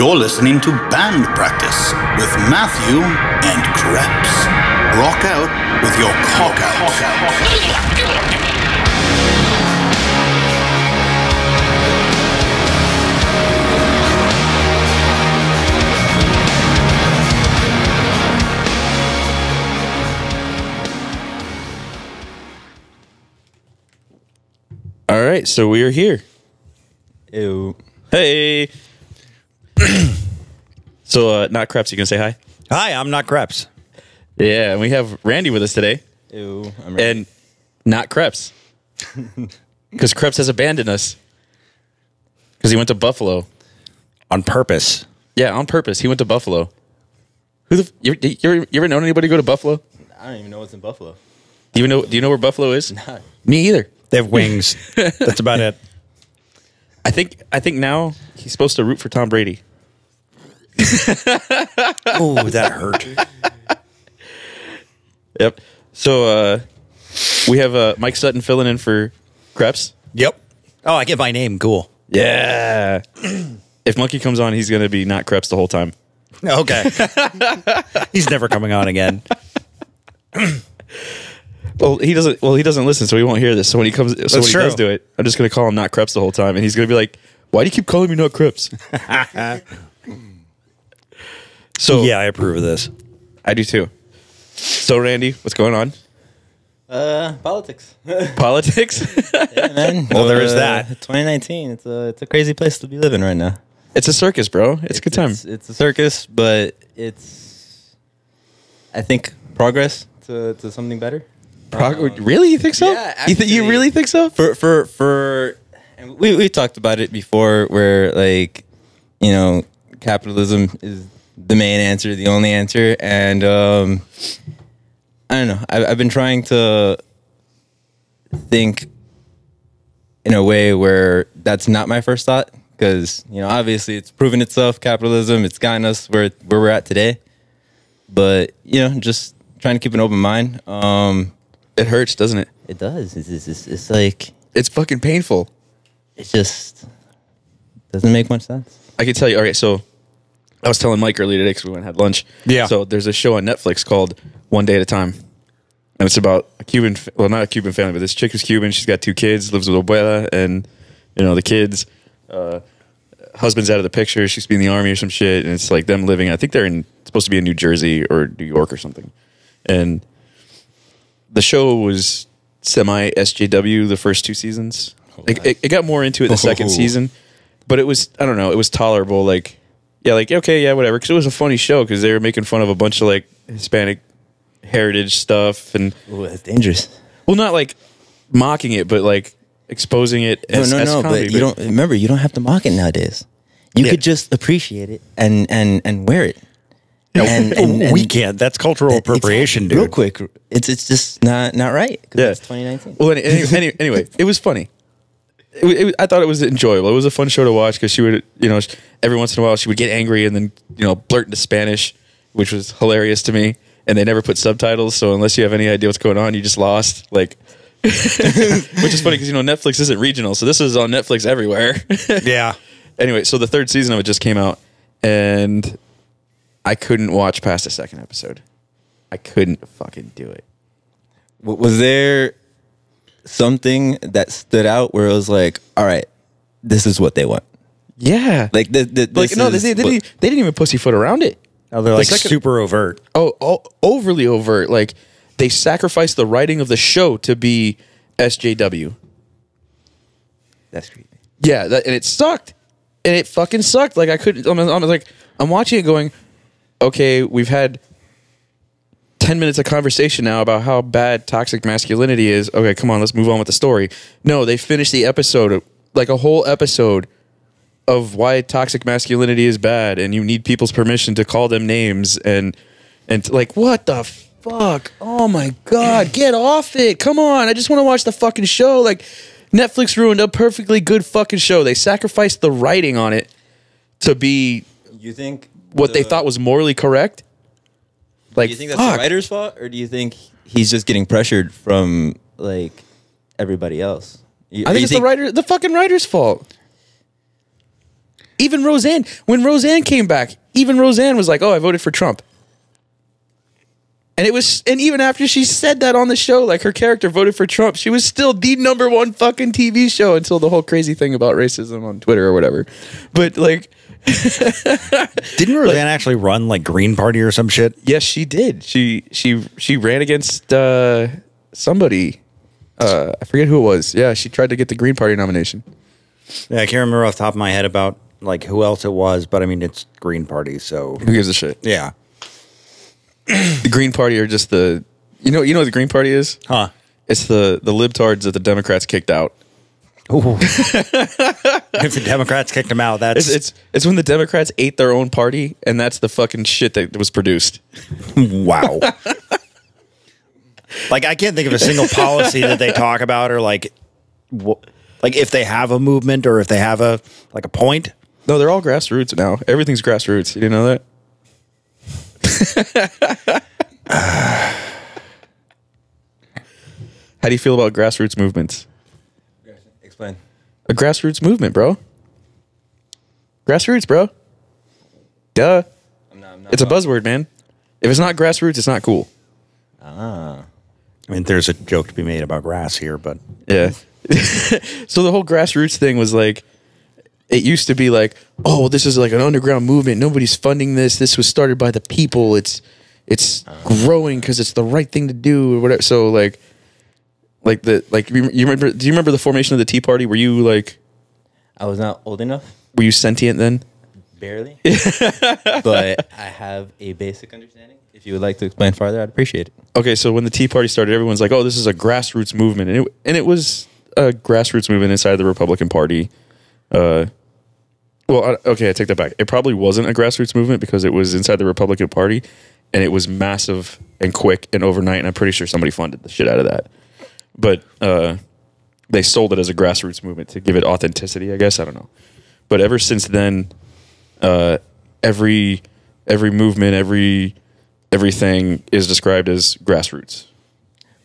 You're listening to Band Practice with Matthew and Krebs. Rock out with your cock out. All right, so we are here. Ew. Hey. so, uh, not Krebs, you gonna say hi? Hi, I'm not Krebs. Yeah, and we have Randy with us today, Ew. I'm ready. and not Krebs, because Krebs has abandoned us because he went to Buffalo. On purpose. Yeah, on purpose. He went to Buffalo. Who the? f- You, you, ever, you ever known anybody go to Buffalo? I don't even know what's in Buffalo. Do you know? Do you know where Buffalo is? Nah. Me either. They have wings. That's about it. I think. I think now he's supposed to root for Tom Brady. Oh, that hurt. Yep. So uh, we have uh, Mike Sutton filling in for Krebs. Yep. Oh, I get my name. Cool. Yeah. if Monkey comes on, he's gonna be not Krebs the whole time. Okay. He's never coming on again. Well, he doesn't. Well, he doesn't listen, so he won't hear this. So when he comes, so when he true. does do it, I'm just gonna call him not Krebs the whole time, and he's gonna be like, "Why do you keep calling me not Krebs?" so Yeah, I approve of this. I do too. So Randy, what's going on? Uh, politics. Politics? yeah, man. Well, there is Uh, that. 2019. It's a it's a crazy place to be living right now. it's a circus, bro. It's, a good time. It's, it's a circus, but it's I think progress to, to something better. Prog- really? You think so? yeah, you, th- you actually- really think so? For for for and we we talked about it before where like you know capitalism is the main answer, the only answer and um I don't know. I, I've been trying to think in a way where that's not my first thought because you know obviously it's proven itself capitalism it's gotten us where where we're at today but you know just trying to keep an open mind um It hurts, doesn't it? it does it's, it's, it's, it's like It's fucking painful. it just doesn't make much sense I can tell you. All right, so I was telling Mike earlier today because we went and had lunch. Yeah. So there's a show on Netflix called One Day at a Time, and it's about a Cuban, fa- well, not a Cuban family, but this chick is Cuban. She's got two kids, lives with abuela, and you know the kids. Uh, husband's out of the picture. She's been in the army or some shit, and it's like them living. I think they're in supposed to be in New Jersey or New York or something, and the show was semi SJW the first two seasons. It, it, it got more into it the second Oh. season, but it was I don't know. It was tolerable. Like yeah, like okay, yeah, whatever. Because it was a funny show because they were making fun of a bunch of like Hispanic heritage stuff and Ooh, that's dangerous well, not like mocking it, but like exposing it. no As, no as no comedy, but you don't remember you don't have to mock it nowadays you Yeah. could just appreciate it and and and wear it and, and, and we can't. That's cultural it's- appropriation, dude. real quick it's it's just not not right 'cause Yeah. it's 2019 Well, any, any, any- anyway, it was funny. It, it, I thought it was enjoyable. It was a fun show to watch because she would, you know, every once in a while she would get angry and then, you know, blurt into Spanish, which was hilarious to me. And they never put subtitles, so unless you have any idea what's going on, you just lost. Like, which is funny because you know Netflix isn't regional, so this is on Netflix everywhere. Yeah. anyway, so the third season of it just came out, and I couldn't watch past the second episode. I couldn't fucking do it. Was there something that stood out where it was like all right this is what they want Yeah, like the, the, like this no, they, is they, what- didn't, they didn't even pussyfoot around it. Oh, they're like second- super overt. Oh, oh, overly overt. Like they sacrificed the writing of the show to be SJW. that's creepy Yeah, that, and it sucked, and it fucking sucked. Like I couldn't. I'm, I'm like, I'm watching it, going, okay, we've had ten minutes of conversation now about how bad toxic masculinity is. Okay, come on, let's move on with the story. No, they finished the episode, like a whole episode of why toxic masculinity is bad, and you need people's permission to call them names, and and like what the fuck? Oh my god, get off it! Come on, I just want to watch the fucking show. Like Netflix ruined a perfectly good fucking show. They sacrificed the writing on it to be you think what they thought was morally correct. Like, do you think that's fuck. the writer's fault or do you think he's just getting pressured from like everybody else You- I think it's the writer, the fucking writer's fault. Even Roseanne, when Roseanne came back, even Roseanne was like, "Oh, I voted for Trump." And it was, and even after she said that on the show, like her character voted for Trump, she was still the number one fucking TV show until the whole crazy thing about racism on Twitter or whatever. But like, Didn't Roseanne actually run like Green Party or some shit? yes, she did. She she she ran against uh, somebody. Uh, I forget who it was. Yeah, she tried to get the Green Party nomination. Yeah, I can't remember off the top of my head about like who else it was, but I mean it's Green Party, so Who gives a shit? yeah. The Green Party are just the you know you know what the Green Party is? Huh. It's the the libtards that the Democrats kicked out. Ooh. if the Democrats kicked him out, that's It's it's it's when the Democrats ate their own party, and that's the fucking shit that was produced. wow. like I can't think of a single policy that they talk about or like wh- like if they have a movement or if they have a like a point. No, they're all grassroots now. Everything's grassroots. You didn't know that? How do you feel about grassroots movements? A grassroots movement, bro. Grassroots, bro. Duh. I'm not, I'm not It's a buzzword, man. If it's not grassroots, it's not cool. Ah. I mean, there's a joke to be made about grass here, but Yeah. so the whole grassroots thing was like, it used to be like, oh, this is like an underground movement. Nobody's funding this. This was started by the people. It's it's growing because it's the right thing to do or whatever. So like, like the like you remember? Do you remember the formation of the Tea Party? Were you like I was not old enough, were you sentient then? barely, but I have a basic understanding. If you would like to explain farther, I'd appreciate it. Okay, so when the Tea Party started, everyone's like, "Oh, this is a grassroots movement," and it and it was a grassroots movement inside the Republican Party. Uh, well, I, okay, I take that back. It probably wasn't a grassroots movement because it was inside the Republican Party, and it was massive and quick and overnight. And I'm pretty sure somebody funded the shit out of that. But uh, they sold it as a grassroots movement to give it authenticity. I guess I don't know. But ever since then, uh, every every movement, every everything is described as grassroots.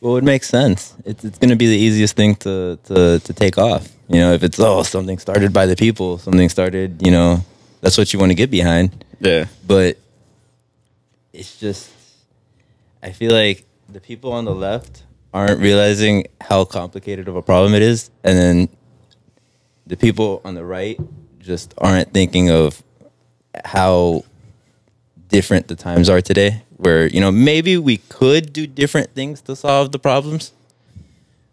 Well, it makes sense. It's it's going to be the easiest thing to, to to take off. You know, if it's oh something started by the people, something started. You know, that's what you want to get behind. Yeah. But it's just, I feel like the people on the left aren't realizing how complicated of a problem it is, and then the people on the right just aren't thinking of how different the times are today. Where you know maybe we could do different things to solve the problems,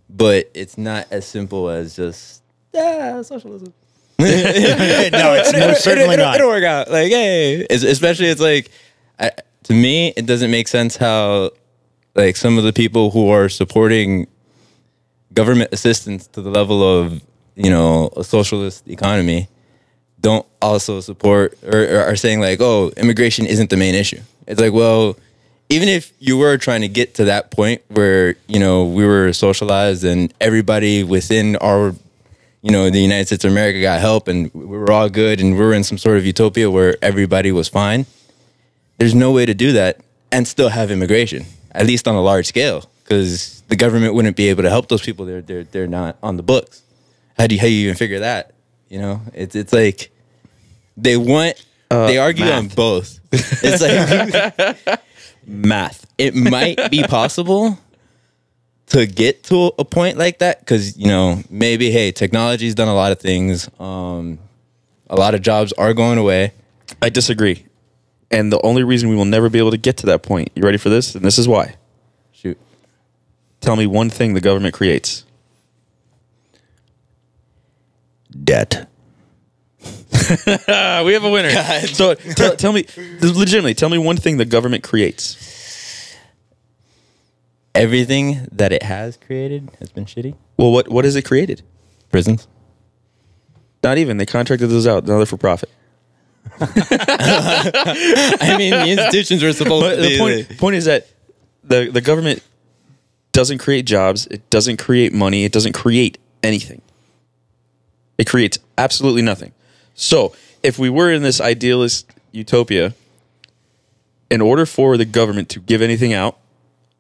but it's not as simple as just yeah socialism. no, it's most certainly it'll, not. It'll work out. Like, hey, it's, especially it's like, I, to me, it doesn't make sense how, like, some of the people who are supporting government assistance to the level of, you know, a socialist economy, don't also support or, or are saying like, oh, immigration isn't the main issue. It's like, well, even if you were trying to get to that point where you know we were socialized and everybody within our you know, the United States of America got help and we were all good and we were in some sort of utopia where everybody was fine. There's no way to do that and still have immigration, at least on a large scale, because the government wouldn't be able to help those people. They're they're they're not on the books. How do you, how do you even figure that? You know, it's it's like they want they argue on both. It's like Math. it might be possible to get to a point like that because you know maybe hey technology's done a lot of things um a lot of jobs are going away I disagree. And the only reason we will never be able to get to that point, you ready for this? And this is why. shoot Tell me one thing the government creates. Debt. We have a winner. so tell, tell me, legitimately, tell me one thing the government creates. everything that it has created has been shitty Well, what what has it created? prisons Not even. They contracted those out. Now they're for profit. i mean the institutions were supposed But to the point, point is that the the government doesn't create jobs. It doesn't create money. It doesn't create anything. It creates absolutely nothing. So if we were in this idealist utopia, in order for the government to give anything out,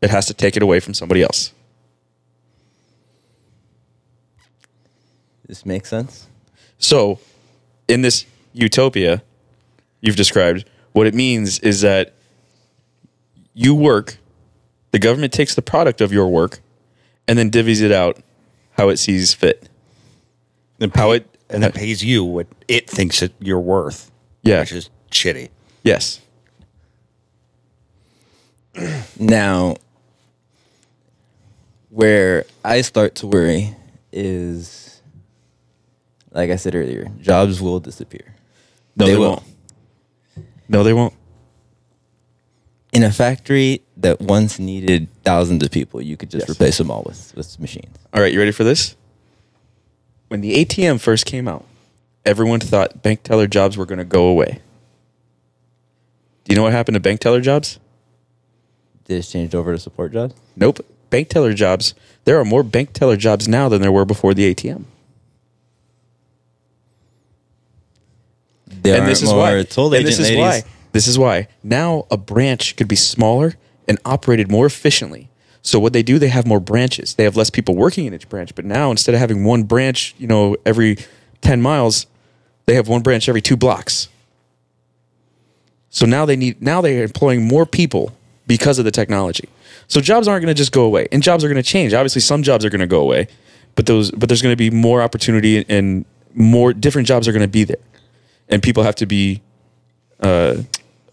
it has to take it away from somebody else. this makes sense So, in this utopia you've described, what it means is that you work, the government takes the product of your work, and then divvies it out how it sees fit. And How it- and it uh, pays you what it thinks it you're worth. Yeah. which is shitty. Yes. Now, where I start to worry is, like I said earlier, jobs will disappear. No, they, won't. No, they won't. In a factory that once needed thousands of people, you could just Yes. replace them all with, with machines. All right, you ready for this? When the ATM first came out, everyone thought bank teller jobs were going to go away. Do you know what happened to bank teller jobs? They just changed over to support jobs. Nope. Bank teller jobs. There are more bank teller jobs now than there were before the ATM. There and this is why. toll and agent this is ladies. why. This is why. Now a branch could be smaller and operated more efficiently. So what they do, they have more branches. They have less people working in each branch. But now instead of having one branch, you know, every ten miles, they have one branch every two blocks. So now they need now they are employing more people because of the technology. So jobs aren't going to just go away, and jobs are going to change. Obviously, some jobs are going to go away, but those but there's going to be more opportunity and more different jobs are going to be there, and people have to be uh,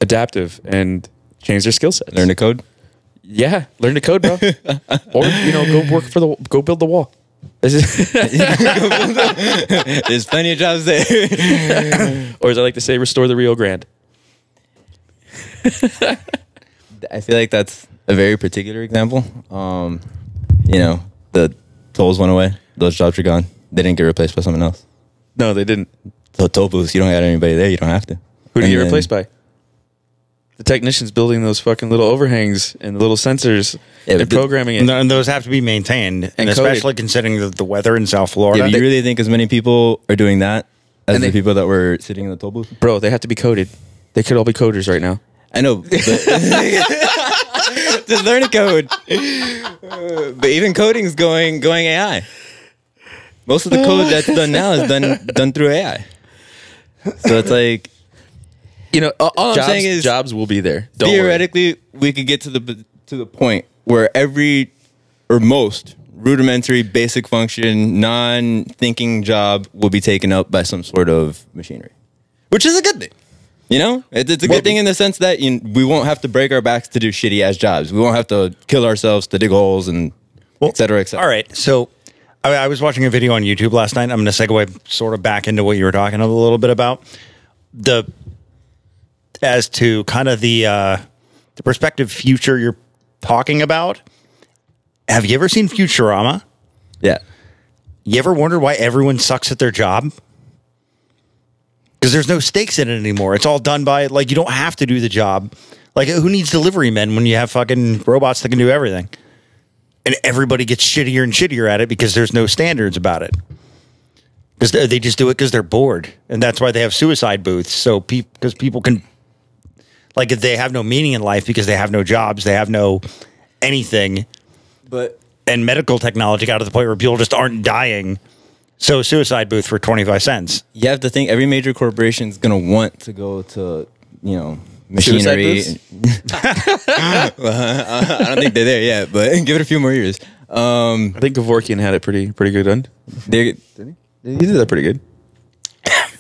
adaptive and change their skill sets. Learn to code. yeah, learn to code, bro, or you know, go work for the go build the wall. There's plenty of jobs there. or as I like to say, restore the Rio Grande. I feel like that's a very particular example. Um, you know, the tolls went away; those jobs are gone. They didn't get replaced by someone else. No, they didn't. So toll booths, you don't got anybody there. You don't have to. Who did And you get then- replaced by? The technicians building those fucking little overhangs and the little sensors Yeah, and programming it. And, those have to be maintained, and, coded. especially considering the, the weather in South Florida. Yeah, but you they- really think as many people are doing that as And the they- people that were sitting in the toll booth? Bro, they have to be coded. They could all be coders right now. I know, but just learn to code. Uh, but even coding's going going AI. Most of the code that's done now is done done through AI. So it's like You know, all, I'm jobs, saying is- jobs will be there. Don't worry. theoretically we could get to the to the point where every or most rudimentary basic function non-thinking job will be taken up by some sort of machinery which is a good thing you know it, it's a good thing in the sense that you, we won't have to break our backs to do shitty ass jobs we won't have to kill ourselves to dig holes and et cetera et cetera All right. So I, I was watching a video on YouTube last night. I'm going to segue sort of back into what you were talking a little bit about the as to kind of the uh, the prospective future you're talking about. Have you ever seen Futurama? yeah You ever wondered why everyone sucks at their job? Because there's no stakes in it anymore. It's all done by like you don't have to do the job. Like who needs delivery men when you have fucking robots that can do everything? And everybody gets shittier and shittier at it because there's no standards about it. Because they just do it because they're bored, and that's why they have suicide booths. So people, because people can, like, if they have no meaning in life because they have no jobs, they have no anything but and medical technology got to the point where people just aren't dying. So suicide booth for 25 cents. you have to think every major corporation is going to want to go to you know machinery Well, I don't think they're there yet, but give it a few more years. Um, I think Kevorkian had it pretty pretty good done. they He did that pretty good.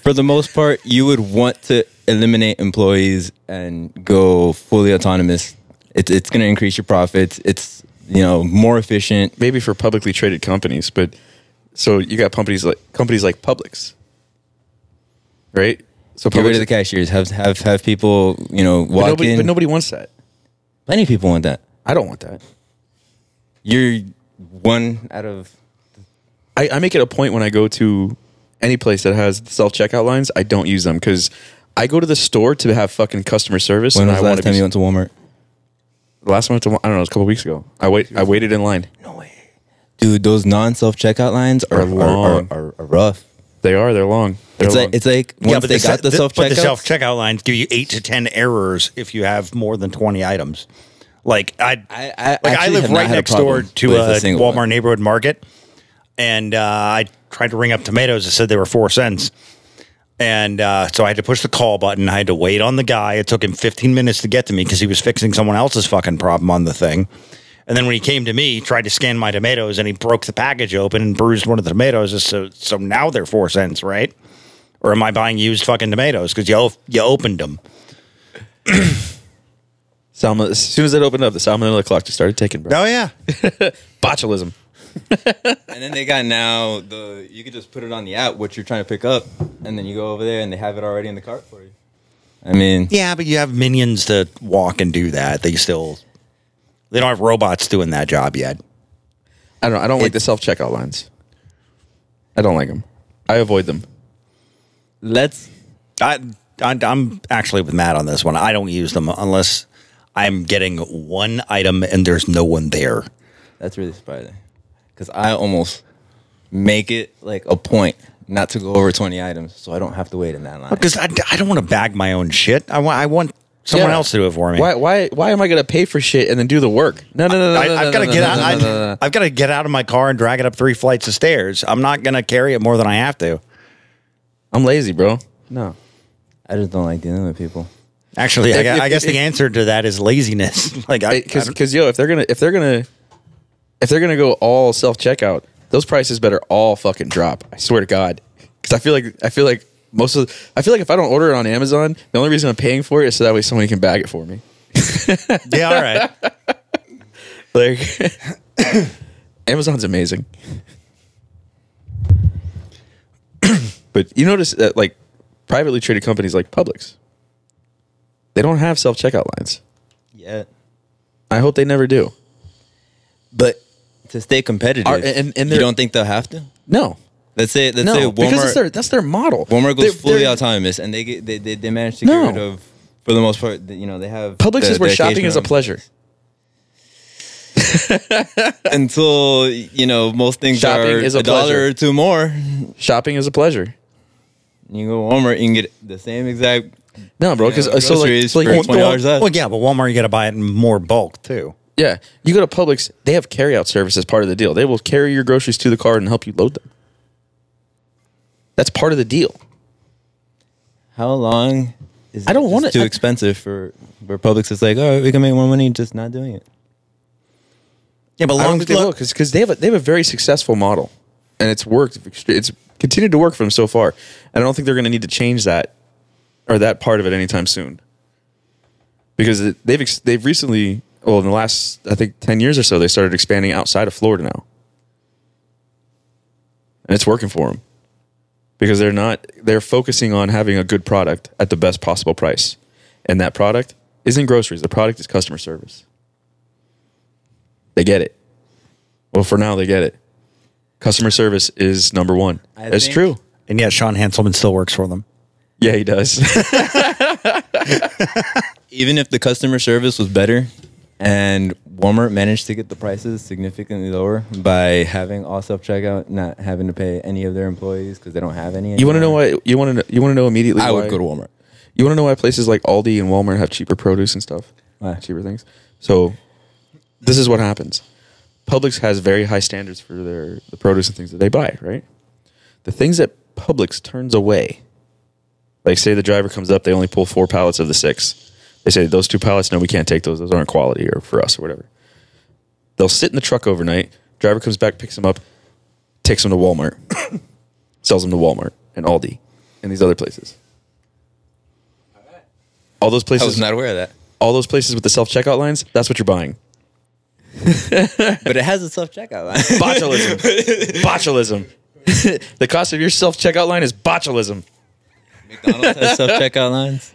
for the most part, you would want to eliminate employees and go fully autonomous. It's it's going to increase your profits. It's you know more efficient. Maybe for publicly traded companies, but so you got companies like companies like Publix, right? So Get rid of the cashiers. Have have have people you know but nobody, in. but nobody wants that. Plenty of people want that. I don't want that. You're one out of I, I make it a point when I go to any place that has self checkout lines, I don't use them because I go to the store to have fucking customer service. when and was I last time be- you went to Walmart? The last time I went to, I don't know, it was a couple weeks ago. I wait, I waited in line. No way, dude. Those non self checkout lines are Are are, are, are, are rough. They are, they're long. They're It's long. like it's like once they got the self but the checkout. self checkout lines give you eight to 10 errors if you have more than 20 items. Like I, I- I like I live right next door to a a Walmart one. neighborhood market, and uh, I tried to ring up tomatoes. It said they were four cents. And uh, so I had to push the call button. I had to wait on the guy. It took him 15 minutes to get to me because he was fixing someone else's fucking problem on the thing. And then when he came to me, he tried to scan my tomatoes and he broke the package open and bruised one of the tomatoes. So, so now they're four cents, right? Or am I buying used fucking tomatoes because you, you opened them? Salmonella, as soon as it opened up, the salmonella clock just started ticking, bro. Oh, yeah. Botulism. And then they got now the you could just put it on the app what you're trying to pick up, and then you go over there and they have it already in the cart for you. I mean, Yeah, but you have minions to walk and do that. They still, they don't have robots doing that job yet. I don't. I don't like the self checkout lines. I don't like them. I avoid them. let's I, I I'm actually with Matt on this one. I don't use them unless I'm getting one item and there's no one there. That's really surprising because I almost make it like a point not to go over 20 items so I don't have to wait in that line. Because I, I don't want to bag my own shit. I want I want someone Yeah. else to do it for me. Why? Why? Why am I going to pay for shit and then do the work? No, no, no, no. I, no, I've no, got to no, get no, out. no, I, no, no, no. I've got to get out of my car and drag it up three flights of stairs. I'm not going to carry it more than I have to. I'm lazy, bro. No. I just don't like dealing with people. Actually, I, If- gu- if- I guess if- the answer to that is laziness. like, I, I because because yo, if they're gonna if they're gonna if they're gonna go all self checkout, those prices better all fucking drop. I swear to God, because I feel like I feel like most of I feel like if I don't order it on Amazon, the only reason I'm paying for it is so that way somebody can bag it for me. yeah, all right. Like Amazon's amazing. but you notice that like privately traded companies like Publix, they don't have self checkout lines. Yeah. I hope they never do. But to stay competitive, Are- and- and you don't think they'll have to? No, Let's say let's no, say because it's Walmart their, that's their model. Walmart goes They're- fully they're- autonomous and they get they, they, they manage to No. get rid of for the most part, you know, they have Publix the- is where shopping is a pleasure. until you know most things Shopping are is a a dollar or two more. Shopping is a pleasure. You go to Walmart, you can get the same exact No, bro, because Yeah, uh, so like, groceries so like for you- $20 less. Well, yeah, but Walmart, you got to buy it in more bulk too. yeah, you go to Publix, they have carryout service as part of the deal. They will carry your groceries to the car and help you load them. That's part of the deal. How long is I don't just want it- too I- expensive for where Publix is like, oh, we can make more money just not doing it. Yeah, but long think they will because they have a, they have a very successful model, and it's worked. It's continued to work for them so far. And I don't think they're going to need to change that or that part of it anytime soon. Because it- they've they've recently, well, in the last I think ten years or so, they started expanding outside of Florida now, and it's working for them because they're not they're focusing on having a good product at the best possible price, and that product isn't groceries. The product is customer service. They get it. Well, for now, they get it. Customer service is number one. I it's think- true. and yet Sean Hanselman still works for them. Yeah, he does. Even if the customer service was better and Walmart managed to get the prices significantly lower by having all self checkout, not having to pay any of their employees because they don't have any. you want to know why? You want to know? You want to know immediately? I why, would go to Walmart. You want to know why places like Aldi and Walmart have cheaper produce and stuff? Why? Cheaper things. So, this is what happens. Publix has very high standards for their the produce and things that they buy. Right. The things that Publix turns away, like say the driver comes up, they only pull four pallets of the six. They say those two pallets, no, we can't take those. Those aren't quality or for us or whatever. They'll sit in the truck overnight. Driver comes back, picks them up, takes them to Walmart, sells them to Walmart and Aldi and these other places. All those places. I was not aware of that. all those places with the self checkout lines. That's what you're buying. But it has a self checkout line. Botulism. botulism. the cost of your self checkout line is botulism. McDonald's has self checkout lines.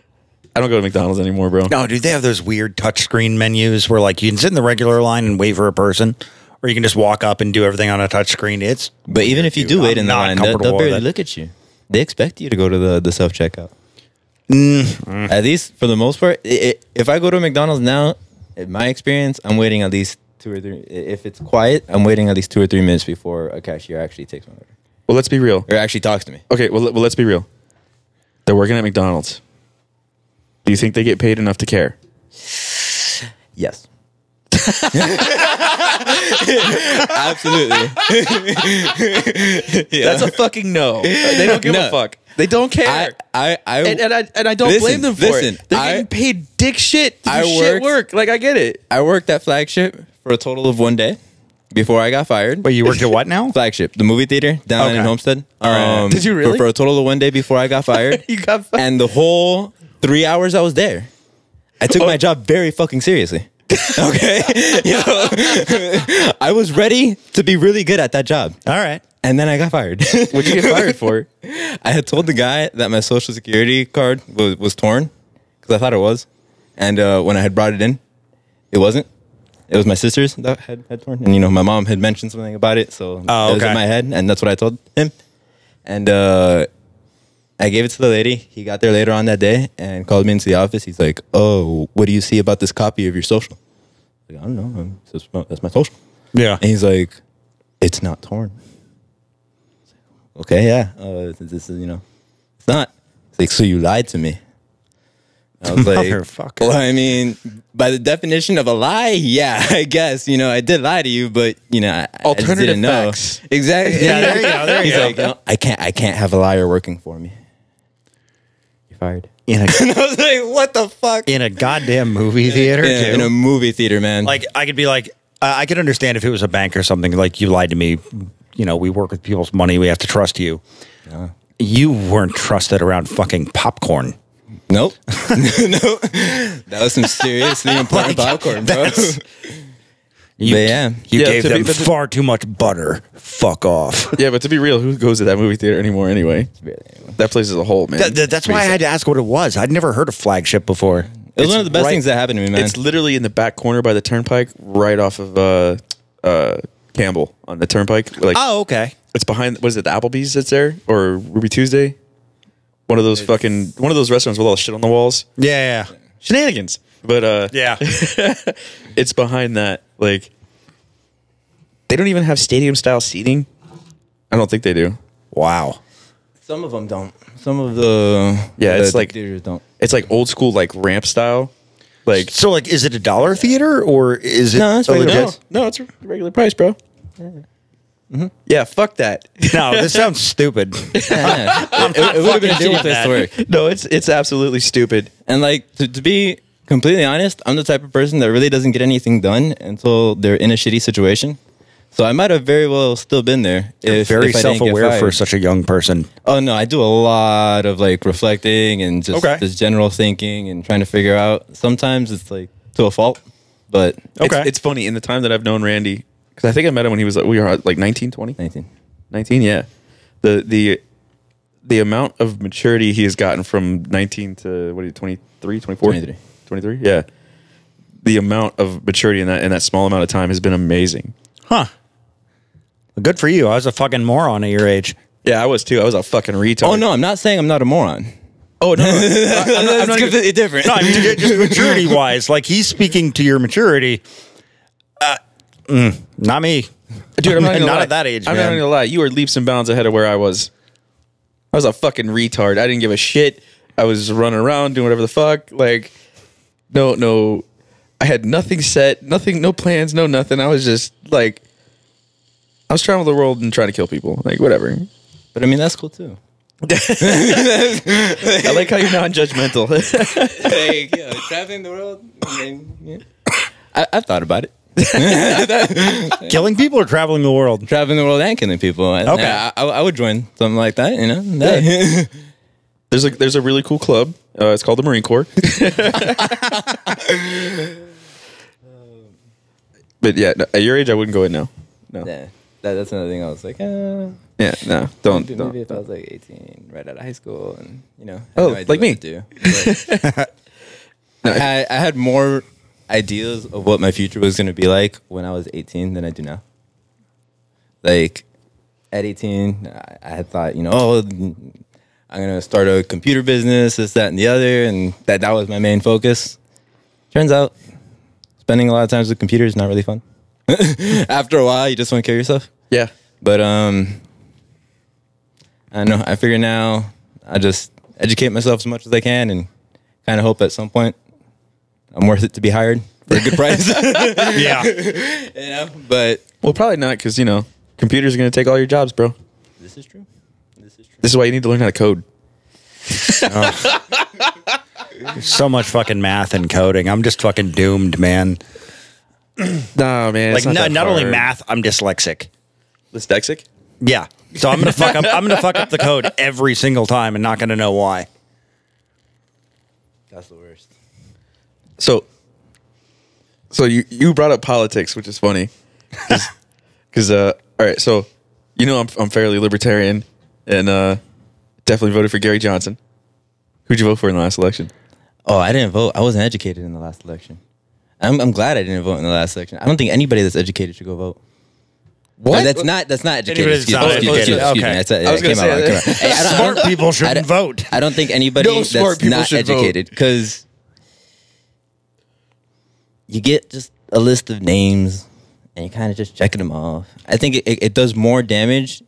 I don't go to McDonald's anymore, bro. No, dude, they have those weird touchscreen menus where like you can sit in the regular line and wait for a person, or you can just walk up and do everything on a touchscreen. It's But even if you do I'm wait in the not line, they'll, comfortable they'll with barely it. look at you. They expect you to go to the, the self checkout. Mm. At least for the most part, i i if I go to McDonald's now, in my experience, I'm waiting at least two or three. i- If it's quiet, I'm waiting at least two or three minutes before a cashier actually takes my order Well, let's be real. or actually talks to me. Okay, well, well, let's be real. They're working at McDonald's. Do you think they get paid enough to care? Yes. Absolutely. yeah. That's a fucking no. They don't give No. a fuck. They don't care. I, I, I, and, and I and I don't Listen, blame them for listen, it. They're I- getting paid dick shit to do I shit worked- work. Like I get it. I worked at Flagship for a total of one day before I got fired. Wait, you worked at what now? Flagship, the movie theater down Okay. in Homestead. right. Um, Did you for- really? For, a total of one day before I got fired. You got fired? And the whole three hours I was there, I took my job very fucking seriously. okay, know, I was ready to be really good at that job, All right. and then I got fired. What'd you get fired for? I had told the guy that my social security card was, was torn because I thought it was, and uh, when I had brought it in, it wasn't. It was my sister's that had, had torn, and you know my mom had mentioned something about it, so Oh, it was in my head, and that's what I told him. And uh, I gave it to the lady. He got there later on that day and called me into the office. He's like, "Oh, what do you see about this copy of your social?" I, was like, I don't know. That's my, that's my social. Yeah. And he's like, "It's not torn." Like, okay, yeah. Uh, this is you know, it's not. He's like, so you lied to me. I was like, well, I mean, by the definition of a lie, yeah, I guess you know I did lie to you, but you know, I, didn't know exactly. Yeah, there you go, there you He's go. like, "No, I can't, I can't have a liar working for me. You're fired. In a And I was like, what the fuck? in a goddamn movie theater, Yeah, too. in a movie theater, man. like I could be like, I I could understand if it was a bank or something. Like you lied to me. You know, we work with people's money. We have to trust you. You weren't trusted around fucking popcorn. Nope. nope. That was some seriously important popcorn, bro. that's- You, But yeah. you Yeah, gave to be- them but to- far too much butter. Fuck off. Yeah, but to be real, who goes to that movie theater anymore anyway? That place is a hole, man. That- that- that's why I had to ask what it was. I'd never heard of flagship before. It was one of the best right- things that happened to me, man. It's literally in the back corner by the turnpike, right off of uh, uh, Campbell on the turnpike. Like Oh, okay. it's behind. What is it? The Applebee's that's there or Ruby Tuesday? One of those fucking one of those restaurants with all the shit on the walls. Yeah, yeah, Shenanigans. But uh, yeah. it's behind that. Like they don't even have stadium style seating. I don't think they do. wow. Some of them don't. Some of the Yeah, it's the like- theaters don't. It's like old school, like ramp style. Like So, like, is it a dollar theater or is it? No, it's a regular legit- no, no, it's a regular price, bro. Yeah, fuck that. No, this sounds stupid. Yeah. it, it would have been a fucking different doing place to work. no, it's it's absolutely stupid. And like to, to be completely honest, I'm the type of person that really doesn't get anything done until they're in a shitty situation. So I might have very well still been there. If, Very if I didn't get self-aware for such a young person. Oh no, I do a lot of like reflecting and just Okay. just general thinking and trying to figure out. Sometimes it's like to a fault, but It's, Okay. it's funny in the time that I've known Randy because I think I met him when he was like, we were uh, like 19, 20? 19. 19, yeah. The the the amount of maturity he has gotten from 19 to what are you 23, 24? 23. 23? Yeah. The amount of maturity in that in that small amount of time has been amazing. Huh. Good for you. I was a fucking moron at your age. Yeah, I was too. I was a fucking retard. Oh no, I'm not saying I'm not a moron. Oh no. I, am not, I'm not even- completely different. No, I mean just maturity wise. Like he's speaking to your maturity. Uh, mm, not me. Dude, I'm not, Not at that age, I'm man. not gonna lie. You were leaps and bounds ahead of where I was. I was a fucking retard. I didn't give a shit. I was running around doing whatever the fuck. Like, no, no. I had nothing set, nothing, no plans, no nothing. I was just like, I was traveling the world and trying to kill people. Like, whatever. But I mean that's cool too. I like how you're non-judgmental. like, yeah, traveling the world. I, I've thought about it. Killing people or traveling the world? Traveling the world and killing people. And, Okay. I, I, I would join something like that. You know. That- there's a there's a really cool club. Uh, it's called the Marine Corps. but yeah, at your age, I wouldn't go in now. No. yeah. That, that's another thing. I was like, uh, Yeah, no, don't. maybe, don't. maybe if I was like 18, right out of high school, and you know, Oh, no like me. do. But I, had- I had more ideas of what my future was going to be like when I was 18 than I do now. Like at 18, I, I had thought, you know, oh, I'm going to start a computer business, this, that, and the other, and that that was my main focus. Turns out, spending a lot of times with computers is not really fun. After a while, you just want to kill yourself. Yeah, But um, I don't know. I figure now I just educate myself as much as I can, and kind of hope at some point I'm worth it to be hired for a good price. yeah. you know, but Well, probably not because you know computers are going to take all your jobs, bro. this is true. This is true. This is why you need to learn how to code. So much fucking math and coding. I'm just fucking doomed, man. no, man. Like it's not, not, that not only math, I'm dyslexic. Dyslexic. Yeah. So I'm gonna fuck up. I'm gonna fuck up the code every single time and not gonna know why. That's the worst. So, so you you brought up politics, which is funny, because uh, all right, so you know I'm I'm fairly libertarian, and uh, definitely voted for Gary Johnson. Who'd you vote for in the last election? Oh, I didn't vote. I wasn't educated in the last election. I'm, I'm glad I didn't vote in the last election. I don't think anybody that's educated should go vote. What? that's not that's not educated. That's Excuse, not excuse, educated. excuse, excuse Okay. me. That's a, I was gonna say wrong. that. It came out- Hey, I don't- I Smart don't- people shouldn't I don't- vote. I don't think anybody No smart that's people not should vote. educated because you get just a list of names and you kind of just checking them off. I think it, it, it does more damage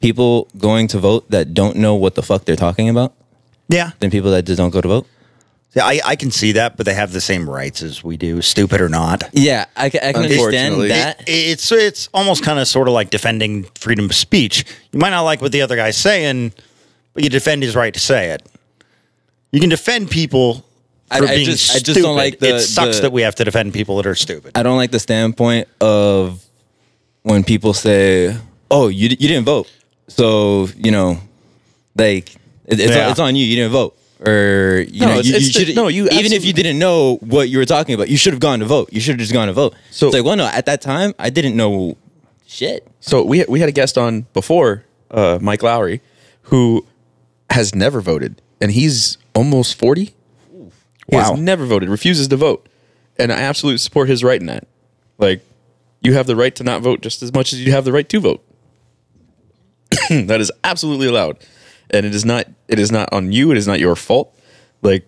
people going to vote that don't know what the fuck they're talking about Yeah. than people that just don't go to vote. Yeah, I, I can see that, but they have the same rights as we do, stupid or not. Yeah, I, ca- I can understand Unfortunately. that. It's it's almost kind of sort of like defending freedom of speech. You might not like what the other guy's saying, but you defend his right to say it. You can defend people I- for I being just- I stupid. just don't like the- it sucks the- that we have to defend people that are stupid. I don't like the standpoint of when people say, "Oh, you you didn't vote," so you know, like it, it's Yeah. it's on you. You didn't vote, or you No, know, it's- you, it's you the- should no, you even if you didn't know what you were talking about, you should have gone to vote. You should have just gone to vote. So- it's like, well, no, at that time, I didn't know shit. So we we had a guest on before, uh, Mike Lowry, who has never voted, and he's almost forty. He Wow. has never voted, refuses to vote, and I absolutely support his right in that. Like, you have the right to not vote just as much as you have the right to vote. that is absolutely allowed, and it is not. It is not on you. It is not your fault. Like,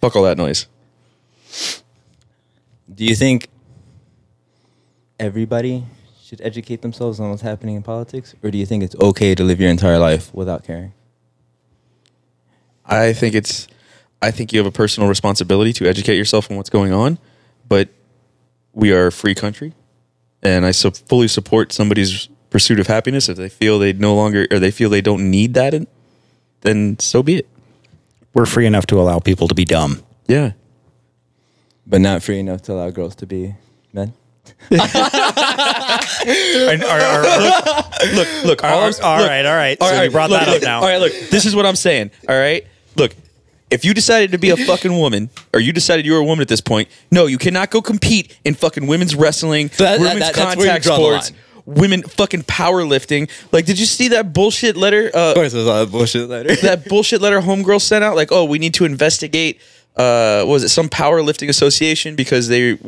fuck all that noise. Do you think everybody should educate themselves on what's happening in politics, or do you think it's okay to live your entire life without caring? I think it's I think you have a personal responsibility to educate yourself on what's going on, but we are a free country and I so fully support somebody's pursuit of happiness if they feel they no longer or they feel they don't need that in, then so be it. We're free enough to allow people to be dumb. Yeah. But not free enough to allow girls to be men. And- or- or- look, Look, look, all, all, I'm- all look, right, all right. all so right, you brought look, that look, up now. All right, look, this is what I'm saying. All right, look, if you decided to be a fucking woman, or you decided you were a woman at this point, no, you cannot go compete in fucking women's wrestling, So that- that- women's that- that's where you contact draw the sports, line. Women fucking powerlifting. Like, did you see that bullshit letter? Uh, Of course, it was all that bullshit later. that bullshit letter homegirl sent out like oh we need to investigate uh what was it some powerlifting association because they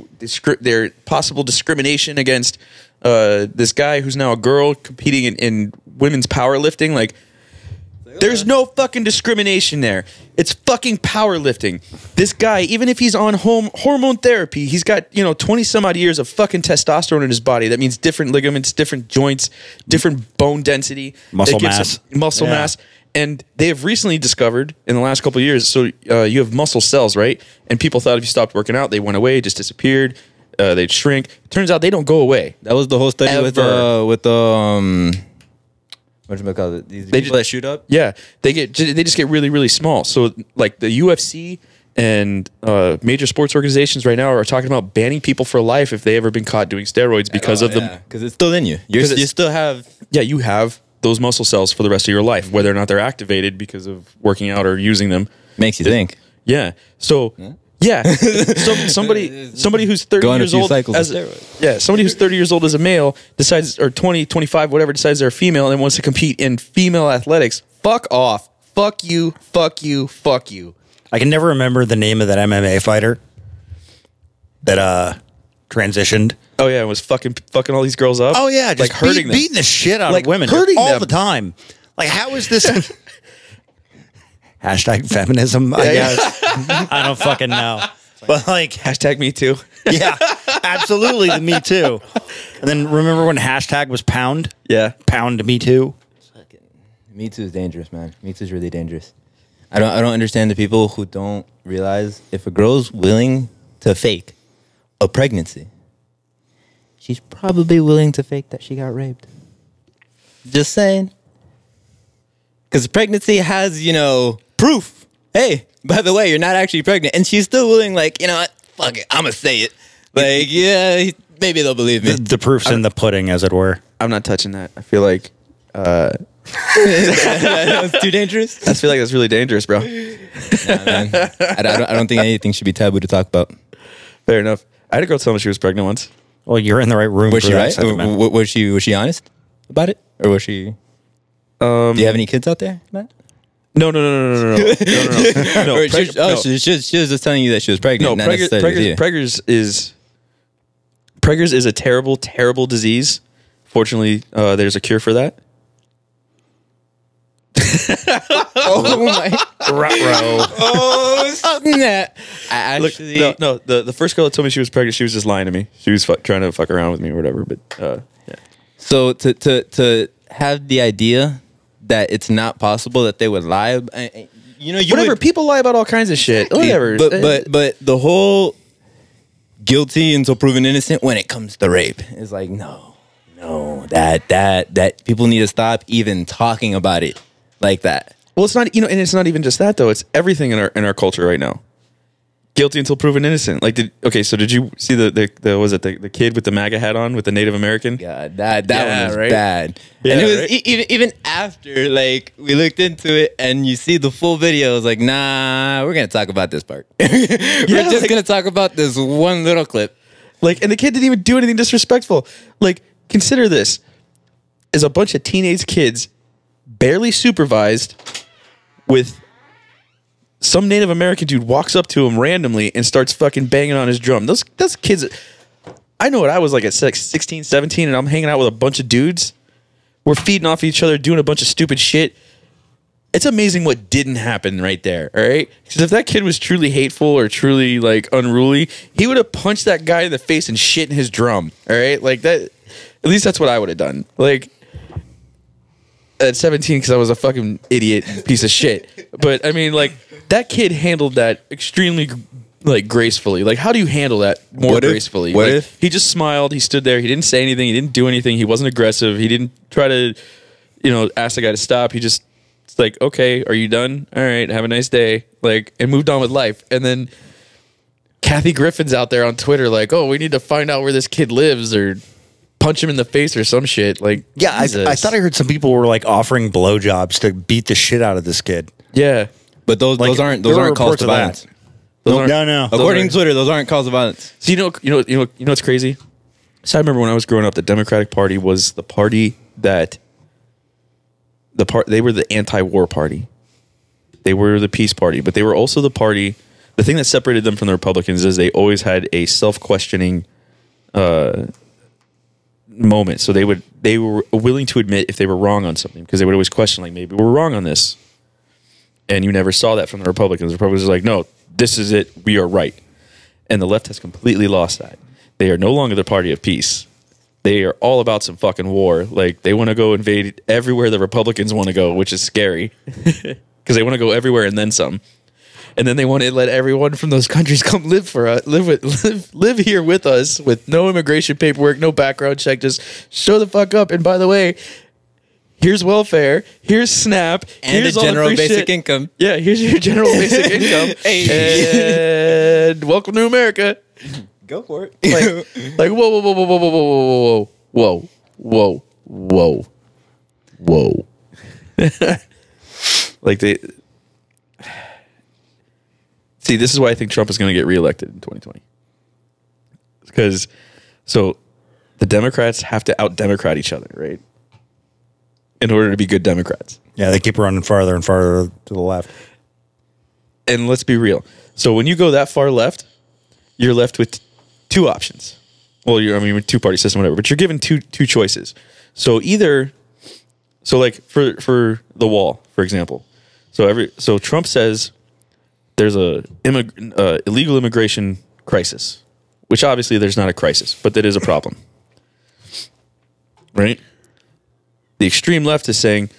their possible discrimination against uh this guy who's now a girl competing in, in women's powerlifting like there's no fucking discrimination there. It's fucking powerlifting. This guy, even if he's on home hormone therapy, he's got, you know, 20 some odd years of fucking testosterone in his body. That means different ligaments, different joints, different bone density, Muscle mass. Muscle Yeah. mass. And they have recently discovered in the last couple of years, so uh, you have muscle cells, right? And people thought if you stopped working out, they went away, just disappeared, uh, they'd shrink. Turns out they don't go away. That was the whole study with uh, with um, what you call it? These They people ju- that shoot up. Yeah, they get they just get really really small. So like the UFC and uh, major sports organizations right now are talking about banning people for life if they ever been caught doing steroids because of the because it's still in you. You still have yeah you have those muscle cells for the rest of your life whether or not they're activated because of working out or using them. makes you think. Yeah. So yeah, so somebody somebody who's 30 Go on a years few old cycles of as steroids. yeah, somebody who's 30 years old as a male decides or 20, 25 whatever decides they're a female and wants to compete in female athletics. Fuck off. Fuck you. Fuck you. Fuck you. I can never remember the name of that MMA fighter that uh transitioned. Oh yeah, it was fucking fucking all these girls up. Oh yeah, just like hurting beat- them. beating the shit out Like, of women hurting all them. the time. Like, how is this? Hashtag feminism. I Yeah, yeah. guess I don't fucking know, but like, Hashtag me too. yeah, absolutely, the Me Too. And then remember when hashtag was pound? Yeah. Pound Me Too. Me too is dangerous, man. Me too is really dangerous. I don't I don't understand the people who don't realize if a girl's willing to fake a pregnancy, she's probably willing to fake that she got raped. Just saying. Cuz pregnancy has, you know, proof. Hey, by the way, you're not actually pregnant and she's still willing like, you know what? Fuck it, I'm going to say it. Like, yeah, maybe they'll believe me. The, the proof's in the pudding, as it were. I'm not touching that. I feel like uh, That's too dangerous. I feel like that's really dangerous, bro. Nah, man. I, I don't, I don't think anything should be taboo to talk about. Fair enough. I had a girl tell me she was pregnant once. Well, you're in the right room. Was for she that right? sentiment. W- w- was she was she honest about it, or was she? Um, Do you have any kids out there, Matt? No, no, no, no, no, no, no, no. no, no. Or she, oh, no. She, was- she was just telling you that she was pregnant. No, not Prager, necessarily Prager's, is Prager's is a terrible, terrible disease. Fortunately, uh, there's a cure for that. oh my! Ruh, Oh, snap! I Look, no, no. The, the first girl that told me she was pregnant, she was just lying to me. She was fu- trying to fuck around with me or whatever. But uh, yeah. So to to to have the idea that it's not possible that they would lie, I- I- you know, you whatever. would- People lie about all kinds of shit. Whatever. But Uh, but but the whole guilty until proven innocent when it comes to rape is like no, no, that that that people need to stop even talking about it like that. Well, it's not you know, and it's not even just that though. It's everything in our in our culture right now. Guilty until proven innocent. Like, did okay? So did you see the the, the was it the, the kid with the MAGA hat on with the Native American? God, that that Yeah, one was right? bad. Yeah, and it was right? e- even even after like we looked into it and you see the full video, it's like nah, we're gonna talk about this part. we're Yeah, just like- gonna talk about this one little clip. Like, and the kid didn't even do anything disrespectful. Like, consider this: is a bunch of teenage kids, barely supervised, with some Native American dude walks up to him randomly and starts fucking banging on his drum. Those those kids. I know what I was like at six, 16, 17, and I'm hanging out with a bunch of dudes. We're feeding off each other, doing a bunch of stupid shit. It's amazing what didn't happen right there. All right, because if that kid was truly hateful or truly like unruly, he would have punched that guy in the face and shit in his drum. All right, like that. At least that's what I would have done. Like at 17 because I was a fucking idiot piece of shit. But I mean, like that kid handled that extremely like gracefully. Like, how do you handle that more What if- gracefully? what Like, if- he just smiled? He stood there. He didn't say anything. He didn't do anything. He wasn't aggressive. He didn't try to, you know, ask the guy to stop. He just it's like, okay, are you done? All right, have a nice day. Like, and moved on with life. And then Kathy Griffin's out there on Twitter, like, oh, we need to find out where this kid lives or punch him in the face or some shit. Like, Yeah, I, Jesus. I thought I heard some people were like offering blowjobs to beat the shit out of this kid. yeah. But those Like, those aren't there those were aren't calls reports to of that. violence. Those aren't- No, no. According are- to Twitter, those aren't calls of violence. So you know, you know, you know, you know what's crazy? So I remember when I was growing up, the Democratic Party was the party that the part they were the anti-war party. They were the peace party, but they were also the party. The thing that separated them from the Republicans is they always had a self-questioning uh, moment. So they would they were willing to admit if they were wrong on something because they would always question like maybe we're wrong on this. And you never saw that from the Republicans. The Republicans are like, no, this is it. We are right. And the left has completely lost that. They are no longer the party of peace. They are all about some fucking war. Like they want to go invade everywhere the Republicans want to go, which is scary because they want to go everywhere and then some. And then they want to let everyone from those countries come live for us, live with, live, live here with us with no immigration paperwork, no background check. Just show the fuck up. And by the way, here's welfare, here's SNAP, And here's the all general basic shit. income. Yeah, here's your general basic income. And welcome to America. Go for it. Like, like whoa, whoa, whoa, whoa, whoa, whoa, whoa, whoa, whoa, whoa, whoa, whoa. like they see. This is why I think Trump is going to get reelected in 2020. Because so the Democrats have to out Democrat each other, right? In order to be good Democrats. Yeah, they keep running farther and farther to the left. and let's be real. So when you go that far left, you're left with two options. Well, you're I mean two party system, whatever, but you're given two two choices. So either, so like for for the wall, for example. So every so Trump says there's a immig, uh, illegal immigration crisis, which obviously there's not a crisis, but that is a problem, right? The extreme left is saying,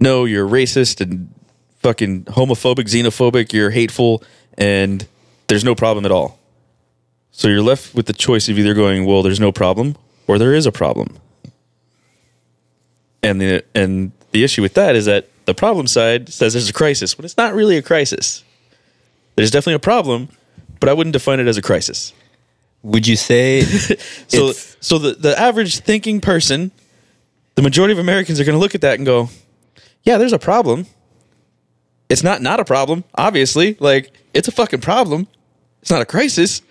no, you're racist and fucking homophobic, xenophobic, you're hateful, and there's no problem at all. So you're left with the choice of either going, well, there's no problem, or there is a problem. And the and the issue with that is that the problem side says there's a crisis, but it's not really a crisis. There's definitely a problem, but I wouldn't define it as a crisis. Would you say So, so the, the average thinking person, the majority of Americans are going to look at that and go, "Yeah, there's a problem. It's not not a problem, obviously. Like it's a fucking problem. It's not a crisis,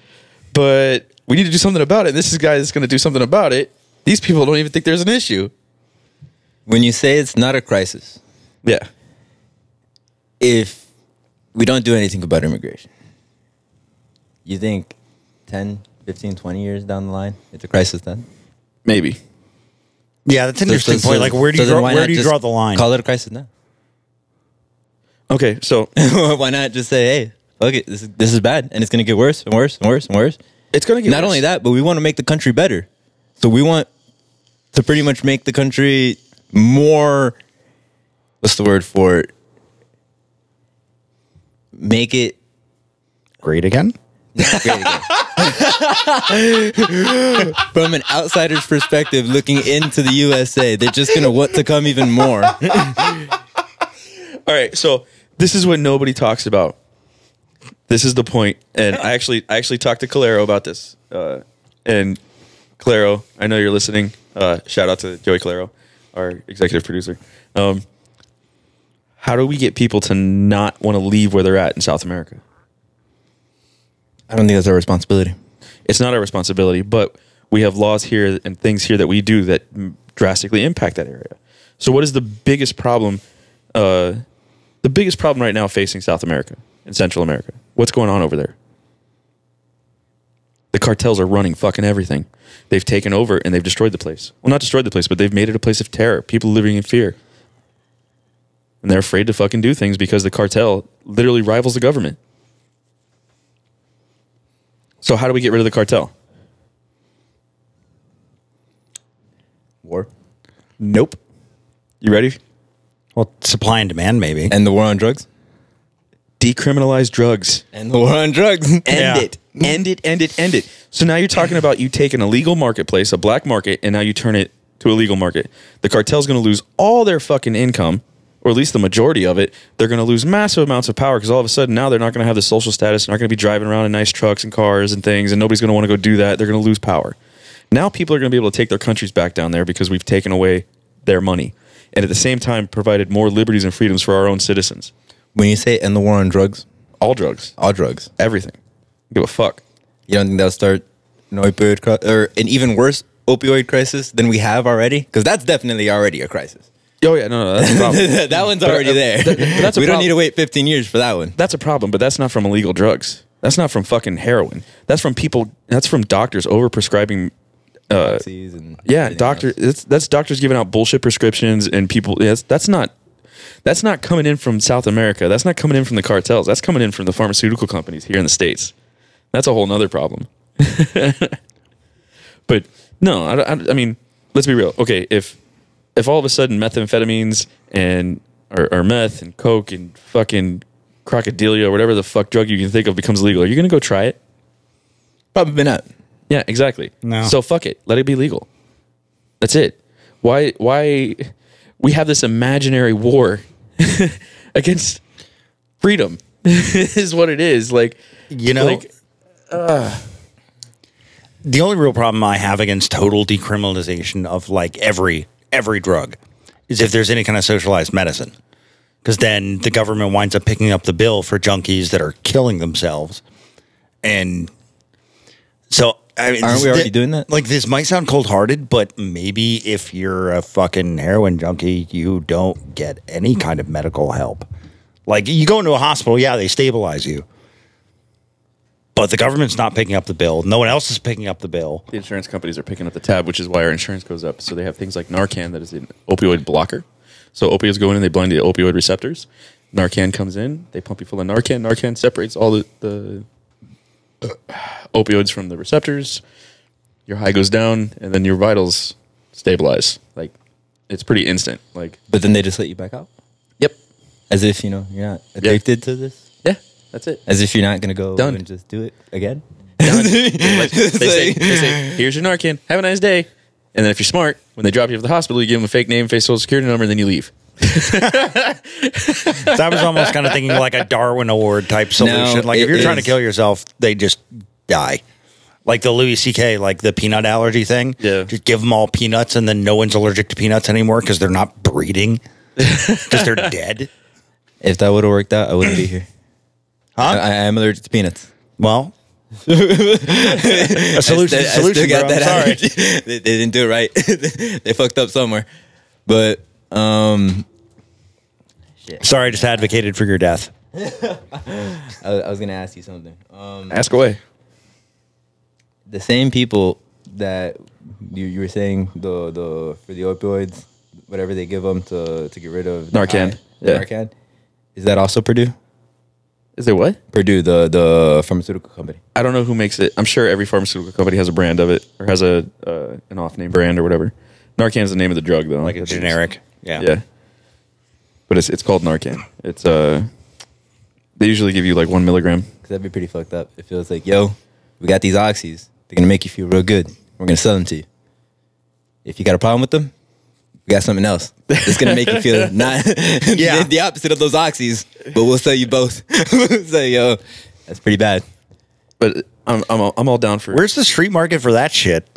but we need to do something about it. This is guy that's going to do something about it. These people don't even think there's an issue. when you say it's not a crisis, Yeah, if we don't do anything about immigration, you think 10, 15, 20 years down the line, it's a crisis then? maybe. Yeah, that's an So- interesting so- point. Like, where do so you then draw, why where not do you just draw the line? Call it a crisis now. Okay, so why not just say, hey, fuck it, this is, this is bad, and it's going to get worse and worse and worse and worse. it's going to get Not worse. only that, but we want to make the country better. So we want to pretty much make the country more. What's the word for it? Make it Great again? great again. From an outsider's perspective, looking into the USA, they're just gonna want to come even more. All right, so this is what nobody talks about. This is the point, and I actually, I actually talked to Calero about this. Uh, and Calero, I know you're listening. Uh, shout out to Joey Calero, our executive producer. Um, how do we get people to not want to leave where they're at in South America? I don't think that's our responsibility. It's not our responsibility, but we have laws here and things here that we do that drastically impact that area. So, what is the biggest problem? Uh, the biggest problem right now facing South America and Central America. What's going on over there? The cartels are running fucking everything. They've taken over and they've destroyed the place. Well, not destroyed the place, but they've made it a place of terror. People living in fear. And they're afraid to fucking do things because the cartel literally rivals the government. So, how do we get rid of the cartel? War Nope. You ready? Well, supply and demand, maybe. and the war on drugs Decriminalize drugs. and the war on drugs. End Yeah. it. End it. End it. End it. So now you're talking about you take an illegal marketplace, a black market, and now you turn it to a legal market. The cartel's going to lose all their fucking income, or at least the majority of it. They're going to lose massive amounts of power because all of a sudden now they're not going to have the social status. They're not going to be driving around in nice trucks and cars and things, and nobody's going to want to go do that. They're going to lose power. Now people are going to be able to take their countries back down there because we've taken away their money, and at the same time provided more liberties and freedoms for our own citizens. When you say end the war on drugs, All drugs, all drugs, everything. Give a fuck. you don't think that'll start an opioid cri- or an even worse opioid crisis than we have already? Because that's definitely already a crisis. Oh yeah, no, no, that's a problem. that one's But, already uh, there. th- but that's a we don't prob- need to wait 15 years for that one. that's a problem, but that's not from illegal drugs. That's not from fucking heroin. That's from people. That's from doctors over prescribing. Uh, and yeah, everything doctor. else. That's that's doctors giving out bullshit prescriptions and people. That's that's not. That's not coming in from South America. That's not coming in from the cartels. That's coming in from the pharmaceutical companies here in the states. That's a whole nother problem. but no, I, I, I mean, let's be real. Okay, if if all of a sudden methamphetamines and or, or meth and coke and fucking crocodilia or whatever the fuck drug you can think of becomes legal, are you gonna go try it? Probably not. Yeah, exactly. No. So fuck it. Let it be legal. That's it. Why why we have this imaginary war against freedom is what it is. Like You know, like the only real problem I have against total decriminalization of like every every drug is if there's any kind of socialized medicine, because then the government winds up picking up the bill for junkies that are killing themselves, and so I mean, Aren't we already doing that? Like this might sound cold hearted, but maybe if you're a fucking heroin junkie, you don't get any kind of medical help. Like you go into a hospital, yeah, they stabilize you. But the government's not picking up the bill. No one else is picking up the bill. the insurance companies are picking up the tab, which is why our insurance goes up. So they have things like Narcan that is an opioid blocker. So opioids go in and they blind the opioid receptors. Narcan comes in, they pump you full of Narcan. Narcan separates all the, the uh, opioids from the receptors. Your high goes down, and then your vitals stabilize. Like it's pretty instant. Like But then they just let you back out. Yep. As if you know you're not addicted to this. Yeah, that's it. As if you're not gonna go Done. and just do it again. Done. they, say, they say, "Here's your Narcan. Have a nice day." And then if you're smart, when they drop you off at the hospital, you give them a fake name, fake social security number, and then you leave. So I was almost kind of thinking like a Darwin Award type solution. like if you're trying to is- kill yourself, they just die. Like the Louis C.K. like the peanut allergy thing. Yeah. just give them all peanuts, and then no one's allergic to peanuts anymore because they're not breeding because they're dead. If that would have worked out, I wouldn't be here. Huh? I, I am allergic to peanuts. well, a solution. I is a solution. I still got bro. I'm that sorry. allergy. they, they didn't do it right. they fucked up somewhere. But um, Sorry, I just advocated for your death. I, I was gonna ask you something. Um, Ask away. the same people that you, you were saying the the for the opioids, whatever they give them to to get rid of the Narcan. high- the Yeah. Narcan. Is that also Purdue? Is there what? Purdue, the the pharmaceutical company. I don't know who makes it. I'm sure every pharmaceutical company has a brand of it or has a uh, an off name brand or whatever. Narcan is the name of the drug though. Like a I think it's- generic. Yeah. Yeah. But it's it's called Narcan. It's uh they usually give you like one milligram. Because that'd be pretty fucked up. It feels like, yo, we got these oxys. They're gonna make you feel real good. We're gonna sell them to you. If you got a problem with them, we got something else. It's gonna make you feel not Yeah. the, the opposite of those oxys, but we'll sell you both. so yo, that's pretty bad. But I'm I'm all, I'm all down for Where's the street market for that shit?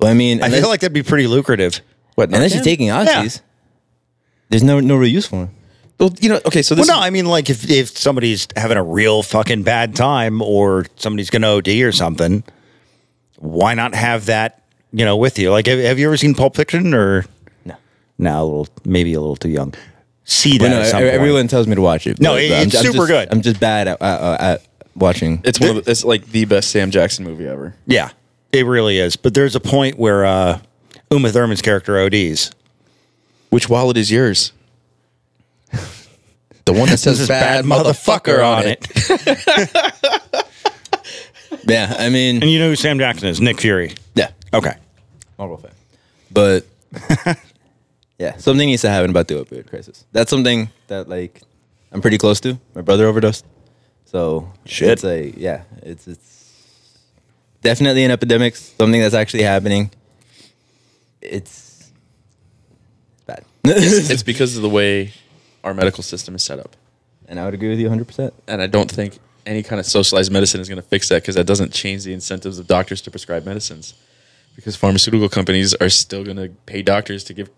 Well, I mean, I feel like that'd be pretty lucrative. what unless you're taking oxys, there's no no real use for them. Well, you know, okay, so Well, no, I mean, like if if somebody's having a real fucking bad time or somebody's going to OD or something, why not have that you know with you? Like, have, have you ever seen Pulp Fiction or No. no? A little, maybe a little too young. See that Well, no, at some point. everyone tells me to watch it. No, but- it- but I'm- it's I'm super just- good. I'm just bad at, at, at watching. it's one of the, it's like the best Sam Jackson movie ever. Yeah, it really is. But there's a point where uh, Uma Thurman's character ODs. Which wallet is yours? The one that says This is bad, motherfucker, on it. yeah, I mean, And you know who Sam Jackson is? Nick Fury. yeah. Okay. Marvel fan. But yeah, something needs to happen about the opioid crisis. That's something that like I'm pretty close to. My brother overdosed. So Shit. It's a yeah, it's it's definitely an epidemic, something that's actually happening. It's bad. It's because of the way our medical system is set up. and I would agree with you 100%. And I don't think any kind of socialized medicine is going to fix that because that doesn't change the incentives of doctors to prescribe medicines. Because pharmaceutical companies are still going to pay doctors to give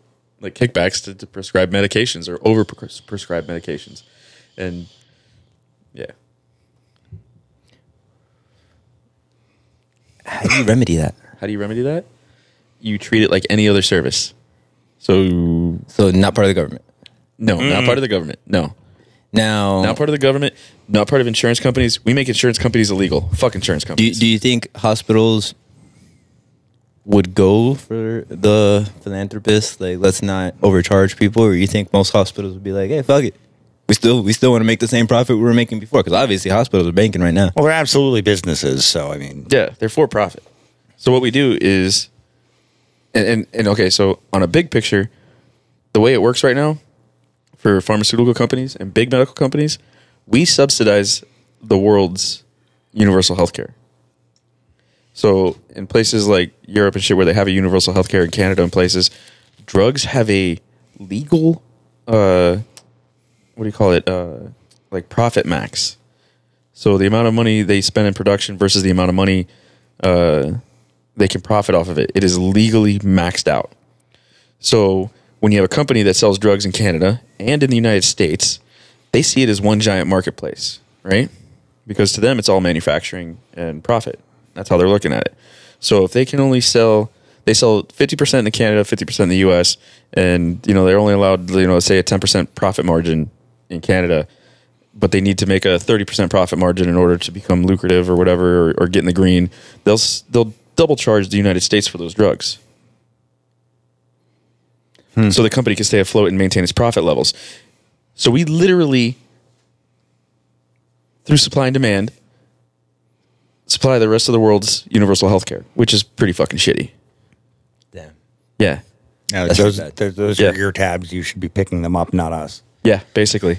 like kickbacks to, to prescribe medications or over prescribe medications. And yeah. How do you remedy that? How do you remedy that? You treat it like any other service. So So not part of the government. no, not mm. part of the government. No. Now, Not part of the government, not part of insurance companies. We make insurance companies illegal. Fuck insurance do companies. do you think hospitals would go for the philanthropists? Like, let's not overcharge people, or you think most hospitals would be like, "Hey, fuck it, we still we still want to make the same profit we were making before"? Because obviously, hospitals are banking right now. Well, they're absolutely businesses. So I mean, Yeah, they're for profit. So what we do is, and, and and okay, so on a big picture, the way it works right now for pharmaceutical companies and big medical companies, we subsidize the world's universal health care. So in places like Europe and shit where they have a universal health care in Canada and places, drugs have a legal uh what do you call it? Uh like profit max. So the amount of money they spend in production versus the amount of money uh, they can profit off of it, it is legally maxed out. So when you have a company that sells drugs in Canada and in the United States, they see it as one giant marketplace, right? Because to them, it's all manufacturing and profit. That's how they're looking at it. So if they can only sell, they sell fifty percent in Canada, fifty percent in the U.S., and you know they're only allowed, you know, say a ten percent profit margin in Canada but they need to make a 30% profit margin in order to become lucrative or whatever or, or get in the green they'll they'll double charge the united states for those drugs hmm. so the company can stay afloat and maintain its profit levels so we literally through supply and demand supply the rest of the world's universal health care which is pretty fucking shitty Damn. yeah Yeah, That's those pretty bad. those, those Yeah. are your tabs. You should be picking them up, not us. Yeah, basically.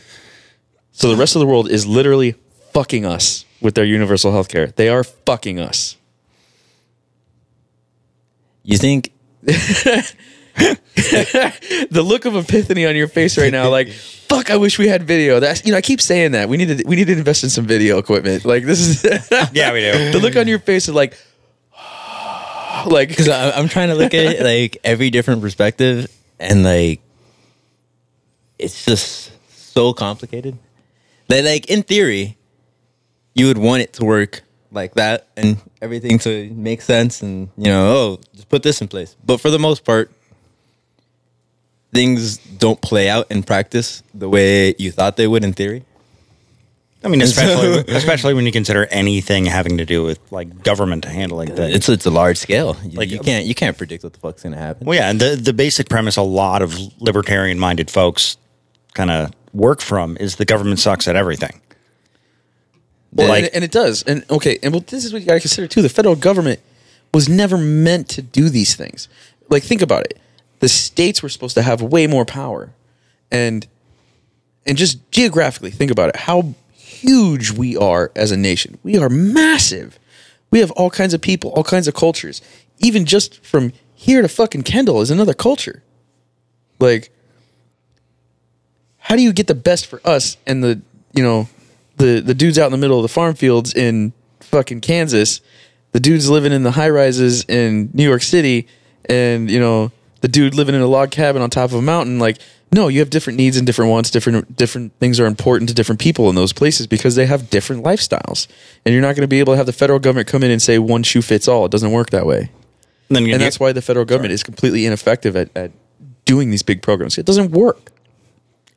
So the rest of the world is literally fucking us with their universal health care. They are fucking us. You think The look of epiphany on your face right now, like, fuck, I wish we had video. That's you know, I keep saying that. We need to we need to invest in some video equipment. Like this is Yeah, we do. the look on your face is like like because I'm trying to look at it like every different perspective, and like it's just so complicated. Like, like in theory, you would want it to work like that and everything to make sense, and you know, oh, just put this in place. But for the most part, things don't play out in practice the way you thought they would in theory. I mean, And so- especially especially when you consider anything having to do with like government handling things. It's it's a large scale. You, Like, you can't you can't predict what the fuck's gonna happen. well, yeah, and the the basic premise a lot of libertarian minded folks kind of work from is the government sucks at everything. Well, Like- and, and it does. And okay, and well, this is what you got to consider too. The federal government was never meant to do these things. Like, think about it. The states were supposed to have way more power, and and just geographically, think about it. How huge we are as a nation. We are massive. We have all kinds of people, all kinds of cultures. Even just from here to fucking Kendall is another culture. Like, how do you get the best for us and the you know the the dudes out in the middle of the farm fields in fucking Kansas, the dudes living in the high rises in New York City, and you know the dude living in a log cabin on top of a mountain? Like, no, you have different needs and different wants. Different different things are important to different people in those places because they have different lifestyles, and you're not going to be able to have the federal government come in and say one shoe fits all. It doesn't work that way, And and that's why the federal government is completely ineffective at, at doing these big programs. It doesn't work.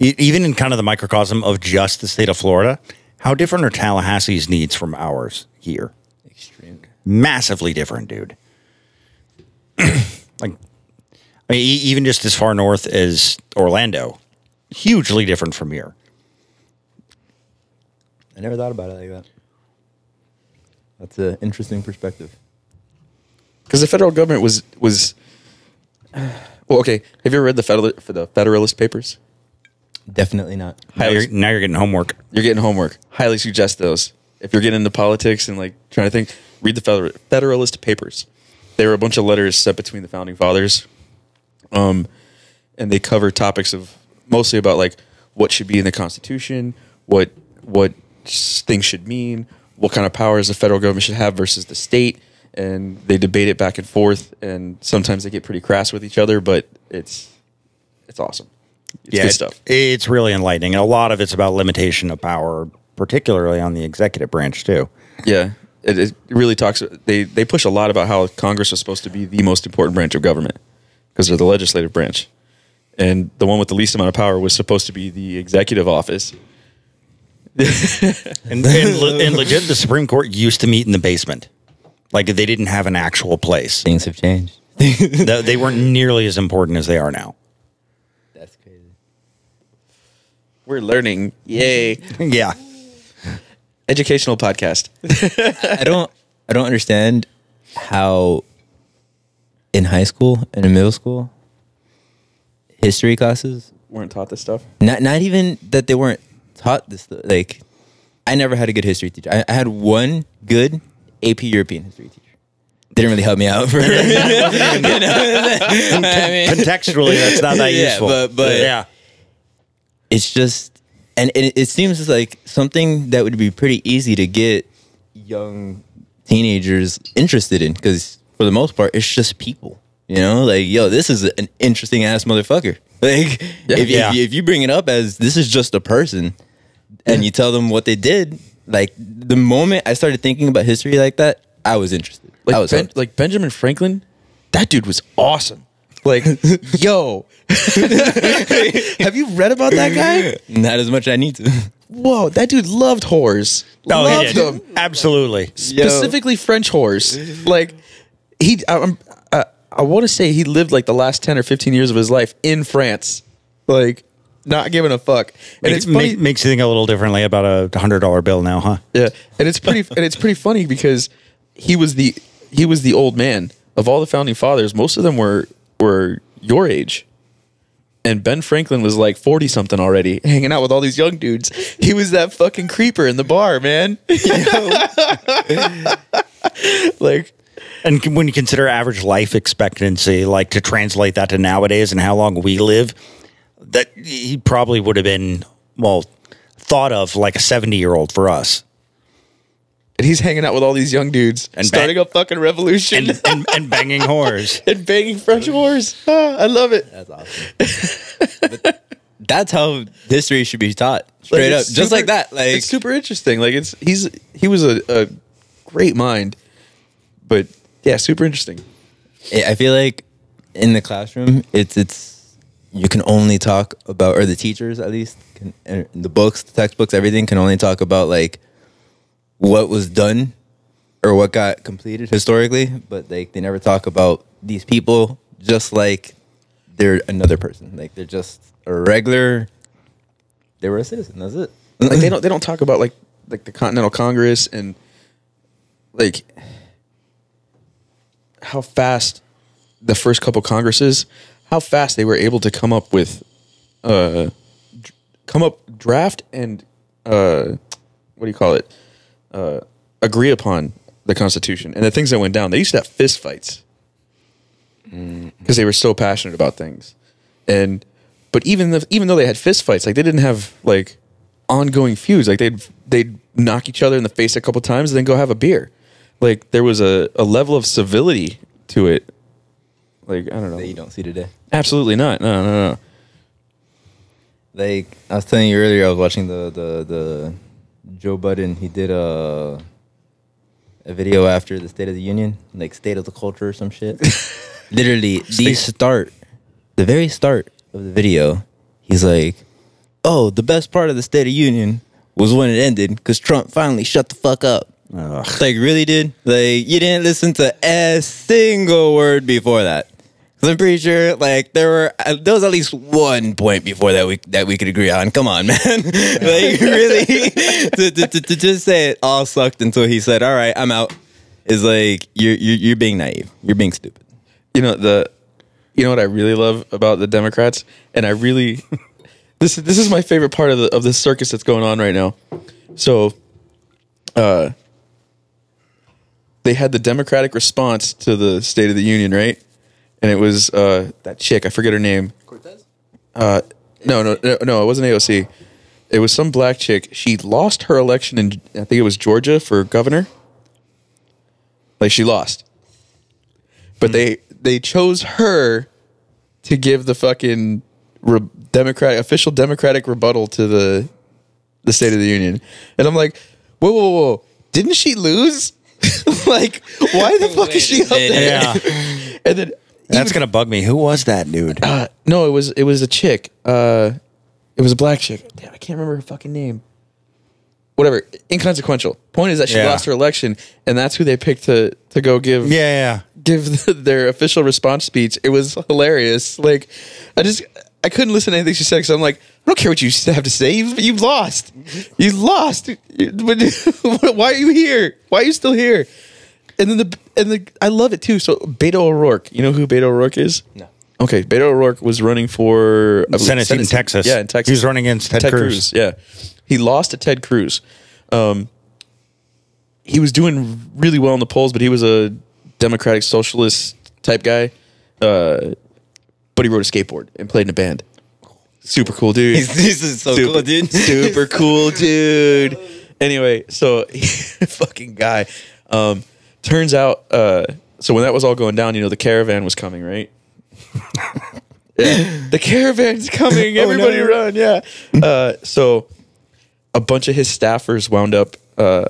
Even in kind of the microcosm of just the state of Florida, how different are Tallahassee's needs from ours here? Extreme. Massively different, dude. like, I mean, e- even just as far north as Orlando, hugely different from here. I never thought about it like that. That's an interesting perspective. because the federal government was was well okay have you ever read the federal for the federalist papers Definitely not. Now you're, now you're getting homework. you're getting homework highly suggest those if you're getting into politics and like trying to think read the federalist papers they were a bunch of letters set between the founding fathers um and they cover topics of mostly about like what should be in the constitution what what things should mean what kind of powers the federal government should have versus the state and they debate it back and forth and sometimes they get pretty crass with each other but it's it's awesome it's good it- stuff It's really enlightening. And a lot of it's about limitation of power, particularly on the executive branch, too. Yeah, it, it really talks. They they push a lot about how Congress is supposed to be the most important branch of government because they're the legislative branch, and the one with the least amount of power was supposed to be the executive office. And, and, le- and legit, the Supreme Court used to meet in the basement. Like, they didn't have an actual place. Things have changed. They they weren't nearly as important as they are now. That's crazy. We're learning. Yay! Yeah. Educational podcast. I don't. I don't understand how in high school and in middle school history classes Weren't taught this stuff. not not even that they weren't taught this stuff. like I never had a good history teacher. I, I had one good AP European history teacher. Didn't really help me out for You know? I mean- Contextually, that's not that Yeah, useful. but- but- yeah. it's just and it, it seems like something that would be pretty easy to get young teenagers interested in because for the most part it's just people you know like yo this is an interesting ass motherfucker like if, Yeah. if, you, if you bring it up as this is just a person and you tell them what they did like the moment i started thinking about history like that i was interested Like I was ben, like Benjamin Franklin, that dude was awesome. Like, yo, have you read about that guy? not as much i need to Whoa, that dude loved whores. Oh, he loved did. them. Absolutely. specifically French whores. Like he, I, I'm- I, I want to say he lived like the last ten or fifteen years of his life in France, like not giving a fuck. And It it's funny, make- makes you think a little differently about a hundred dollar bill now, huh? yeah, and it's pretty, and it's pretty funny because he was the he was the old man of all the founding fathers. Most of them were were your age, And Ben Franklin was like 40 something already, hanging out with all these young dudes. He was that fucking creeper in the bar, man. like, And when you consider average life expectancy, like to translate that to nowadays and how long we live, that he probably would have been well thought of like a seventy year old for us. and he's hanging out with all these young dudes and And starting Ben- a fucking revolution And, and, and banging whores. and banging French whores. Ah, I love it. That's awesome. that's how history should be taught. Straight up. it's Just like that. Like it's super interesting. Like it's he's he was a, a great mind, but yeah, super interesting. I feel like in the classroom, it's it's you can only talk about, or the teachers at least, can, the books, the textbooks, everything can only talk about like what was done or what got completed historically, but like they never talk about these people just like they're another person. Like they're just a regular. They were a citizen. That's it. Like they don't they don't talk about like like the Continental Congress and like how fast the first couple congresses, how fast they were able to come up with uh come up draft and uh what do you call it? Uh agree upon the Constitution and the things that went down. They used to have fist fights because they were so passionate about things. And but even the, even though they had fist fights, like they didn't have like ongoing feuds. Like they'd they'd knock each other in the face a couple times and then go have a beer. Like there was a, a level of civility to it. Like I don't know. That you don't see today. Absolutely not. No, no, no. Like I was telling you earlier, I was watching the the the Joe Budden. He did a a video after the State of the Union, like State of the Culture or some shit. Literally, the start, the very start of the video, he's like, "Oh, the best part of the State of Union was when it ended because Trump finally shut the fuck up." Ugh. Like, really, dude? Like, you didn't listen to a single word before that. 'Cause I'm pretty sure, like, there were uh, there was at least one point before that we that we could agree on. Come on, man. like, really, to, to, to, to just say it all sucked until he said, "All right, I'm out," is like you're you're, you're being naive. You're being stupid. You know the you know what I really love about the Democrats, and I really this is this is my favorite part of the of the circus that's going on right now. So, uh, they had the Democratic response to the State of the Union, right? And it was uh, that chick. I forget her name. Cortez. Uh, no, no, no, no. It wasn't AOC. It was some black chick. She lost her election in I think it was Georgia for governor. Like she lost but they they chose her to give the fucking re- democratic official democratic rebuttal to the the State of the Union, and I'm like, whoa, whoa, whoa, didn't she lose? like, why the fuck is she up there? Yeah. And then That's gonna bug me. Who was that dude? uh, no, it was it was a chick. Uh, it was a black chick. Damn, I can't remember her fucking name. Whatever, inconsequential. Point is that she Yeah. lost her election, and that's who they picked to to go give Yeah, yeah. give the, their official response speech. It was hilarious. Like, I just I couldn't listen to anything she said because I'm like, I don't care what you have to say. You've, you've lost. You lost. Why are you here? Why are you still here? And then the and the I love it too. So Beto O'Rourke, you know who Beto O'Rourke is? No. Okay, Beto O'Rourke was running for I believe, Senate seat in Texas. Yeah, in Texas. He was running against Ted Cruz. Yeah, he lost to Ted Cruz. Um, he was doing really well in the polls, but he was a Democratic Socialist type guy. Uh, but he rode a skateboard and played in a band. Super cool dude. this is so super, cool, dude. super cool dude. Anyway, so fucking guy. Um, turns out, uh, so when that was all going down, you know, the caravan was coming, right? yeah, the caravan's coming. Everybody no. run! Yeah. Uh, so a bunch of his staffers wound up uh,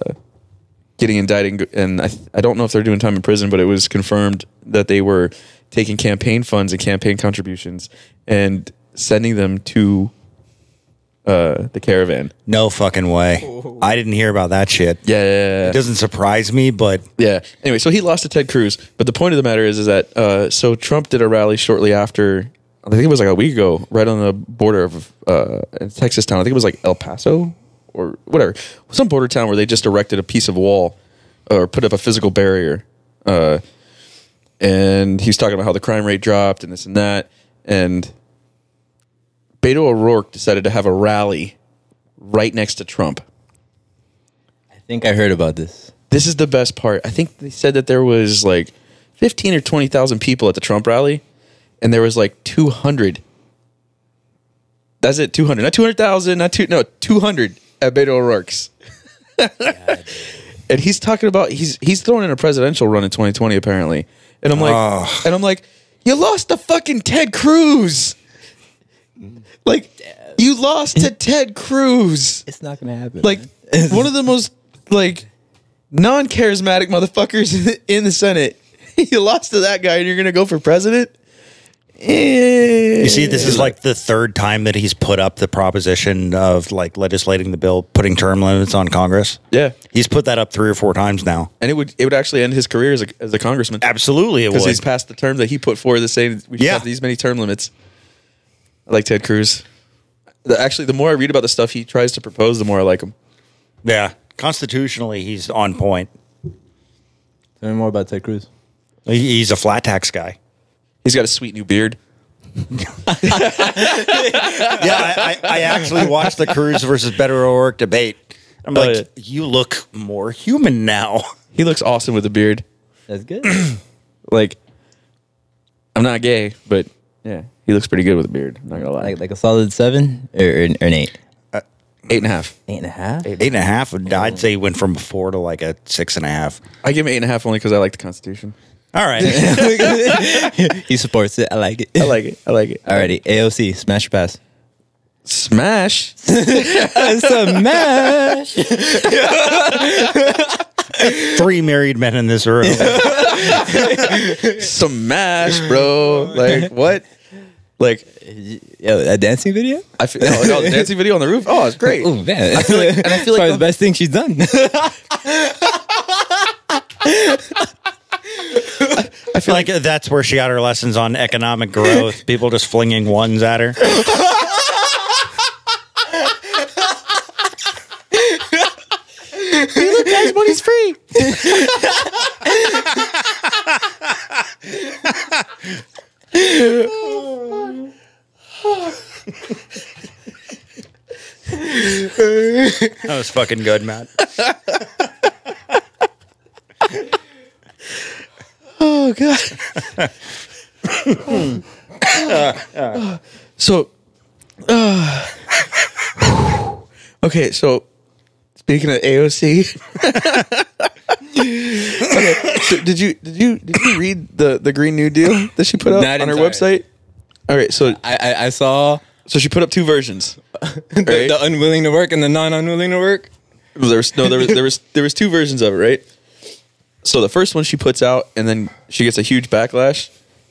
getting indicted, and I, I don't know if they're doing time in prison, but it was confirmed that they were taking campaign funds and campaign contributions and sending them to uh, the caravan. No fucking way. I didn't hear about that shit. Yeah, yeah, yeah. It doesn't surprise me, but Yeah. Anyway, so he lost to Ted Cruz, but the point of the matter is, is that uh, so Trump did a rally shortly after. I think it was like a week ago, right on the border of uh, in Texas town. I think it was like El Paso or whatever, some border town where they just erected a piece of wall or put up a physical barrier. Uh, and he's talking about how the crime rate dropped and this and that. And Beto O'Rourke decided to have a rally right next to Trump. I think I heard about this. This is the best part. I think they said that there was like 15 or 20,000 people at the Trump rally and there was like 200. That's it, 200. Not 200,000, not two no, 200 at Beto O'Rourke's. and he's talking about he's he's throwing in a presidential run in 2020 apparently. And I'm like Oh. and I'm like you lost to fucking Ted Cruz. Like you lost to Ted Cruz It's not gonna happen. like one of the most like non-charismatic motherfuckers in the Senate. You lost to that guy, and you're gonna go for president. Eh. You see, this is like the third time that he's put up the proposition of like legislating the bill, putting term limits on Congress. yeah, He's put that up three or four times now. and it would it would actually end his career as a, as a congressman Absolutely, it because would. he's passed the term that he put forward the saying we should Yeah. have these many term limits. I like Ted Cruz. The, actually, the more I read about the stuff he tries to propose, the more I like him. yeah, constitutionally, he's on point. Tell me more about Ted Cruz. He- He's a flat tax guy. He's got a sweet new beard. Yeah, I, I, I actually watched the Cruz versus Beto O'Rourke debate. I'm Oh, like, you look more human now. He looks awesome with a beard. That's good. Like, I'm not gay, but yeah, he looks pretty good with a beard. I'm not gonna lie. like like a solid seven or, or, or an eight. Uh, eight and a half. Eight and a half. Eight and a half. I'd say he went from a four to like a six and a half. I give him eight and a half only because I like the Constitution. All right. he supports it. I like it. I like it. I like it. Alrighty, AOC, smash or pass. Smash. Smash. Three married men in this room. Smash, bro. Like what? Like Yo, a dancing video? I feel oh, oh, the dancing video on the roof. Oh, it's great. Oh man, I feel like, and I feel probably like the best thing she's done. I feel like that's where she got her lessons on economic growth. People just flinging ones at her. look, guys, money's free. That was fucking good, Matt. Oh god. so, uh, okay. So, speaking of AOC, okay, so did you did you did you read the the Green New Deal that she put up Not on her website? All right, so I, I I saw so she put up two versions. the, Right. the unwilling to work and the non-unwilling to work. There was no there was there was there was two versions of it, right? So the first one she puts out, and then she gets a huge backlash,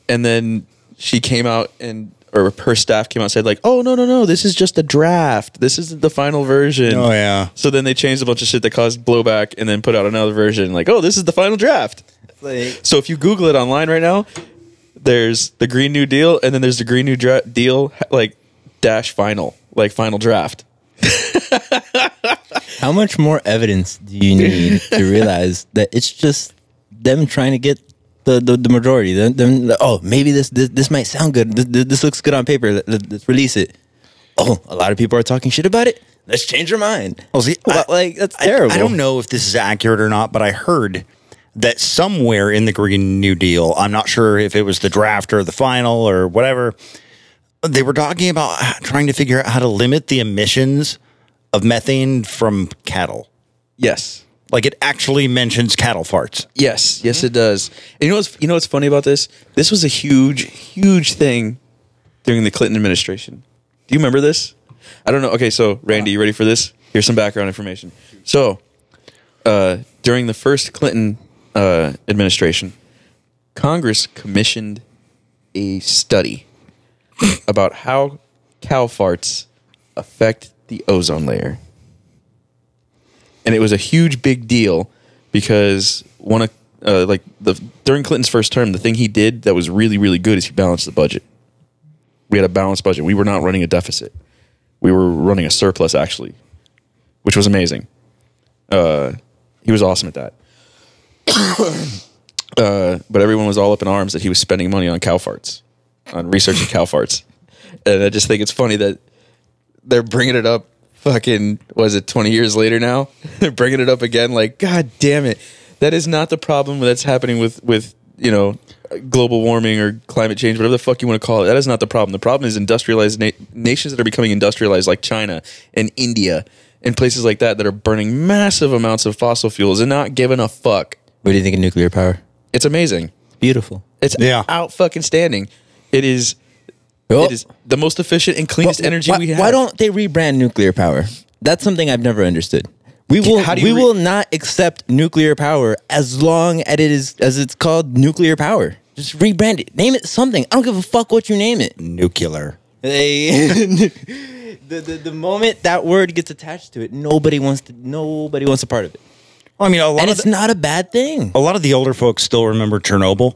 and then she came out and or her staff came out and said like, "Oh no no no, this is just a draft. This isn't the final version." Oh, yeah. So then they changed a bunch of shit that caused blowback, and then put out another version like, "Oh, this is the final draft." Like, So if you Google it online right now, there's the Green New Deal, and then there's the Green New Dra- Deal like dash final like final draft. how much more evidence do you need to realize that it's just them trying to get the the, the majority? Them, them, oh, maybe this, this this might sound good. This, this, looks good on paper. Let, us release it. Oh, a lot of people are talking shit about it. Let's change our mind. Oh, well, see, I- like that's I- terrible. I, don't know if this is accurate or not, but I heard that somewhere in the Green New Deal, I'm not sure if it was the draft or the final or whatever, they were talking about trying to figure out how to limit the emissions of methane from cattle. Yes. Like it actually mentions cattle farts. Yes, yes, it does. And you know what's you know what's funny about this? This was a huge, huge thing during the Clinton administration. Do you remember this? I don't know. Okay, so Randy, you ready for this? Here's some background information. So, uh, during the first Clinton uh, administration, Congress commissioned a study about how cow farts affect the ozone layer and it was a huge big deal because one of uh, like the during Clinton's first term, the thing he did that was really really good is he balanced the budget. We had a balanced budget. We were not running a deficit. We were running a surplus actually, which was amazing. Uh, he was awesome at that. uh, but everyone was all up in arms that he was spending money on cow farts, on researching cow farts. and I just think it's funny that they're bringing it up. Fucking was it twenty years later now? they're bringing it up again. Like, god damn it, that is not the problem that's happening with with you know global warming or climate change, whatever the fuck you want to call it. That is not the problem. The problem is industrialized na- nations that are becoming industrialized, like China and India and places like that, that are burning massive amounts of fossil fuels and not giving a fuck. What do you think of nuclear power? It's amazing. Beautiful. It's Yeah. out fucking standing. It is. Well, it is the most efficient and cleanest Why- energy why, we have. Why don't they rebrand nuclear power? That's something I've never understood. We will how do we you re- will not accept nuclear power as long as it is as it's called nuclear power. Just rebrand it. Name it something. I don't give a fuck what you name it. Nuclear. They- the, the the moment that word gets attached to it, nobody wants to nobody wants a part of it. Well, I mean, a lot And of it's the, not a bad thing. a lot of the older folks still remember Chernobyl.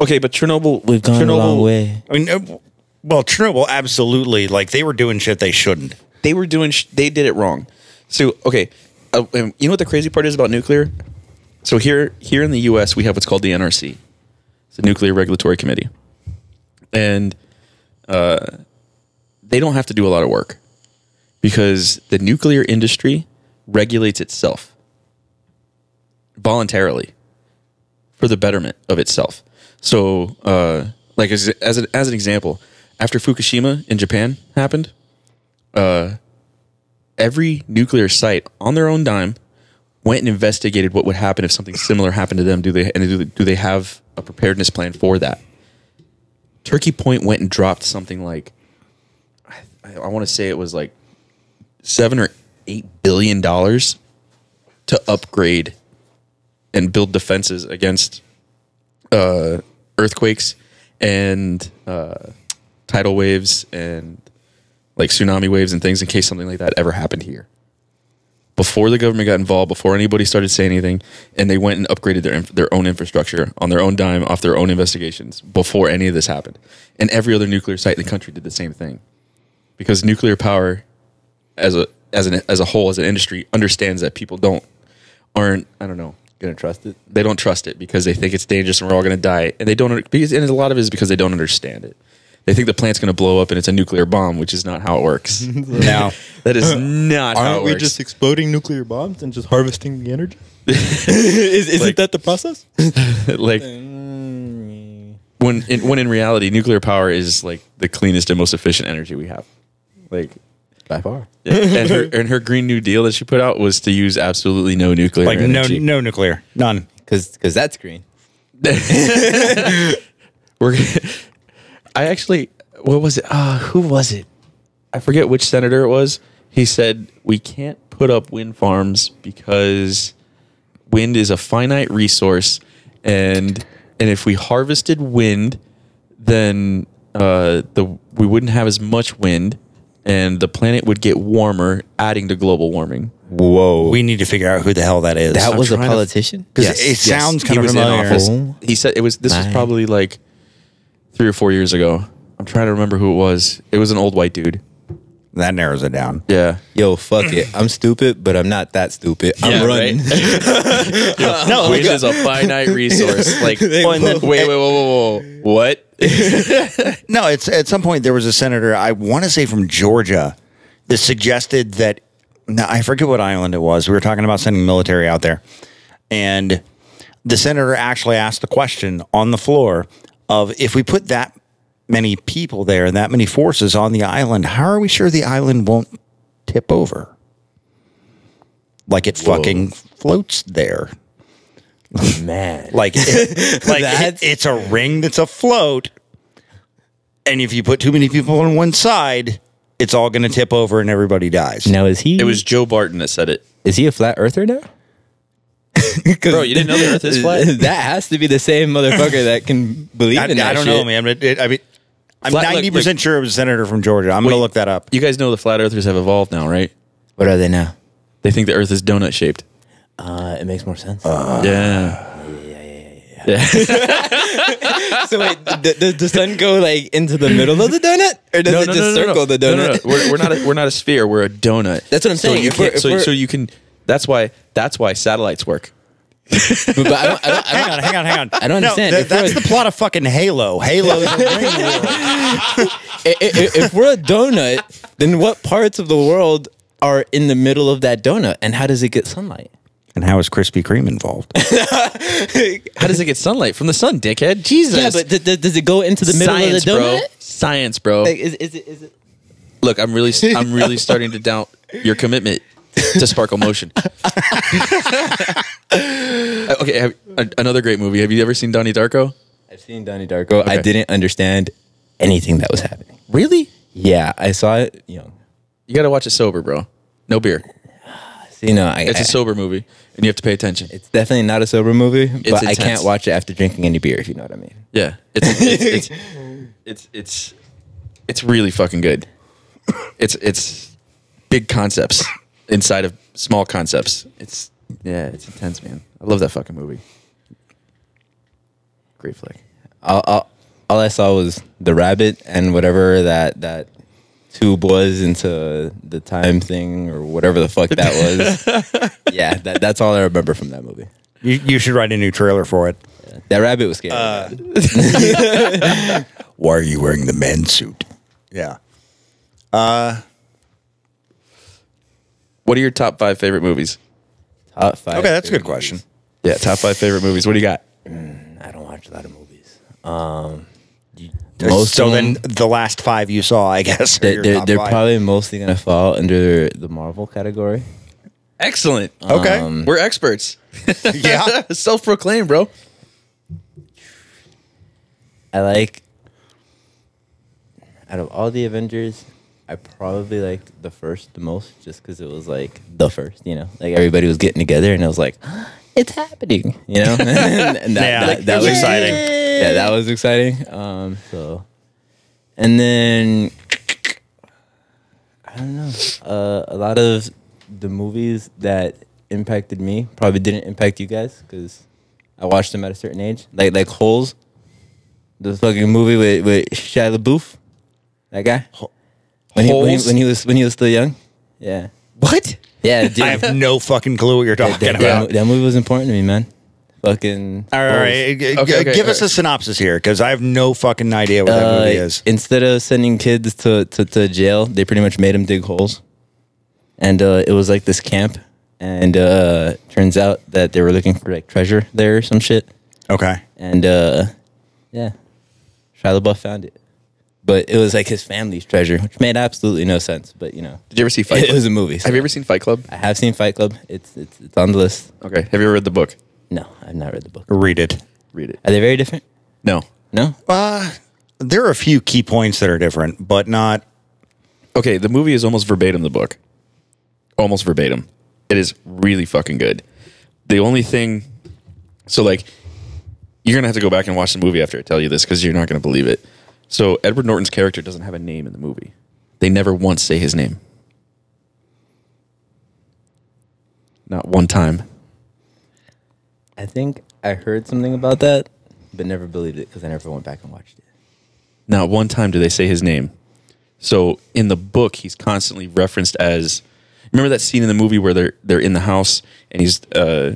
Okay, but Chernobyl. We've gone Chernobyl, a long way. I mean, uh, well, Chernobyl absolutely like they were doing shit they shouldn't. They were doing. Sh- they did it wrong. So okay, uh, and you know what the crazy part is about nuclear? So here, here in the U.S., we have what's called the NRC. It's the Nuclear Regulatory Committee, and uh, they don't have to do a lot of work because the nuclear industry regulates itself voluntarily for the betterment of itself. So, uh, like as as an, as an example, after Fukushima in Japan happened, uh, every nuclear site on their own dime went and investigated what would happen if something similar happened to them. Do they and do they, do they have a preparedness plan for that? Turkey Point went and dropped something like I, I want to say it was like seven or eight billion dollars to upgrade and build defenses against uh, earthquakes and uh, tidal waves and like tsunami waves and things in case something like that ever happened here. Before the government got involved, before anybody started saying anything, and they went and upgraded their their own infrastructure on their own dime, off their own investigations, before any of this happened, and every other nuclear site in the country did the same thing, because nuclear power, as a as an as a whole as an industry, understands that people don't aren't I don't know Gonna trust it. they don't trust it because they think it's dangerous and we're all going to die and they don't because and a lot of it is because they don't understand it they think the plant's going to blow up and it's a nuclear bomb which is not how it works Now, that is uh, not how it works exploding nuclear bombs and just harvesting the energy? Is, isn't Like- that the process? like when in, when in reality nuclear power is like the cleanest and most efficient energy we have like By far. and her and her green new deal that she put out was to use absolutely no nuclear like no energy. no nuclear, none. Because that's green. We're. I actually. What was it? Uh, who was it? I forget which senator it was. He said we can't put up wind farms because wind is a finite resource, and and if we harvested wind, then uh, the we wouldn't have as much wind, and the planet would get warmer, adding to global warming. Whoa. We need to figure out who the hell that is. that I'm was a trying to- politician? because it sounds kind he of was familiar. in office. Oh. He said it was. This was My. probably like three or four years ago. I'm trying to remember who it was. It was an old white dude. That narrows it down. Yeah. Yo, fuck it. I'm stupid, but I'm not that stupid. I'm Yeah, running. No, wind is a finite resource. Like, Well, and then- wait, wait, whoa, whoa, whoa, what? No, it's at some point there was a senator I want to say from Georgia that suggested that no, I forget what island it was. We were talking about sending military out there, and the senator actually asked the question on the floor of if we put that many people there, and that many forces on the island, how are we sure the island won't tip over? Like it fucking floats there. Man. Like, it, like it- it's a ring that's afloat, and if you put too many people on one side, it's all going to tip over and everybody dies. Now is he It was Joe Barton that said it. is he a flat earther now? Bro, you didn't know the earth is flat? that has to be the same motherfucker that can believe I, in that I don't shit. know, man. But it, I mean, I'm Flat- look, ninety percent sure it was a senator from Georgia. I'm going to look that up. You guys know the flat earthers have evolved now, right? What are they now? They think the earth is donut shaped. Uh, it makes more sense. yeah. Yeah. So wait, d- does the sun go like into the middle of the donut, or does it just circle the No, donut? no, no. We're, we're not. A, we're not a sphere. We're a donut. That's what I'm So saying. you If we're- can't. if So, we're- so you can. That's why. That's why satellites work. but, but I don't. I don't, I Hang don't on, hang on, hang on. I don't No, understand. that- that's a- the plot of fucking Halo. Halo is ring world. I- I- if we're a donut, then what parts of the world are in the middle of that donut, and how does it get sunlight? And how is Krispy Kreme involved? How does it get sunlight from the sun, dickhead? Jesus. Yeah, but th- th- does it go into the middle science, of the donut? bro. Science, bro. Like, is, is it? Is it? Look, I'm really, I'm really starting to doubt your commitment to Sparkle Motion. Okay, have, a- another great movie. Have you ever seen Donnie Darko? I've seen Donnie Darko. I didn't understand anything that was happening. Really? Yeah, I saw it young. You got to watch it sober, bro. No beer. You know, I, It's I- a sober movie, and you have to pay attention. It's definitely not a sober movie, but I can't watch it after drinking any beer. If you know what I mean. Yeah, it's it's it's it's it's, it's really fucking good. It's it's big concepts inside of small concepts. It's yeah, it's intense, man. I love that fucking movie. Great flick. all, all, all I saw was the rabbit and whatever that that tube was into the time thing or whatever the fuck that was. yeah, that, that's all I remember from that movie. You, you should write a new trailer for it. That rabbit was scary. Uh. Why are you wearing the man suit? Yeah. What are your top five favorite movies? Top five. Okay, that's a good favorite question. movies. Yeah, top five favorite movies. What do you got? I don't watch a lot of movies. Um, you- so most of then the last five you saw, I guess. they're, they're, they're probably mostly gonna fall under the Marvel category. Excellent. okay. um, We're experts. yeah. Self-proclaimed, bro. I like out of all the Avengers, I probably liked the first the most, just because it was like the first. You know, like everybody was getting together, and I was like, "It's happening!" You know, and, and that, Yeah, that, it that was was exciting. Yeah, that was exciting. Um, so, and then I don't know. Uh, a lot of the movies that impacted me probably didn't impact you guys because I watched them at a certain age. Like like Holes, the fucking movie with with Shia LaBeouf, that guy. When he, when, he, when he was when he was still young, yeah, What? yeah. Dude, I have no fucking clue what you're talking that, that, about. that, that movie was important to me, man. Fucking. All right, g- g- Okay, okay, give us all a synopsis here because I have no fucking idea what that Uh, movie is. Instead of sending kids to, to, to jail, they pretty much made them dig holes. And uh, it was like this camp. And uh, turns out that they were looking for like treasure there or some shit. Okay. And uh, yeah, Shia LaBeouf found it. But it was like his family's treasure, which made absolutely no sense. But you know, Did you ever see Fight it Club? was a movie. so- Have you ever seen Fight Club? I have seen Fight Club. It's it's it's on the list. Okay. Have you ever read the book? No, I've not read the book. Read it. Read it. Are they very different? No. No. Uh, there are a few key points that are different, but not. Okay, the movie is almost verbatim the book. Almost verbatim. It is really fucking good. The only thing so like you're going to have to go back and watch the movie after I tell you this cuz you're not going to believe it. So Edward Norton's character doesn't have a name in the movie. They never once say his name. Not one time. I think I heard something about that, but never believed it because I never went back and watched it. Not one time do they say his name. So in the book, he's constantly referenced as. Remember that scene in the movie where they're they're in the house and he's uh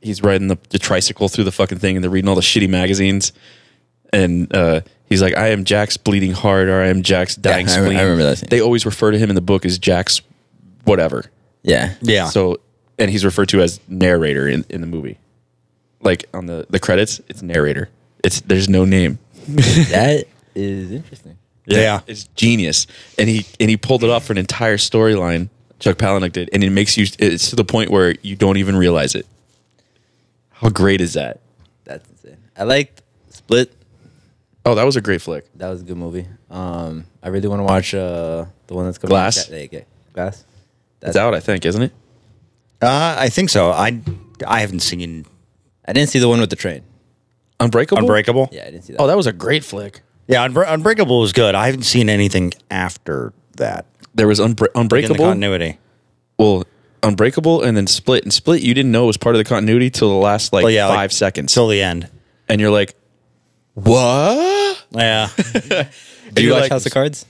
he's riding the, the tricycle through the fucking thing and they're reading all the shitty magazines and uh he's like I am Jack's bleeding heart or I am Jack's dying I re- I spleen. remember that scene. They always refer to him in the book as Jack's whatever. Yeah. Yeah. So and he's referred to as narrator in, in the movie. Like on the the credits, it's narrator. It's there's no name. that is interesting. Yeah. it's genius, and he and he pulled it off for an entire storyline. Chuck Palahniuk did, and it makes you. It's to the point where you don't even realize it. How great is that? That's insane. I liked Split. Oh, that was a great flick. That was a good movie. Um, I really want to watch uh the one that's coming. Glass? out- yeah, yeah, Glass. It's out, I think, isn't it? Uh, I think so. I I haven't seen I didn't see the one with the train. Unbreakable. Unbreakable. Yeah, I didn't see that. Oh, that was a great flick. Yeah, Unbre- Unbreakable was good. I haven't seen anything after that. There was Unbre- In the Unbreakable. continuity. well, Unbreakable, and then Split. And Split, you didn't know it was part of the continuity till the last like Well, yeah, like, five seconds, Till the end. and you're like, "What?" Yeah. Did you you're watch like- House of Cards?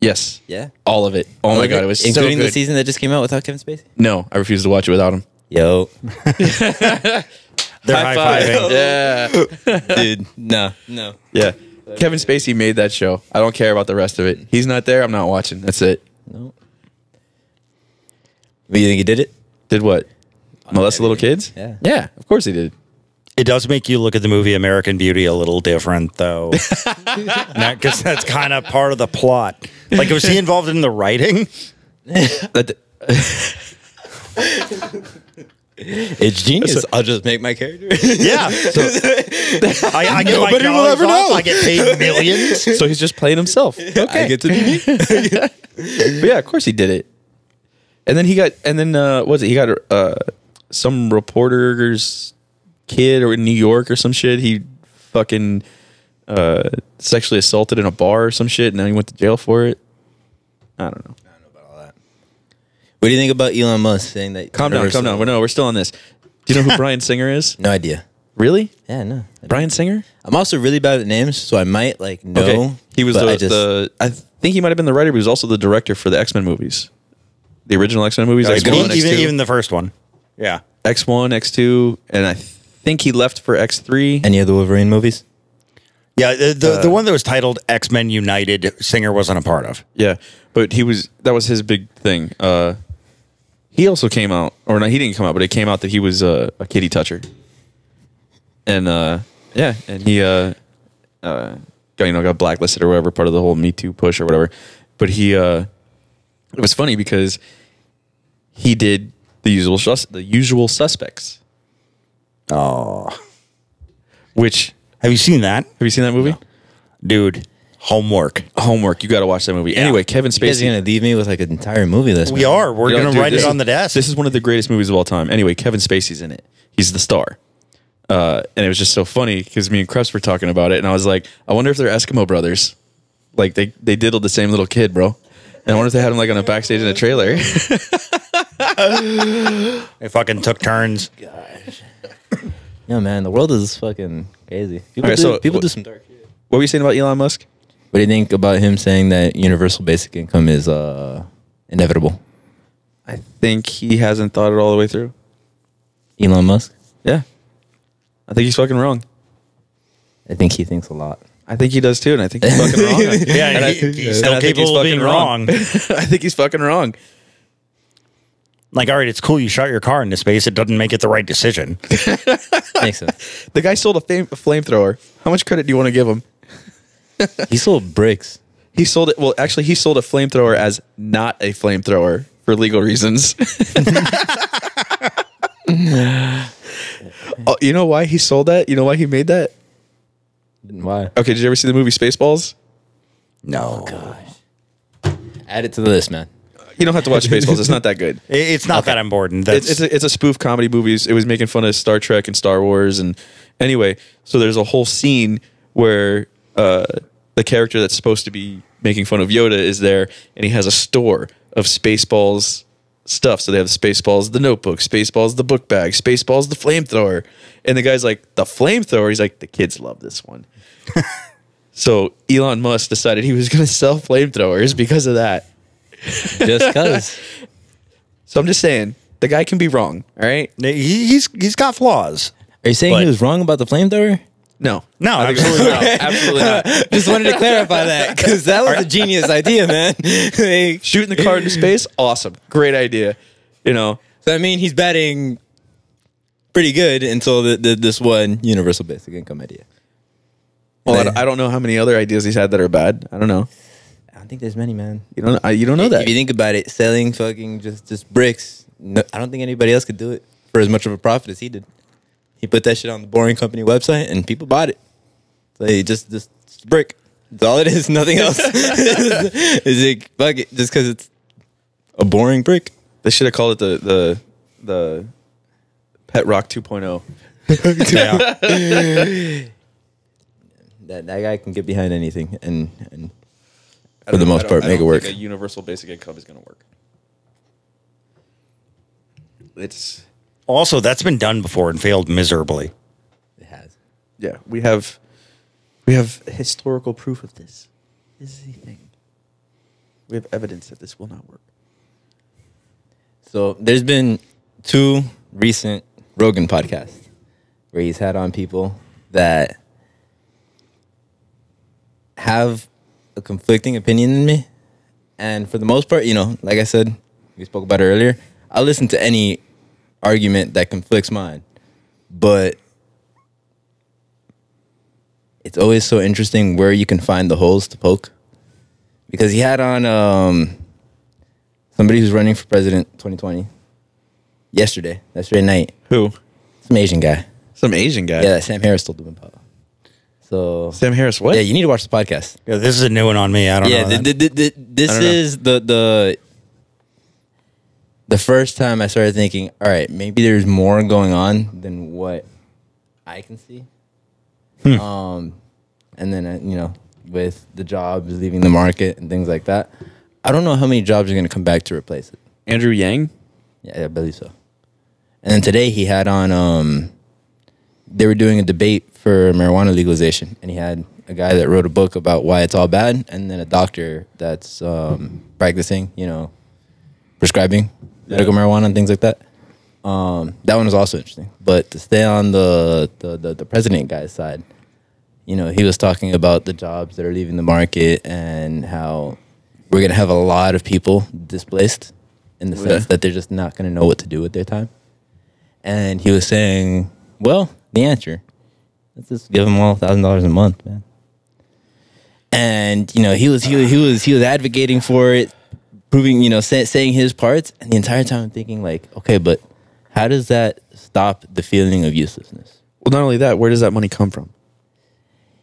Yes. Yeah. all of it. Oh my god, it was including so the season that just came out without Kevin Spacey. No, I refuse to watch it without him. Yo, They're high fiving. Yeah, dude, no, no. yeah. Kevin Spacey made that show. I don't care about the rest of it. He's not there. I'm not watching. That's it. No. But you think he did it? Did what? Molest little kids? Yeah. Yeah, of course he did. It does make you look at the movie American Beauty a little different, though, because that's kind of part of the plot. Like, was he involved in the writing? It's genius. I'll just make my character. Yeah. I, I get Nobody will ever off, know. I get paid millions. so he's just playing himself. I get to be me. But yeah, of course he did it. And then he got, and then uh, what was it? He got uh, some reporter's kid or in New York or some shit. He fucking uh, sexually assaulted in a bar or some shit, and now he went to jail for it. I don't know. What do you think about Elon Musk saying that? Calm down, calm down. We're, no, we're still on this. Do you know who Bryan Singer is? No idea. Really? Yeah, no. Bryan Singer? I'm also really bad at names, so I might like know. He was the, I just, the. I think he might have been the writer, but he was also the director for the X Men movies, the original X Men movies. X even, one, X even, two, even the first one. Yeah. X one, X two, and I think he left for X three. any of the Wolverine movies. Yeah. The, the, the one that was titled X Men United, Singer wasn't a part of. Yeah, but he was that was his big thing. Uh, he also came out, or no, he didn't come out, but it came out that he was uh, a kitty toucher, and uh, yeah, and he uh, uh, got you know got blacklisted or whatever, part of the whole Me Too push or whatever. But he, uh, it was funny because he did the usual sus- the usual suspects, Oh. which Have you seen that? have you seen that movie? Dude, homework. Homework, you got to watch that movie. Anyway, Kevin You guys Spacey. are gonna leave me with like an entire movie list. We man. are. We're Yeah, going to dude, write this it is- on the desk. This is one of the greatest movies of all time. Anyway, Kevin Spacey's in it. He's the star. Uh, and it was just so funny because me and Krebs were talking about it, and I was like, I wonder if they're Eskimo brothers. Like they they diddled the same little kid, bro. And I wonder if they had him like on a backstage in a trailer. they fucking took turns. Yeah, man, the world is fucking crazy. People, Okay, do, so people what- do some dark shit. what were you saying about Elon Musk? What do you think about him saying that universal basic income is uh, inevitable? I think he hasn't thought it all the way through. Elon Musk. Yeah, I think he's fucking wrong. I think he thinks a lot. I think he does too, and I think he's fucking wrong. Yeah, And and I- he, and he's I still think he's capable of being fucking wrong. I think he's fucking wrong. Like, all right, it's cool you shot your car into space. It doesn't make it the right decision. Makes sense. The guy sold a, fam- a flamethrower. How much credit do you want to give him? he sold bricks. He sold it. Well, actually, he sold a flamethrower as not a flamethrower for legal reasons. oh, you know why he sold that? You know why he made that? Why? Okay, did you ever see the movie Spaceballs? No. Oh, gosh. Add it to the list, man. You don't have to watch Spaceballs. It's not that good. It's not that important. That's, It's, it's, a, it's a spoof comedy movies. It was making fun of Star Trek and Star Wars. And anyway, so there's a whole scene where uh, the character that's supposed to be making fun of Yoda is there, and he has a store of Spaceballs stuff. So they have Spaceballs, the notebook, Spaceballs, the book bag, Spaceballs, the flamethrower. And the guy's like, the flamethrower? He's like, the kids love this one. so Elon Musk decided he was going to sell flamethrowers because of that. Just cause. So I'm just saying, the guy can be wrong. All right. he, he's he's got flaws. Are you saying But- he was wrong about the flamethrower? No, No, I think- absolutely not. absolutely not. Just wanted to clarify that because that was a genius idea, man. Like, Shooting the car into space, awesome, great idea. You know, so I mean, he's batting pretty good until the, the, this one universal basic income idea. well, I don't- I don't know how many other ideas he's had that are bad. I don't know. I think there's many, man. You don't. I, you don't know that. If you think about it, selling fucking just just bricks, no, I don't think anybody else could do it for as much of a profit as he did. He put that shit on the Boring Company website, and people bought it. So he just just it's brick. That's all it is. Nothing else. is it like fuck it, just because it's a boring brick. they should have called it the the the Pet Rock oh. 2.0. Yeah. That that guy can get behind anything, and and I For the most part, make it work. think A universal basic income is going to work. It's also, that's been done before and failed miserably. it has. yeah. We have we have historical proof of this. This is the thing. We have evidence that this will not work. So there's been two recent Rogan podcasts where he's had on people that have a conflicting opinion in me. And for the most part, you know, like I said, we spoke about it earlier, I listen to any argument that conflicts mine. But it's always so interesting where you can find the holes to poke. Because he had on um, somebody who's running for president 2020 yesterday, yesterday night, Who? some Asian guy. Some Asian guy. Yeah, Sam Harris told him about. So Sam Harris. What? yeah, you need to watch the podcast. Yeah, this is a new one on me. I don't Yeah, know. th- th- th- th- this don't know. is the the the first time I started thinking, all right, maybe there's more going on than what I can see. Hmm. Um, and then uh, you know, with the jobs leaving the market and things like that, I don't know how many jobs are going to come back to replace it. Andrew Yang. Yeah, I believe so. And then today he had on um they were doing a debate for marijuana legalization and he had a guy that wrote a book about why it's all bad and then a doctor that's um practicing, you know, prescribing medical marijuana and things like that. Um that one was also interesting. But to stay on the the the, the president guy's side, you know, he was talking about the jobs that are leaving the market and how we're going to have a lot of people displaced in the Yeah. sense that they're just not going to know what to do with their time. And he was saying, well, the answer, let's just give them all thousand dollars a month, man. And you know, he was he was he was he was advocating for it, proving you know say, saying his parts, and the entire time I'm thinking like, okay, but how does that stop the feeling of uselessness? Well, not only that, where does that money come from?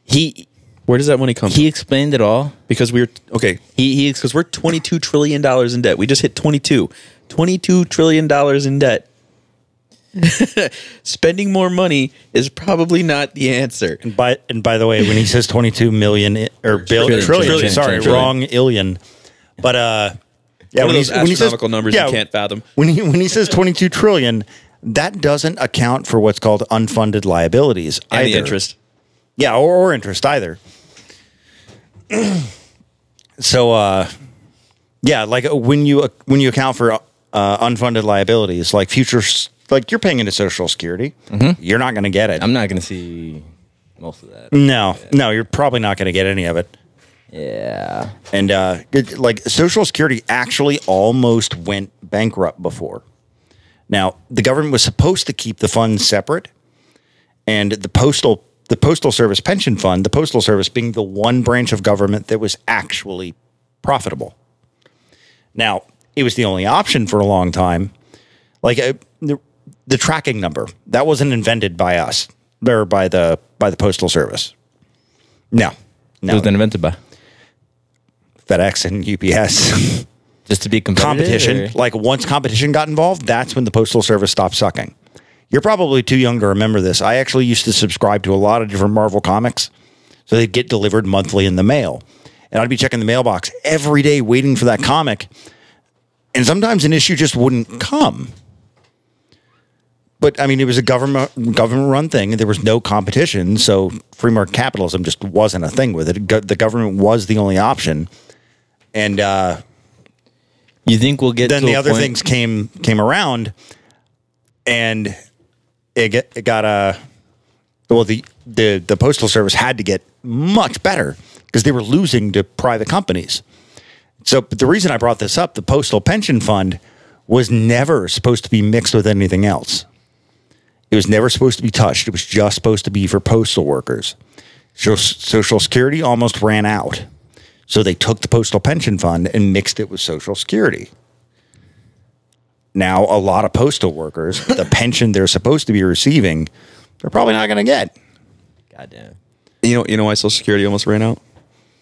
He Where does that money come he from? explained it all. Because we're okay. He he Because we're twenty two trillion dollars in debt. We just hit 22. 22 trillion dollars in debt. Spending more money is probably not the answer. And by and by the way, when he says twenty two million i- or bill, Trillion, trillion, trillion, sorry, trillion. wrong illion. But uh, yeah, One of when those he's- when he says- astronomical numbers you can't fathom. When he when he says twenty two trillion, that doesn't account for what's called unfunded liabilities And the interest. Yeah, or, or interest either. so, uh, yeah, like uh, when you uh, when you account for uh, unfunded liabilities, like future, s- like you're paying into Social Security, you're not going to get it. I'm not gonna see most of that. no, no, you're probably not going to get any of it. Yeah. And uh, it- like Social Security actually almost went bankrupt before. Now, the government was supposed to keep the funds separate, and the postal the postal service pension fund, the postal service being the one branch of government that was actually profitable. Now, it was the only option for a long time. Like uh, the, the tracking number that wasn't invented by us or by the by the postal service. No, no, It was invented by FedEx and UPS. just to be competition. or- Like once competition got involved, that's when the postal service stopped sucking. You're probably too young to remember this. I actually used to subscribe to a lot of different Marvel comics, so they'd get delivered monthly in the mail, and I'd be checking the mailbox every day, waiting for that comic, and sometimes an issue just wouldn't come. But I mean, it was a government government run thing, and there was no competition, so free market capitalism just wasn't a thing with it. The government was the only option, and uh, you think we'll get then to the other point- things came came around, and it get, it got a well the the the postal service had to get much better because they were losing to private companies. So, but the reason I brought this up, the postal pension fund was never supposed to be mixed with anything else. It was never supposed to be touched. It was just supposed to be for postal workers. So Social Security almost ran out. So they took the postal pension fund and mixed it with Social Security. Now, a lot of postal workers, the pension they're supposed to be receiving, they're probably not going to get. Goddamn. You know, you know why Social Security almost ran out?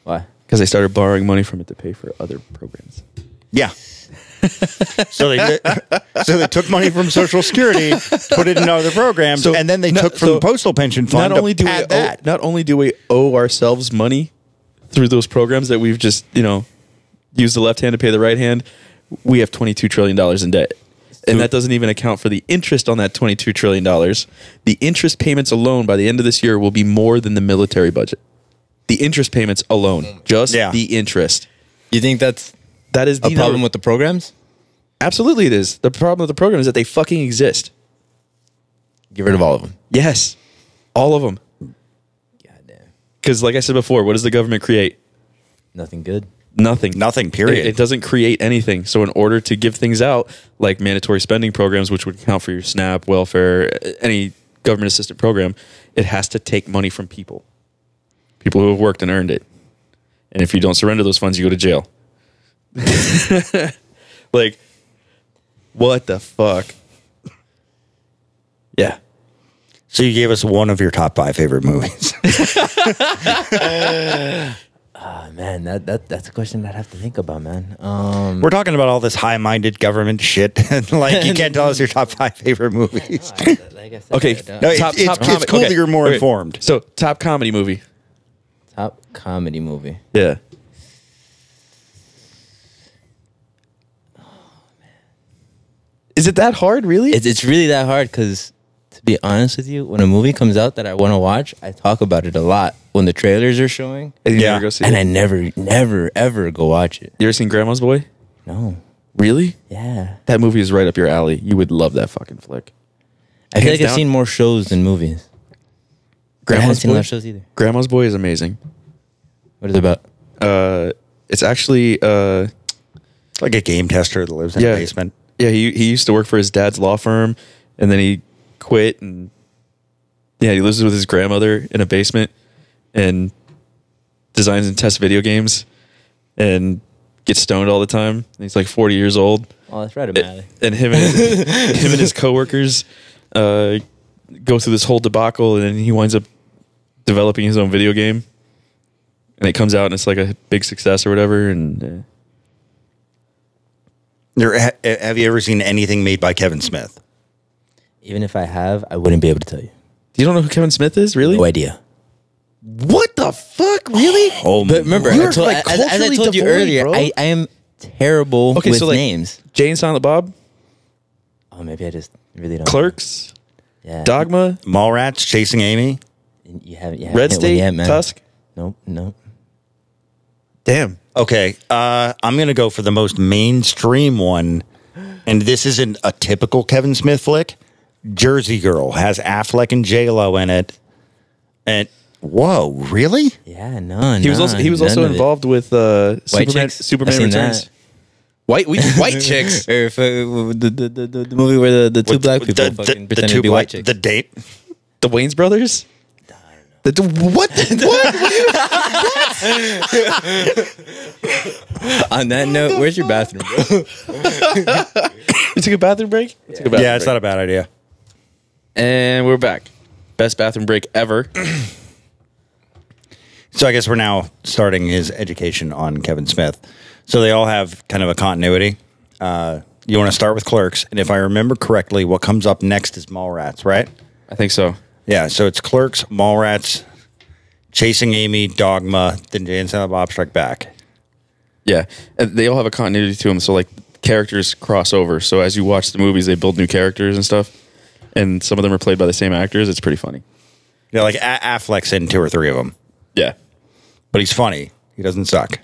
Why? Because they started borrowing money from it to pay for other programs. Yeah. So they so they took money from Social Security, put it in other programs, So, and then they not- took from so the postal pension fund Not only to do we pad owe, not only do we owe ourselves money through those programs that we've just you know used the left hand to pay the right hand, we have twenty two trillion dollars in debt. And that doesn't even account for the interest on that $22 trillion. The interest payments alone by the end of this year will be more than the military budget. The interest payments alone, just Yeah. the interest. You think that's That is a the problem number- with the programs? Absolutely, it is. The problem with the program is that they fucking exist. Get rid of all of them. Yes, all of them. God damn. Because, like I said before, what does the government create? Nothing good. Nothing. Nothing, It, period. it doesn't create anything. So, in order to give things out, like mandatory spending programs, which would count for your SNAP, welfare, any government assisted program, it has to take money from people, people who have worked and earned it. And if you don't surrender those funds, you go to jail. like, what the fuck? Yeah. So you gave us one of your top five favorite movies. Ah, man, that, that that's a question I'd have to think about, man. Um, We're talking about all this high-minded government shit, and like you can't tell us your top five favorite movies. like I said, Okay. I don't- No, it's, Top- it's, top it's comic- cool okay. that you're more Okay. informed. So, top comedy movie. top comedy movie. Yeah. Is it that hard, really? It's it's really that hard because, to be honest with you, when a movie comes out that I want to watch, I talk about it a lot when the trailers are showing, And you Yeah. never go see and it? I never, never, ever go watch it. you ever seen Grandma's Boy? No, Really? yeah, That movie is right up your alley. You would love that fucking flick. I feel Hands like I've seen more shows than movies. I haven't Grandma's seen a lot Boy. of shows either. Grandma's Boy is amazing. What is it about? Uh, it's actually uh, Like a game tester that lives in Yeah. a basement. Yeah. He he used to work for his dad's law firm, and then he quit, and yeah, he lives with his grandmother in a basement, and designs and tests video games, and gets stoned all the time. And he's like forty years old. Oh, that's right, O'Malley. and him and him and his coworkers uh, go through this whole debacle, and then he winds up developing his own video game, and it comes out and it's like a big success or whatever. And uh, There, ha, have you ever seen anything made by Kevin Smith? Even if I have, I wouldn't be able to tell you. you don't know who Kevin Smith is, really? No idea. What the fuck, really? Oh, But remember, I told, like, as, as I culturally told you devoid, earlier, bro. I, I am terrible Okay, with so like names. Jay and Silent Bob, Oh, maybe I just really don't. Clerks, Yeah. Dogma, Mallrats chasing Amy. You haven't. You haven't Red State, yet, man. Tusk. Nope. Nope. Damn. Okay, uh, I'm gonna go for the most mainstream one, and this isn't a typical Kevin Smith flick. Jersey Girl has Affleck and J Lo in it, and whoa, really? Yeah. None. He was also he was also involved with uh, Superman. Chicks? Superman I've seen Returns. that. White we, white chicks. Or if, uh, the, the, the, the, the movie where the, the two With black the- people the, fucking the, pretended two to be black, white chicks. the date. The Wayans brothers? The, the, what? what? On that note, where's your bathroom, bro? You took a bathroom break? I took a bathroom Yeah, it's break. not a bad idea. And we're back. Best bathroom break ever. So I guess we're now starting his education on Kevin Smith. So they all have kind of a continuity. Uh, you want to start with Clerks, and if I remember correctly, what comes up next is Mallrats, right? I think so. Yeah, so it's Clerks, Mallrats, Chasing Amy, Dogma, then Jay and Silent Bob Strike Back. Yeah. And they all have a continuity to them. So, like, characters cross over. So, as you watch the movies, they build new characters and stuff. And some of them are played by the same actors. It's pretty funny. Yeah, like a- Affleck's in two or three of them, Yeah. but he's funny. He doesn't suck.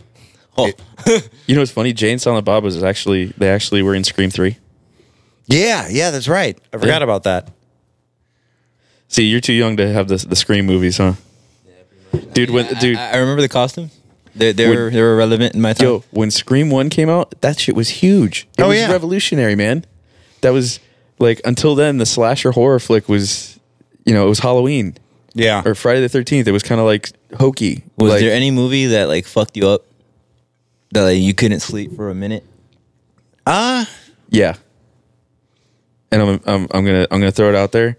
Oh, You know what's funny? Jay and Silent Bob was actually, they actually were in Scream 3. Yeah, yeah, that's right. I forgot Yeah. about that. See, you're too young to have the, the Scream movies, huh? Dude, when, dude. I, I remember the costumes. They, they When- were they were relevant in my time. Yo, when Scream One came out, that shit was huge. It Oh, was yeah. revolutionary, man. That was like until then, the slasher horror flick was, you know, it was Halloween Yeah. or Friday the Thirteenth. It was kind of like hokey. was like, there any movie that like fucked you up? That like you couldn't sleep for a minute? Ah, Yeah. And I'm, I'm I'm gonna I'm gonna throw it out there.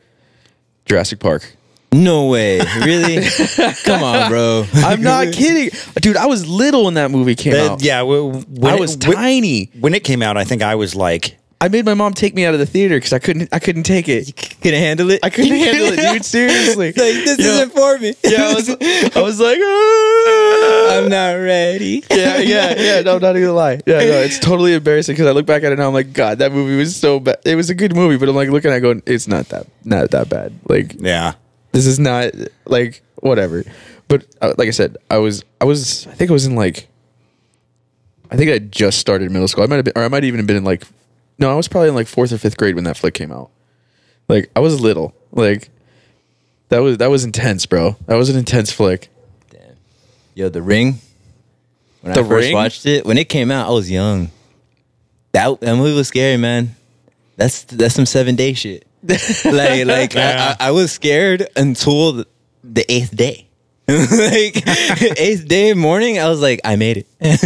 Jurassic Park. No way. Really? Come on, bro. I'm not kidding, dude. I was little when that movie came out. yeah. w- When I it- was when- tiny. when it came out. I think I was like, I made my mom take me out of the theater because I couldn't I couldn't take it. You Couldn't handle it. I couldn't handle it, dude. Seriously. like this Yeah. isn't for me. Yeah, I was, I was like, "Ah." I'm not ready. yeah, yeah, yeah. No, I'm not even gonna lie. Yeah, no, it's totally embarrassing because I look back at it now. I'm like, God, that movie was so bad. It was a good movie, but I'm like looking at it going, it's not that, not that bad. Like, yeah. this is not like whatever. But uh, like I said, I was, I was, I think I was in like, I think I just started middle school. I might have been, or I might even have been in like No, I was probably in like fourth or fifth grade when that flick came out. Like I was little. Like that was that was intense, bro. That was an intense flick. Damn. Yo, The Ring. When The I first Ring? watched it, when it came out, I was young. That that movie was scary, man. That's that's some seven day shit. like like Yeah. I, I, I was scared until the, the eighth day. like eighth day morning, I was like, I made it.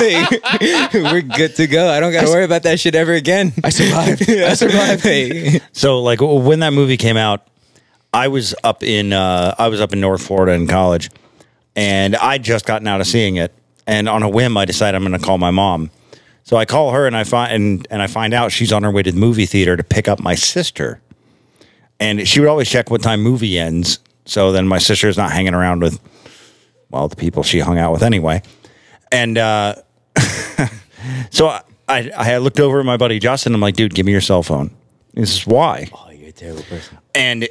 Like, we're good to go. I don't got to worry about that shit ever again. I survived. I survived. So like when that movie came out, I was up in uh, I was up in North Florida in college, and I just gotten out of seeing it. And on a whim, I decided I'm going to call my mom. So I call her and I find and, and I find out she's on her way to the movie theater to pick up my sister. And she would always check what time movie ends. So then my sister's not hanging around with well the people she hung out with anyway. And uh, so I, I looked over at my buddy Justin. I'm like, dude, give me your cell phone. He says, why. Oh, you're a terrible person. And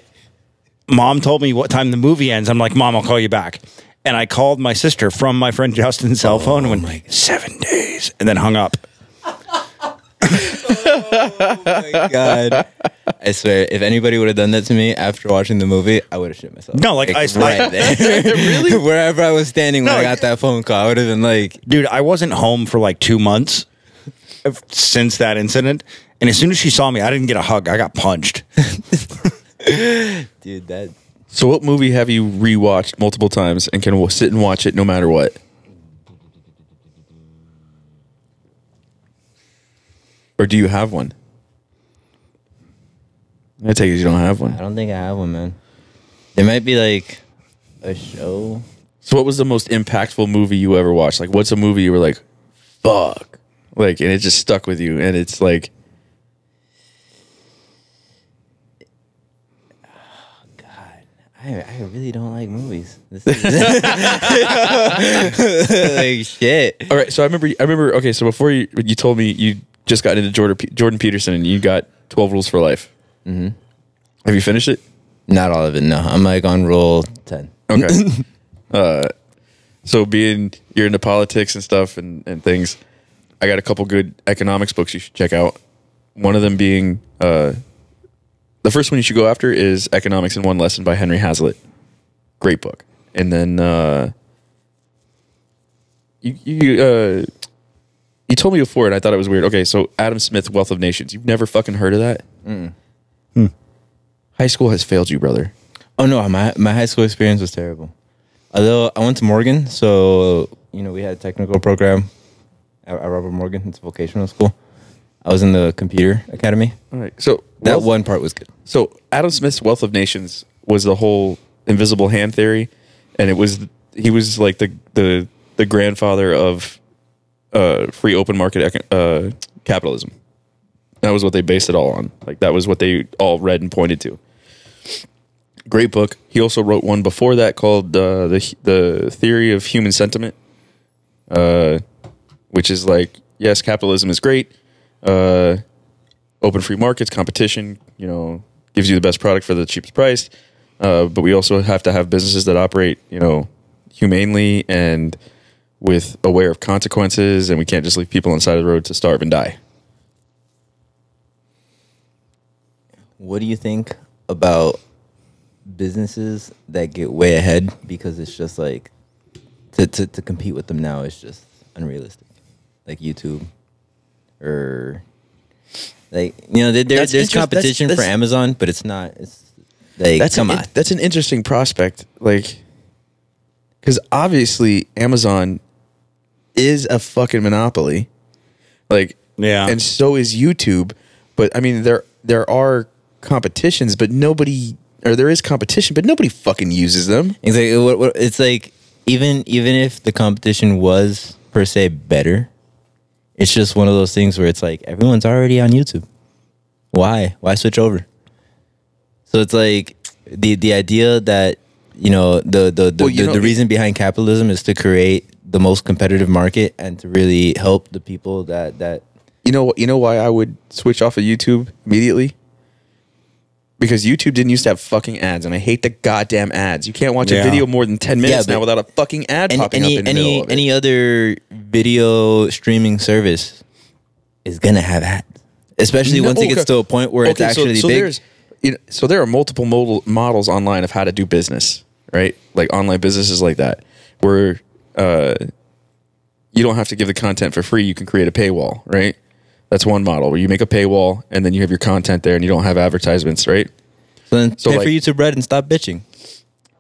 mom told me what time the movie ends. I'm like, Mom, I'll call you back. And I called my sister from my friend Justin's cell phone and went, seven days, and then hung up. Oh God. I swear, if anybody would have done that to me after watching the movie, I would have shit myself. No, like, I- right there. really? Wherever I was standing when No, I got that phone call, I would have been like, Dude, I wasn't home for like two months since that incident. And as soon as she saw me, I didn't get a hug. I got punched. dude, that So, what movie have you rewatched multiple times and can w- sit and watch it no matter what? Or do you have one? I take it you don't have one. I don't think I have one, man. It might be like a show. So, what was the most impactful movie you ever watched? Like, what's a movie you were like, fuck? Like, and it just stuck with you. And it's like, God, I, I really don't like movies. This is like shit. all right. So, I remember, I remember, okay, so before you, you told me you just got into Jordan, Jordan Peterson and you got 12 Rules for Life. Mm-hmm. Have you finished it? Not all of it. No, I'm like on rule ten. Okay. uh, so being you're into politics and stuff and, and things, I got a couple good economics books you should check out. One of them being uh, the first one you should go after is Economics in One Lesson by Henry Hazlitt. Great book. And then uh, you you uh, you told me before and I thought it was weird. Okay, so Adam Smith, Wealth of Nations. You've never fucking heard of that? Hmm. High school has failed you, brother. Oh no, my my high school experience was terrible. Although I went to Morgan, so you know we had a technical program at, at Robert Morgan. It's a vocational school. I was in the computer academy. All right. So That Wealth- one part was good. So Adam Smith's Wealth of Nations was the whole invisible hand theory, and it was he was like the the the grandfather of uh, free open market uh, capitalism. That was what they based it all on. Like that was what they all read and pointed to. Great book. He also wrote one before that called uh, the the Theory of Human Sentiment, uh, which is like yes, capitalism is great. Uh, open free markets, competition, you know, gives you the best product for the cheapest price. But we also have to have businesses that operate, you know, humanely and with aware of consequences, and we can't just leave people on the side of the road to starve and die. What do you think about businesses that get way ahead because it's just like to to, to compete with them now is just unrealistic, like YouTube or like you know there, there- That's there's interest- that's- competition for Amazon, but it's not. It's like That's come an, on. That's an interesting prospect, like, because obviously Amazon is a fucking monopoly, like, Yeah. and so is YouTube. But I mean, there there are competitions, but nobody, or there is competition, but nobody fucking uses them. It's like what, what, it's like even even if the competition was per se better, it's just one of those things where it's like everyone's already on YouTube. Why? Why switch over? So it's like the the idea that you know the the the, Well, the, know- the reason behind capitalism is to create the most competitive market and to really help the people that that You know? You know why I would switch off of YouTube immediately? Because YouTube didn't used to have fucking ads, and I hate the goddamn ads. You can't watch Yeah. a video more than ten minutes but- now without a fucking ad any popping any up in the middle any, of it. any other video streaming service is gonna have ads, especially No, once it gets to a point where it's Okay, so- actually so, big. There's, you know, so there are multiple model, models online of how to do business, right? Like online businesses like that, where uh, you don't have to give the content for free. You can create a paywall, right? That's one model where you make a paywall and then you have your content there and you don't have advertisements, right? So then So, pay like- for YouTube Red and stop bitching.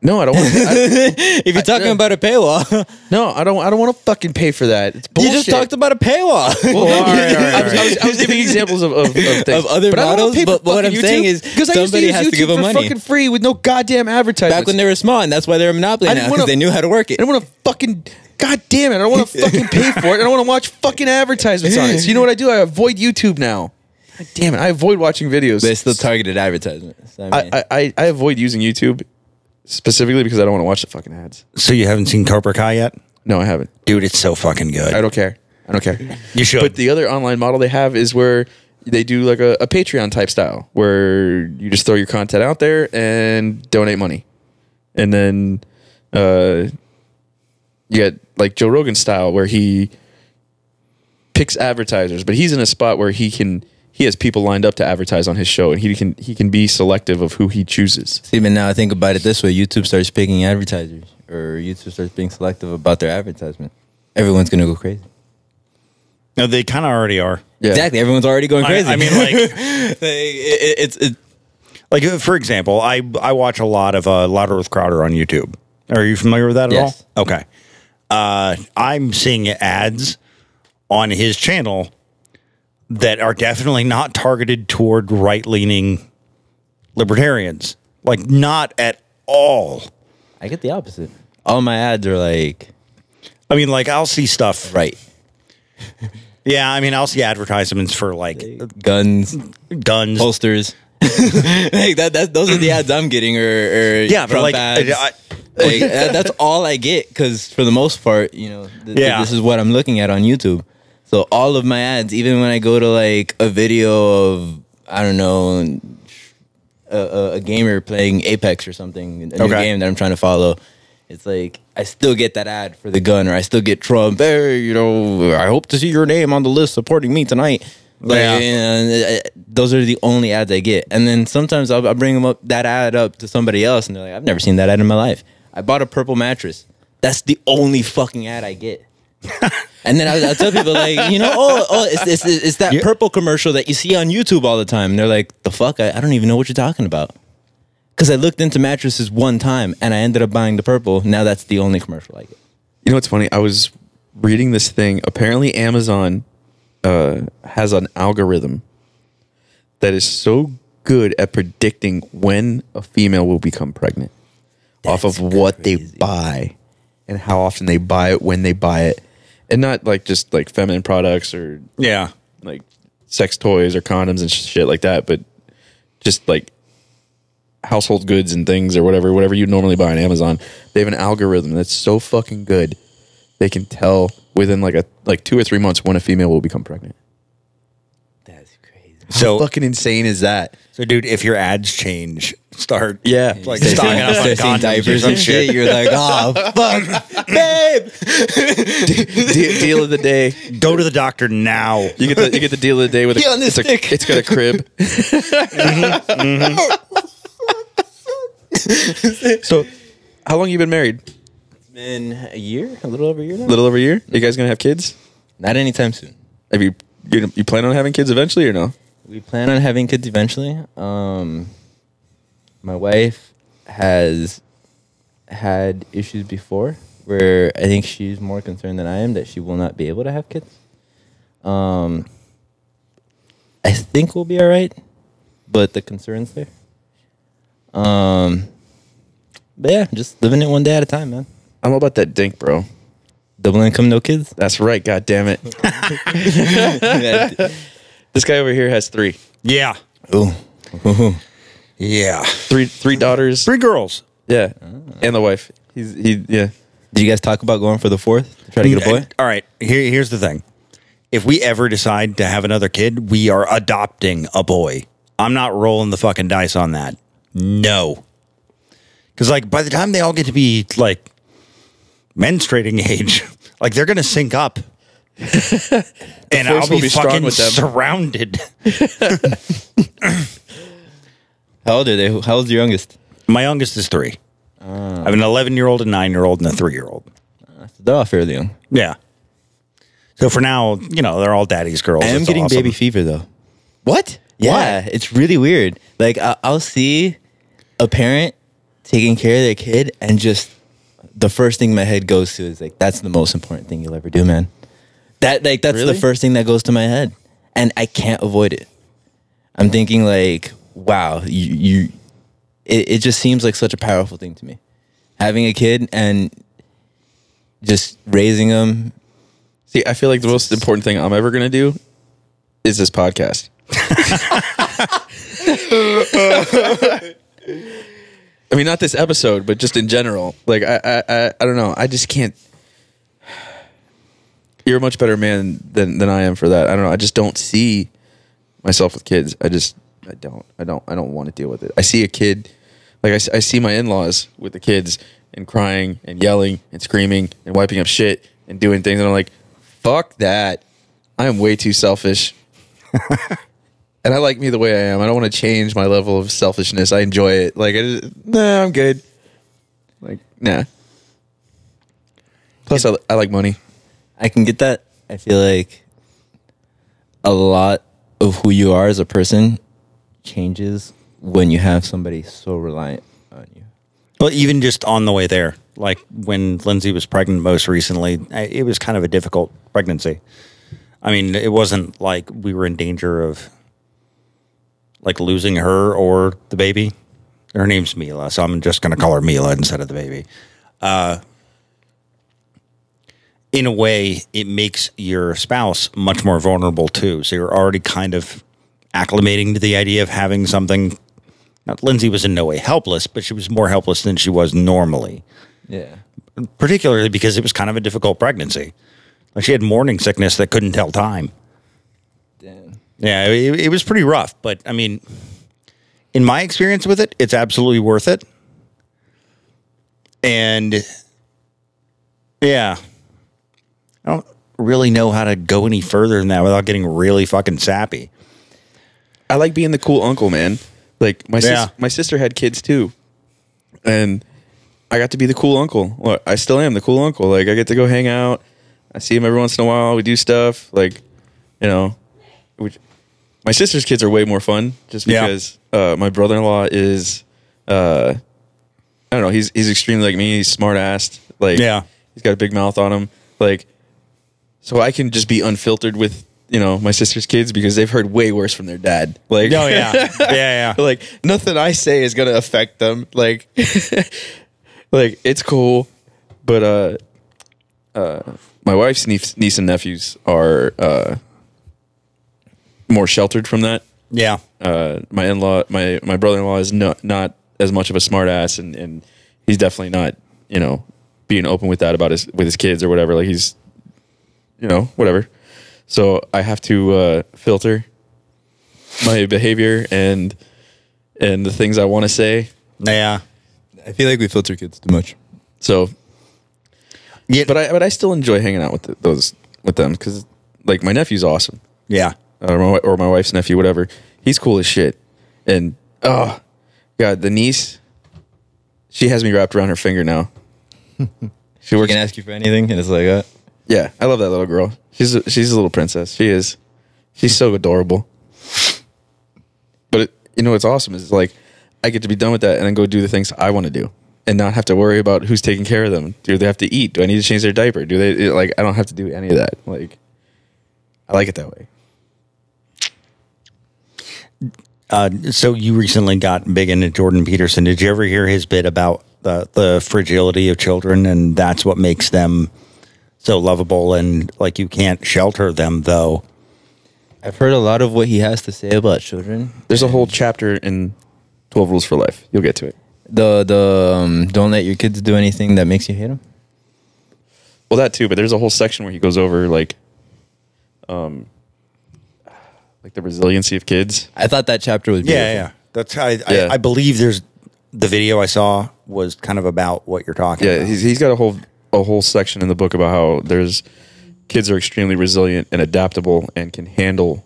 No, I don't want. I, If you're talking yeah. about a paywall, no, I don't. I don't want to fucking pay for that. It's bullshit. you just talked about a paywall. Well, all right, all right, I, was, I, was, I was giving examples of, of, of things Of other but I don't wanna models, pay for but what I'm saying YouTube, is 'cause I used to somebody use has to give them money. fucking free with no goddamn advertisements. Back when they were small, and that's why they're a monopoly now because they knew how to work it. I don't want to fucking. God damn it! I don't want to fucking pay for it. I don't want to watch fucking advertisements on it. So you know what I do? I avoid YouTube now. God damn it! I avoid watching videos. But it's still targeted advertisements. I mean, I, I, I, I avoid using YouTube specifically because I don't want to watch the fucking ads. So you haven't seen Cobra Kai yet, No, I haven't. dude? It's so fucking good. I don't care. I don't care. You should. But the other online model they have is where they do like a, a Patreon type style where you just throw your content out there and donate money. And then uh, you get like Joe Rogan style where he picks advertisers, but he's in a spot where he can he has people lined up to advertise on his show and he can he can be selective of who he chooses. See, but now I think about it this way: YouTube starts picking advertisers, or YouTube starts being selective about their advertisement. Everyone's gonna go crazy. no, they kind of already are. Yeah. Exactly. Everyone's already going crazy. I mean, like, Like, it, it, it's it, like for example, I I watch a lot of uh, Louder with Crowder on YouTube. Are you familiar with that at Yes. all? Okay. Uh, I'm seeing ads on his channel that are definitely not targeted toward right leaning libertarians. Like, not at all. I get the opposite. All my ads are like I mean, like, I'll see stuff. right Yeah, I mean, I'll see advertisements for like guns, guns. holsters. like that, that. Those are the ads I'm getting, or, or Yeah, but Trump like, ads. I- Like, that- that's all I get because for the most part, you know, th- th- Yeah. this is what I'm looking at on YouTube. So all of my ads, even when I go to like a video of I don't know a, a, a gamer playing Apex or something, a new Okay. game that I'm trying to follow, it's like I still get that ad for the gun, or I still get Trump. Hey, you know, I hope to see your name on the list supporting me tonight. Like, Yeah. you know, uh, those are the only ads I get. And then sometimes I'll, I'll bring them up that ad up to somebody else, and they're like, "I've never seen that ad in my life. I bought a purple mattress. That's the only fucking ad I get." and then I, I tell people like, you know, oh, oh, it's, it's, it's that Yeah. purple commercial that you see on YouTube all the time. And they're like, "The fuck? I, I don't even know what you're talking about." Because I looked into mattresses one time and I ended up buying the purple. Now that's the only commercial I get. You know what's funny? I was reading this thing. Apparently, Amazon uh, has an algorithm that is so good at predicting when a female will become pregnant off of what they buy and how often they buy it, when they buy it, and not like just like feminine products or yeah. like sex toys or condoms and shit like that, but just like household goods and things or whatever, whatever you normally buy on Amazon. They have an algorithm that's so fucking good. They can tell within like a like two or three months when a female will become pregnant. That's crazy. So, fucking insane is that? so, dude, if your ads change, start Yeah. like Start stocking up on condoms diapers and shit. You're like, oh fuck, babe. De- deal of the day. Go to the doctor now. You get the you get the deal of the day with Get a, on this it's, a stick. it's got a crib. so, how long you been married? It's been a year, a little over a year now. A little over a year. You guys gonna have kids? Not anytime soon. Have you you, you plan on having kids eventually or no? We plan on having kids eventually. Um, my wife has had issues before where I think she's more concerned than I am that she will not be able to have kids. Um, I think we'll be all right, but the concern's there. Um, but yeah, just living it one day at a time, man. I'm all about that dink, bro. Double income, no kids. That's right. God damn it. This guy over here has three, Yeah. Ooh. Ooh. Yeah. three, three daughters. Three girls. Yeah, and the wife. He's he. Yeah. Did you guys talk about going for the fourth try to get a boy? All right. Here, here's the thing. If we ever decide to have another kid, we are adopting a boy. I'm not rolling the fucking dice on that. No. Because, like, by the time they all get to be, like, menstruating age, like, they're going to sync up. and I'll will be, be strong fucking with them. surrounded. How old are they? How old's your youngest? My youngest is three. Ah. I have an 11 year old, a nine year old, and a three year old. Ah, they're all fairly young. Yeah. So for now, you know, they're all daddy's girls. I am It's getting awesome. baby fever though. What? Yeah, it's really weird. Like I- I'll see a parent taking care of their kid, and just the first thing my head goes to is like, "That's the most important thing you'll ever do, man." That like that's Really? the first thing that goes to my head, and I can't avoid it. I'm thinking like, "Wow, you." you it, it just seems like such a powerful thing to me, having a kid and just raising them. See, I feel like the most important thing I'm ever gonna do is this podcast. I mean, not this episode, but just in general. Like, I, I, I, I don't know. I just can't. You're a much better man than than I am for that. I don't know. I just don't see myself with kids. I just, I don't, I don't, I don't want to deal with it. I see a kid, like I see my in laws with the kids and crying and yelling and screaming and wiping up shit and doing things, and I'm like, fuck that. I am way too selfish. and I like me the way I am. I don't want to change my level of selfishness. I enjoy it. Like, I just, nah, I'm good. Like, nah. Plus, I, I like money. I can get that. I feel like a lot of who you are as a person changes when you have somebody so reliant on you. Well, even just on the way there, like when Lindsay was pregnant most recently, it was kind of a difficult pregnancy. I mean, it wasn't like we were in danger of like losing her or the baby. Her name's Mila, so I'm just going to call her Mila instead of the baby. Uh, in a way, it makes your spouse much more vulnerable too. So you're already kind of acclimating to the idea of having something. Now, Lindsay was in no way helpless, but she was more helpless than she was normally, Yeah. particularly because it was kind of a difficult pregnancy. Like she had morning sickness that couldn't tell time. Damn. Yeah, it, it was pretty rough, but I mean, in my experience with it, it's absolutely worth it. And yeah, I don't really know how to go any further than that without getting really fucking sappy. I like being the cool uncle, man. Like my sis- my sister had kids too, and I got to be the cool uncle. Well, I still am the cool uncle. Like I get to go hang out. I see him every once in a while. We do stuff like, you know, which my sister's kids are way more fun just Yeah. because uh, my brother in law is, uh, I don't know. He's he's extremely like me. He's smart assed. Like Yeah. he's got a big mouth on him. Like so I can just be unfiltered with you know my sister's kids because they've heard way worse from their dad. Like Oh yeah, yeah, yeah. like nothing I say is gonna affect them. Like, like it's cool, but uh, uh, my wife's niece, niece and nephews are uh, more sheltered from that. Yeah. Uh, my in law, my my brother in law is not not as much of a smart ass, and and he's definitely not you know being open with that about his with his kids or whatever. Like he's you know whatever. So I have to uh, filter my behavior and and the things I want to say. Yeah. I feel like we filter kids too much. So, Yeah. but I but I still enjoy hanging out with the, those with them because like my nephew's awesome, yeah. or my, or my wife's nephew, whatever. He's cool as shit, and oh god, the niece, she has me wrapped around her finger now. She works. can ask you for anything, and it's like, uh, Yeah, I love that little girl. She's a, she's a little princess. She is. She's so adorable. But it, you know what's awesome is like I get to be done with that and then go do the things I want to do and not have to worry about who's taking care of them. Do they have to eat? Do I need to change their diaper? Do they it- like I don't have to do any of that. Like I like it that way. Uh, so you recently got big into Jordan Peterson. Did you ever hear his bit about the the fragility of children and that's what makes them so lovable and like you can't shelter them though. I've heard a lot of what he has to say about children. There's a whole chapter in 12 Rules for Life. You'll get to it. The the um, don't let your kids do anything that makes you hate them. Well, that too, but there's a whole section where he goes over like um like the resiliency of kids. I thought that chapter was beautiful. Yeah, yeah. That's I, Yeah. I I believe there's the video I saw was kind of about what you're talking Yeah, about. he's he's got a whole a whole section in the book about how there's kids are extremely resilient and adaptable and can handle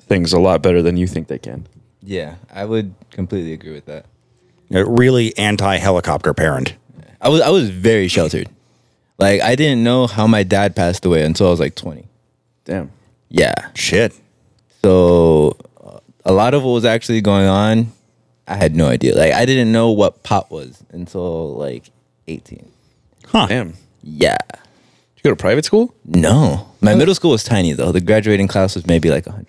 things a lot better than you think they can. Yeah, I would completely agree with that. A really anti helicopter parent. I was I was very sheltered. Like I didn't know how my dad passed away until I was like 20. Damn. Yeah. Shit. So uh, a lot of what was actually going on, I had no idea. Like I didn't know what pot was until like 18. Huh. Damn. Yeah. You go to private school? No. My middle school was tiny though. The graduating class was maybe like 100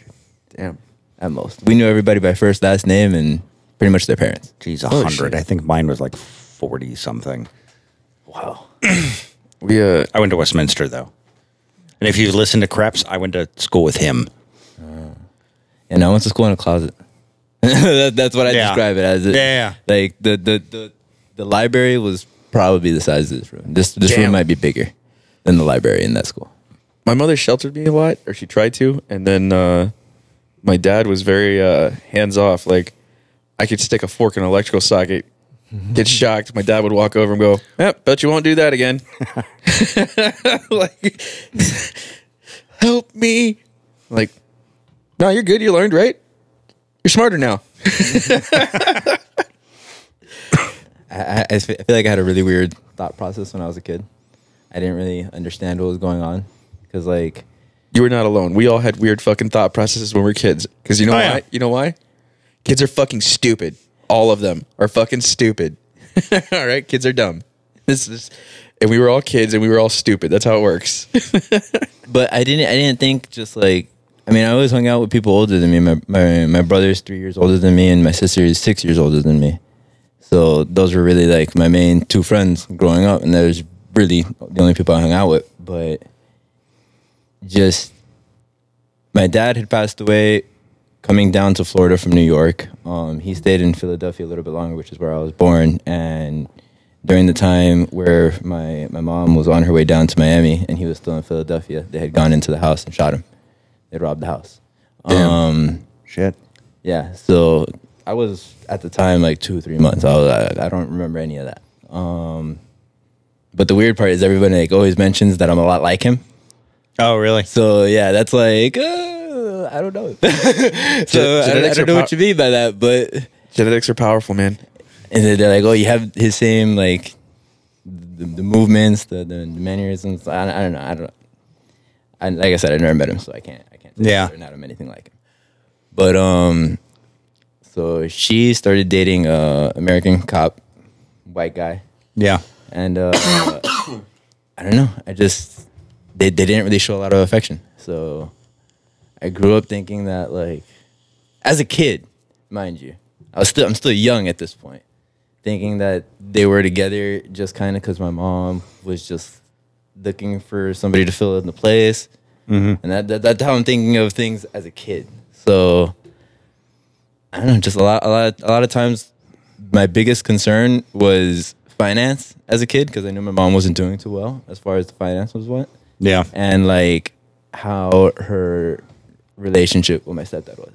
Damn. at most. We knew everybody by first last name and pretty much their parents. Geez, a hundred. shit. I think mine was like forty something. Wow. We uh I went to Westminster though. And if you listen to Krebs, I went to school with him. And I went to school in a closet. that, that's what I Yeah. describe it as. It, Yeah, yeah. Like the, the the the library was probably the size of this room. This this Damn. room might be bigger than the library in that school. my mother sheltered me a lot, or she tried to, and then uh, my dad was very uh, hands off. Like I could stick a fork in an electrical socket, get shocked. My dad would walk over and go, "Yep, bet you won't do that again." like, help me. Like, no, you're good. You learned, right? You're smarter now. I, I, I feel like I had a really weird thought process when I was a kid. I didn't really understand what was going on because like You were not alone. We all had weird fucking thought processes when we were kids. Because you know Oh, why? yeah. You know why? Kids are fucking stupid. All of them are fucking stupid. all right, kids are dumb. This is, and we were all kids and we were all stupid. That's how it works. but I didn't I didn't think just like I mean I always hung out with people older than me. My my my brother's three years older than me and my sister is six years older than me. So those were really like my main two friends growing up and was really the only people I hung out with. But just my dad had passed away coming down to Florida from New York. Um, he stayed in Philadelphia a little bit longer, which is where I was born. And during the time where my, my mom was on her way down to Miami and he was still in Philadelphia, they had gone into the house and shot him. They robbed the house. Um, Shit. yeah, so I was at the time like two or three months. I was I, I don't remember any of that. Um, but the weird part is everybody like always mentions that I'm a lot like him. Oh, really? So yeah, that's like uh, I don't know. so I, don't- I don't know pow- what you mean by that, but Genetics are powerful, man. and then they're like, oh, you have his same like the, the movements, the, the mannerisms. I, I don't know. I don't. I, like I said, I never met him, so I can't. I can't. Yeah. not I'm anything like him. But um, so she started dating a American cop, white guy, Yeah. and uh, I don't know. I just they they didn't really show a lot of affection. So I grew up thinking that like as a kid, mind you, I was still I'm still young at this point, thinking that they were together just kind of because my mom was just looking for somebody to fill in the place, and that, that that's how I'm thinking of things as a kid. So I don't know, just a lot a lot a lot of times my biggest concern was finance as a kid because I knew my mom wasn't doing too well as far as the finances went, Yeah. and like how her relationship with my stepdad was,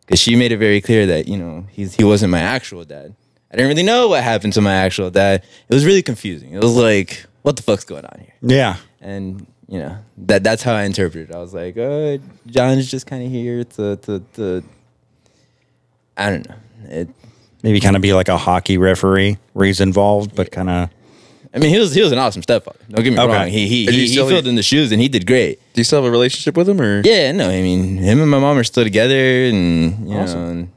because she made it very clear that you know he's he wasn't my actual dad. I didn't really know what happened to my actual dad. It was really confusing. It was like, what the fuck's going on here? Yeah. and you know that that's how I interpreted. it. I was like, uh, John's just kind of here to to to. I don't know. It, Maybe kind of be like a hockey referee where he's involved, but kind of. I mean, he was he was an awesome stepfather. Don't get me Okay. wrong. He he And you he, he still- filled in the shoes and he did great. Do you still have a relationship with him, or Yeah, no, I mean, him and my mom are still together, and you Awesome. know, and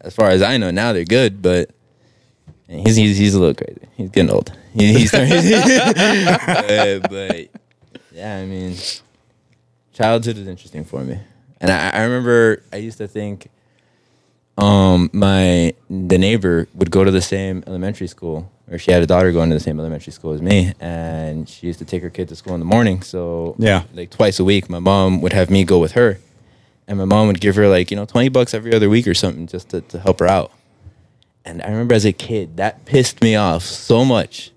as far as I know, now they're good. But he's he's he's a little crazy. He's getting old. He, he's starting. uh, but yeah, I mean, childhood is interesting for me, and I, I remember I used to think, um, my the neighbor would go to the same elementary school, or she had a daughter going to the same elementary school as me, and she used to take her kid to school in the morning. So Yeah. like twice a week, my mom would have me go with her, and my mom would give her like you know twenty bucks every other week or something just to, to help her out. And I remember as a kid that pissed me off so much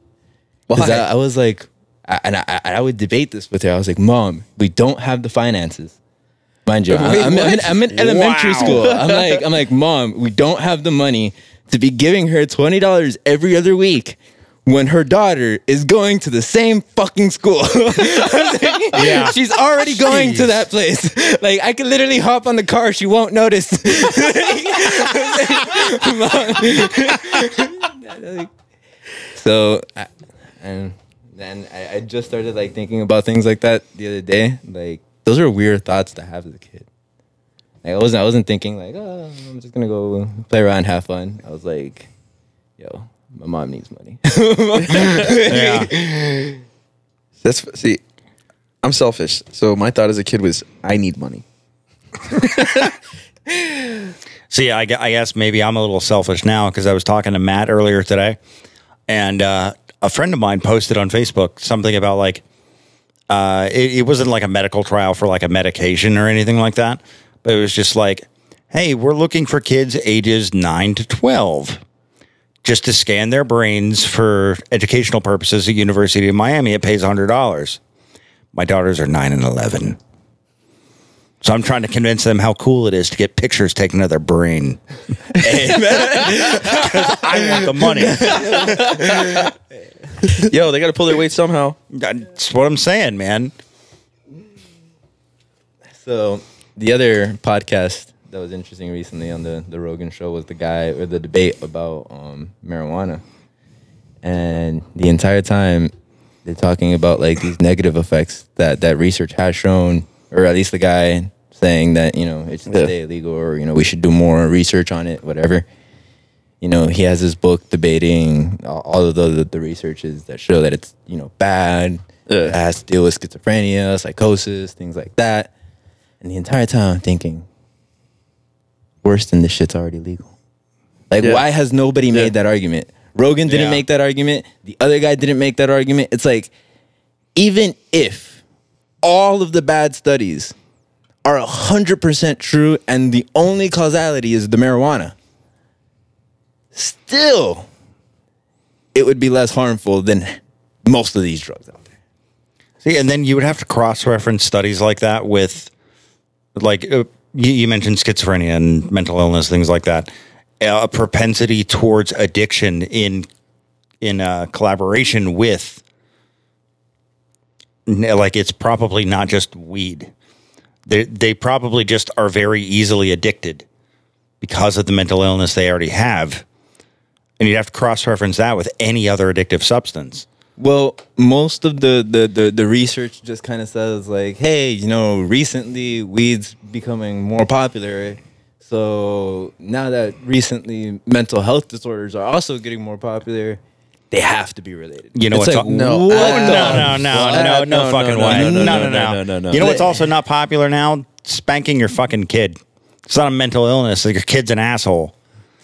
because I, I was like, I, and I, I would debate this with her. I was like, Mom, we don't have the finances. Mind you, Wait, I'm, I'm, in. I'm in elementary Wow. school. I'm like, I'm like, Mom, we don't have the money to be giving her twenty dollars every other week. when her daughter is going to the same fucking school. Yeah. She's already going to that place. Like I could literally hop on the car, she won't notice. so I, and then I, I just started like thinking about things like that the other day. Like those are weird thoughts to have as a kid. Like I wasn't I wasn't thinking like, oh, I'm just gonna go play around, have fun. I was like, yo, my mom needs money. Yeah. That's see, I'm selfish. So my thought as a kid was, I need money. See, I, I guess maybe I'm a little selfish now because I was talking to Matt earlier today, and uh, a friend of mine posted on Facebook something about like uh, it, it wasn't like a medical trial for like a medication or anything like that, but it was just like, hey, we're looking for kids ages nine to twelve, just to scan their brains for educational purposes at University of Miami. It pays hundred dollars. My daughters are nine and eleven. So I'm trying to convince them how cool it is to get pictures taken of their brain. I want the money. Yo, they got to pull their weight somehow. That's what I'm saying, man. So the other podcast that was interesting recently on the the Rogan show was the guy or the debate about um, marijuana, and the entire time they're talking about like these negative effects that that research has shown, or at least the guy saying that you know it's Yeah. illegal, or you know we should do more research on it, whatever. You know, he has his book debating all of the the researches that show that it's you know bad. Yeah. It has to deal with schizophrenia, psychosis, things like that. And the entire time I'm thinking, worse than this shit's already legal. Like, Yeah. why has nobody Yeah. made that argument? Rogan didn't Yeah. make that argument. The other guy didn't make that argument. It's like, even if all of the bad studies are 100% true and the only causality is the marijuana, still, it would be less harmful than most of these drugs out there. See, and then you would have to cross reference studies like that with, like, uh, you, you mentioned schizophrenia and mental illness, things like that. A propensity towards addiction in in uh, collaboration with, like, it's probably not just weed. They they probably just are very easily addicted because of the mental illness they already have, and you'd have to cross reference that with any other addictive substance. Well, most of the the the, the research just kind of says like, hey, you know, recently weed's becoming more popular. So now that recently mental health disorders are also getting more popular, they have to be related. You know It's what's like, al- no, what no, no, no, no, no, no, fucking no, way. no, No, no, no, no. You know what's also not popular now? Spanking your fucking kid. It's not a mental illness. Like your kid's an asshole.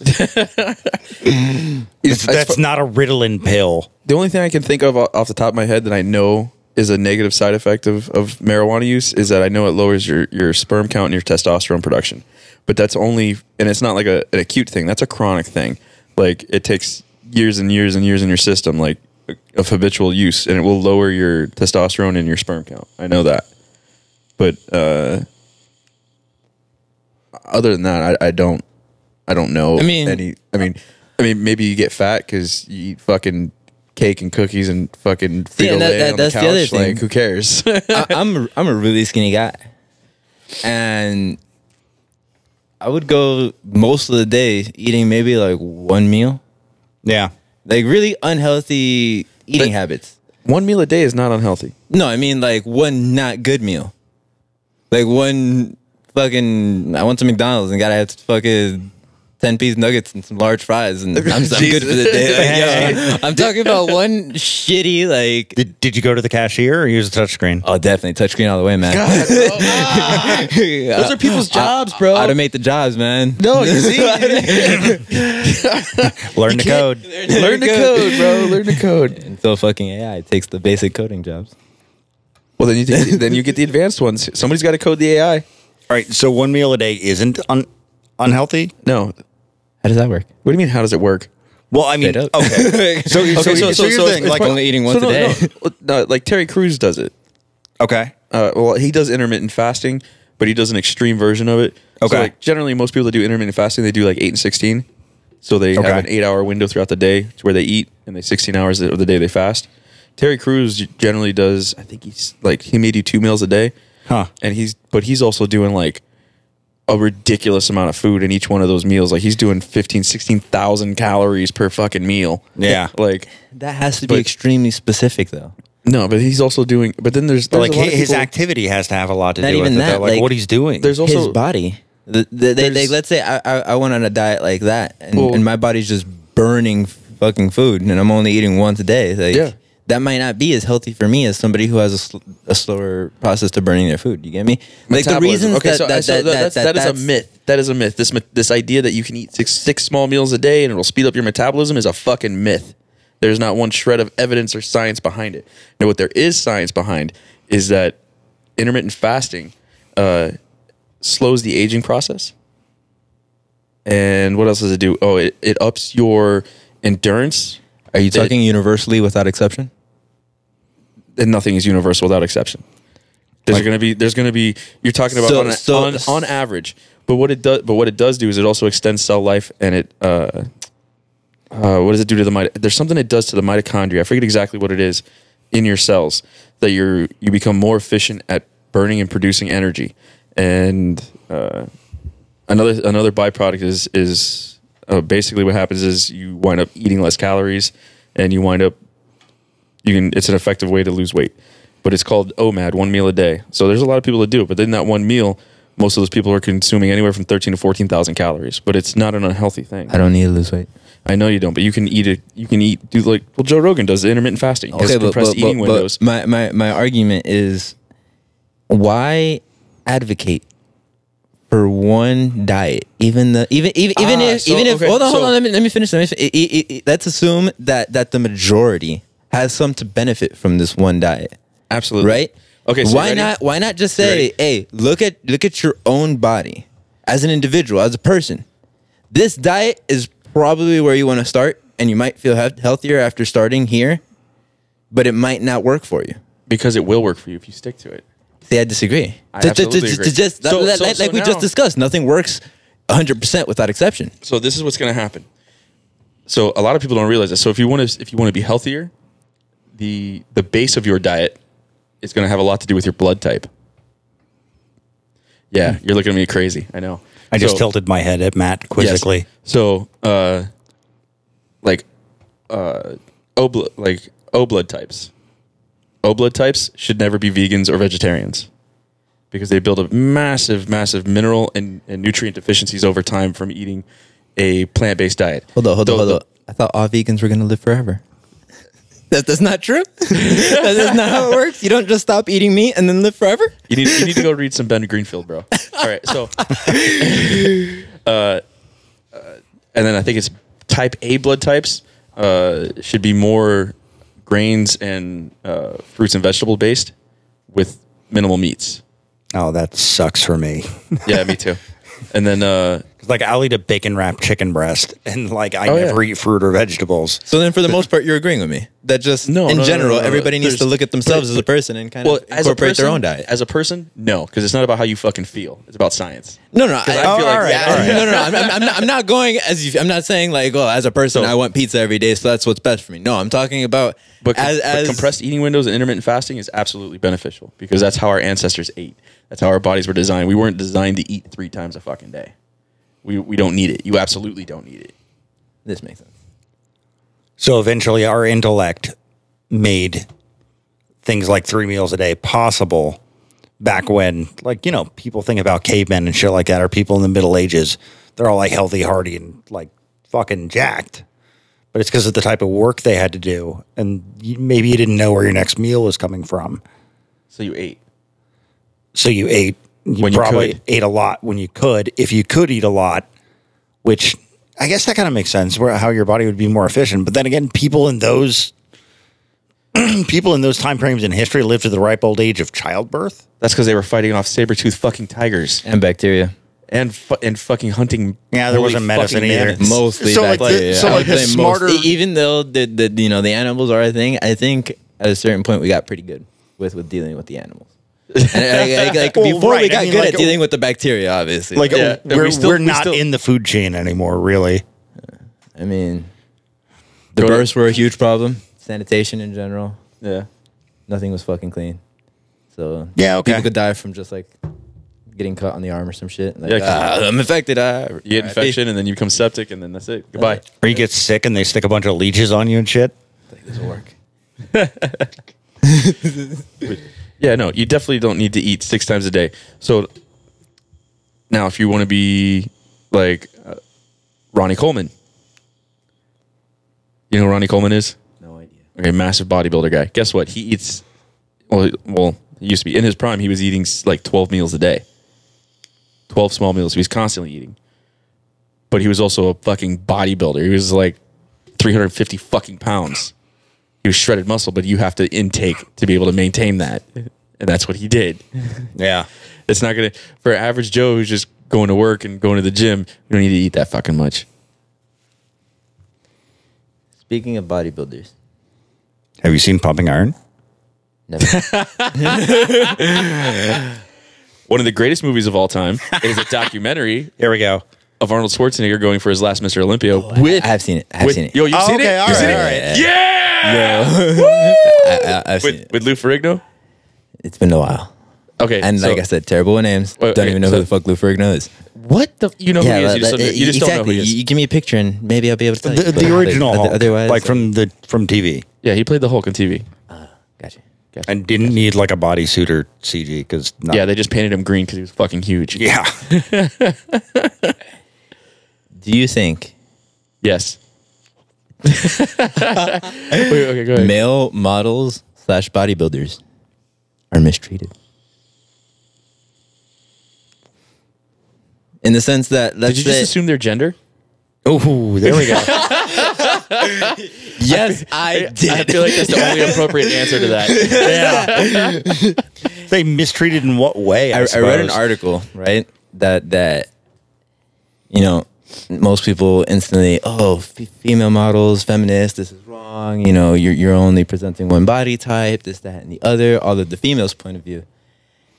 It's- That's not a Ritalin pill. the only thing I can think of off the top of my head that I know is a negative side effect of, of marijuana use is that I know it lowers your, your sperm count and your testosterone production. But that's only, and it's not like a, an acute thing. That's a chronic thing. Like it takes years and years and years in your system, like of habitual use, and it will lower your testosterone and your sperm count. I know that. But uh, other than that, I, I don't, I don't know. I mean- any. I mean, I mean, maybe you get fat because you eat fucking cake and cookies and fucking Frito Yeah, that- that- on that's the the other thing. Like, who cares? I, I'm a, I'm a really skinny guy, and I would go most of the day eating maybe like one meal, Yeah. like really unhealthy eating But- habits. One meal a day is not unhealthy. No, I mean like one not good meal. Like one fucking I went to McDonald's and gotta have fucking ten piece nuggets and some large fries and I'm, I'm good for the day. Like, yo, I'm talking about one shitty like Did, did you go to the cashier or use a touchscreen? Oh definitely touchscreen all the way, man. Oh, Those are people's jobs, bro. Automate the jobs, man. no, you see, Learn the code. learn the code, bro. Learn the code. Until fucking AI takes the basic coding jobs. Well, then you then you get the advanced ones. Somebody's got to code the AI. All right. So one meal a day isn't un- unhealthy? No, How does that work? what do you mean? How does it work? Well, I mean, Straight okay. up. So, so, so, so, you're saying, like, only eating once no, a day. No, no, like Terry Crews does it. okay. Uh, well, he does intermittent fasting, but he does an extreme version of it. Okay. So like generally, most people that do intermittent fasting, they do like eight and sixteen. So they Okay. have an eight hour window throughout the day to where they eat, and they 16 hours of the day they fast. Terry Crews generally does, I think he's like, he may do two meals a day. Huh. And he's, but he's also doing like a ridiculous amount of food in each one of those meals. Like he's doing 15, 16,000 calories per fucking meal. Yeah. Like, That has to be But- extremely specific, though. no, but he's also doing, but then there's, there's like a lot of his people- activity has to have a lot to Not do with even it. that, though, like, like, what he's doing. there's also His body. The, the, they, they, There's- let's say I, I, I went on a diet like that, and, Well- and my body's just burning fucking food, and I'm only eating once a day. Like, Yeah. That might not be as healthy for me as somebody who has a, sl- a slower process to burning their food. You get me? Like the reasons okay, that, so, that, so that, that's, that, that is a myth. That is a myth. This this idea that you can eat six six small meals a day and it'll speed up your metabolism is a fucking myth. There's not one shred of evidence or science behind it. Now, what there is science behind is that intermittent fasting uh, slows the aging process. And what else does it do? Oh, it, it ups your endurance. Are you It- talking universally without exception? And nothing is universal without exception. There's Like- going to be there's going to be you're talking about So- on, so- on on average, but what it does but what it does do is it also extends cell life and it uh, uh, what does it do to the mito- there's something it does to the mitochondria. I forget exactly what it is in your cells that you're you become more efficient at burning and producing energy. And uh, another another byproduct is is uh, basically what happens is you wind up eating less calories and you wind up you can it's an effective way to lose weight but it's called omad one meal a day so there's a lot of people that do it but in that one meal most of those people are consuming anywhere from 13 to 14,000 calories but it's not an unhealthy thing I don't need to lose weight. I know you don't but you can eat it you can eat do like well Joe Rogan does the intermittent fasting he has compressed eating windows my, my, my argument is why advocate for one diet? Even the even even even Ah, if so, even if okay, hold on hold on let me let me finish. Let me, fi- i- i- i- let's assume that that the majority has some to benefit from this one diet, absolutely right? okay so why not why not just say, hey, look at look at your own body as an individual, as a person. This diet is probably where you want to start, and you might feel he- healthier after starting here, but it might not work for you. because it will work for you if you stick to it See, I disagree. I ju- absolutely ju- agree. ju- Just, So- like, so- like- so we now- just discussed, nothing works 100% without exception. so this is what's going to happen so a lot of people don't realize this so if you want to if you want to be healthier the the base of your diet is going to have a lot to do with your blood type yeah you're looking at me crazy i know I just So- tilted my head at Matt quizzically. Yes. So, uh, like, uh, O blood, like O blood types, O blood types should never be vegans or vegetarians because they build up massive, massive mineral and, and nutrient deficiencies over time from eating a plant based diet. Hold on, hold on, Though hold the- on. I thought all vegans were going to live forever. That, that's not true. that is not how it works. You don't just stop eating meat and then live forever. You need you need to go read some Ben Greenfield, bro. All right, so, uh, uh, and then I think it's type A blood types uh, should be more grains and uh, fruits and vegetable based with minimal meats. Oh, that sucks for me. Yeah, me too. And then uh, like I'll eat a bacon wrapped chicken breast, and like I Oh, yeah. never eat fruit or vegetables. So then, for the most part, you're agreeing with me that just No, in no, no, general, no, no, no. everybody needs to look at themselves as a person and kind well, of incorporate person, their own diet. As a person, no, because it's not about how you fucking feel. It's about science. No, no, I, I oh, feel oh, like- all right, yeah, all all right. right. no, no, no. I'm, I'm, I'm not, I'm not going as you, I'm not saying like, oh, as a person, So- I want pizza every day, so that's what's best for me. No, I'm talking about But, as, but as compressed eating windows and intermittent fasting is absolutely beneficial because that's how our ancestors ate. That's how our bodies were designed. We weren't designed to eat three times a fucking day. We, we don't need it. You absolutely don't need it. This makes sense. So eventually, our intellect made things like three meals a day possible. Back when, like you know, people think about cavemen and shit like that, or people in the Middle Ages, they're all like healthy, hardy, and like fucking jacked. But it's because of the type of work they had to do, and you, maybe you didn't know where your next meal was coming from, So you ate. so you ate. You When you probably could. ate a lot when you could. If you could eat a lot, which I guess that kind of makes sense, where how your body would be more efficient. But then again, people in those people in those time frames in history lived to the ripe old age of childbirth. That's because they were fighting off saber tooth fucking tigers And bacteria. and fu- and fucking hunting. Yeah, there wasn't medicine fucking either. mammoths. Mostly So, like, the- bacteria. so, I like, would the say smarter- most, even though the, the you know the animals are a thing, I think at a certain point we got pretty good with with dealing with the animals. And, like, like, like, Well, before we right, I got mean, good like, at dealing with the bacteria, obviously. Like Yeah, we're, we still- we're we not still- in the food chain anymore, really. I mean, the Go births were a huge problem. Sanitation in general, Yeah. nothing was fucking clean. So Yeah, okay. people could die from just like getting cut on the arm or some shit. Like, Yeah, 'cause- "Ah, I'm infected. Ah, You get infection and then you become septic and then that's it. Goodbye. Or you get sick and they stick a bunch of leeches on you and shit. Like, this will work. Yeah, no, you definitely don't need to eat six times a day. So now, if you want to be like uh, Ronnie Coleman, you know who Ronnie Coleman is? No idea. Okay, massive bodybuilder guy. Guess what? He eats. Well, he- well, he used to be in his prime. He was eating like twelve meals a day, twelve small meals. He was constantly eating. But he was also a fucking bodybuilder. He was like three hundred fifty fucking pounds. He was shredded muscle, but you have to intake to be able to maintain that, and that's what he did. Yeah. It's not gonna for average Joe who's just going to work and going to the gym. You don't need to eat that fucking much. Speaking of bodybuilders, Have you seen Pumping Iron? never. One of the greatest movies of all time is a documentary Here we go. of Arnold Schwarzenegger going for his last Mr. Olympia oh, with I have seen it. I have with, seen it. Yo, you've Oh, seen okay, it? all You've right, seen all it? right. Yeah. I, I, I've seen With, it. with Lou Ferrigno? It's been a while. Okay. And like I said, terrible with names. Wait, Don't okay, even know so- who the fuck Lou Ferrigno is. what the? You know who he is. You just, but- don't, you just don't know who he is. You, you give me a picture and maybe I'll be able to tell The, you. the But original other- Hulk, Otherwise, like from the from TV, yeah, he played the Hulk on TV. Ah, gotcha. and didn't need like a bodysuit or CG because Yeah, they just painted him green because he was fucking huge. yeah. Do you think Yes. Wait, okay, go ahead. male models slash bodybuilders are mistreated? In the sense that let's Did you just assume their gender? Oh, there we go. yes, I did. I feel like that's the only appropriate answer to that. Yeah. they mistreated in what way? I, I, I read an article right that that you know most people instantly oh f- female models feminist this is wrong you know you're you're only presenting one body type this that and the other all of the females point of view.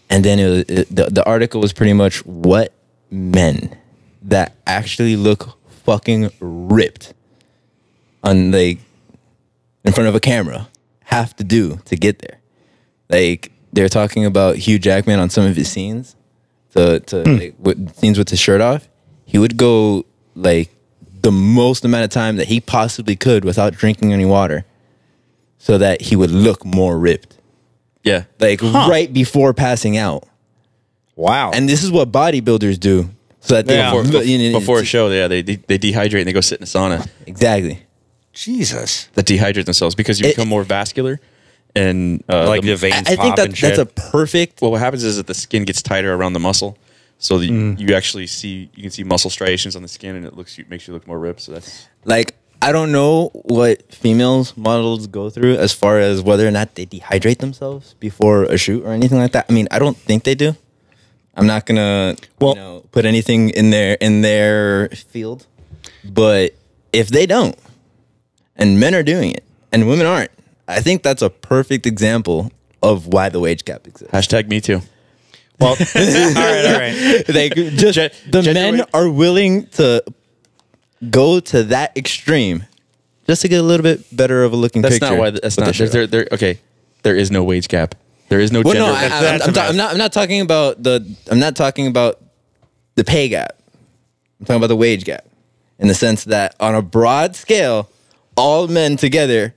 And then it, was, it the, the article was pretty much what men that actually look fucking ripped on like in front of a camera have to do to get there. Like they're talking about Hugh Jackman on some of his scenes, to to hmm. like, with, scenes with his shirt off. He would go like the most amount of time that he possibly could without drinking any water, so that he would look more ripped, Yeah. like right before passing out. Wow. And this is what bodybuilders do, so that they Yeah. Before, look- you know, before a it's- show, yeah, they they dehydrate and they go sit in a sauna. exactly. Jesus. That dehydrate themselves because you It- become more vascular, and uh, Like the the, veins I, I pop think that and shit. that's a perfect. well, what happens is that the skin gets tighter around the muscle, so that Mm. you actually see you can see muscle striations on the skin, and it looks you makes you look more ripped. So that's like I don't know what females models go through as far as whether or not they dehydrate themselves before a shoot or anything like that. I mean, I don't think they do. I'm not gonna Well- you know, put anything in their in their field, but if they don't, and men are doing it and women aren't, I think that's a perfect example of why the wage gap exists. hashtag me too. Well, all right, all right. Like just Gen- the men are willing to go to that extreme just to get a little bit better of a looking That's picture. not why. That's not. the There, there, okay, there is no wage gap. There is no Well, gender. no, I, I'm, I'm, ta- I'm not. I'm not talking about the. I'm not talking about the pay gap. I'm talking about the wage gap, in the sense that on a broad scale, all men together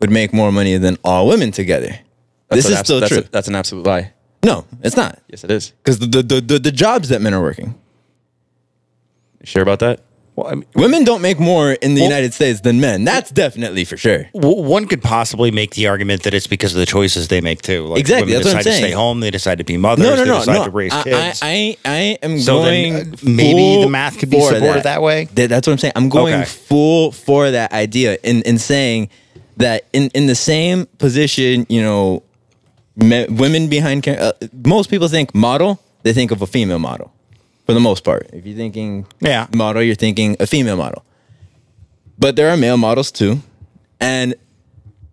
would make more money than all women together. That's this is abs- still that's true. A, that's an absolute lie. No, it's not Yes, it is. because the, the, the the the jobs that men are working, You sure about that? Well, I mean, women don't make more in the Well- United States than men. That's definitely for sure. one could possibly make the argument that it's because of the choices they make too. Like Exactly, women that's what I'm decide to stay home, they decide to be mothers, No, no, they no, decide no. to raise I, kids. I, I, I am So going. then, uh, maybe full the math could be for supported that way? That's what I'm saying. I'm going Okay. full for that idea in in saying that in in the same position, you know, me, women behind cam- uh, most people think model, they think of a female model. For the most part, if you're thinking Yeah. model, you're thinking a female model. But there are male models too, and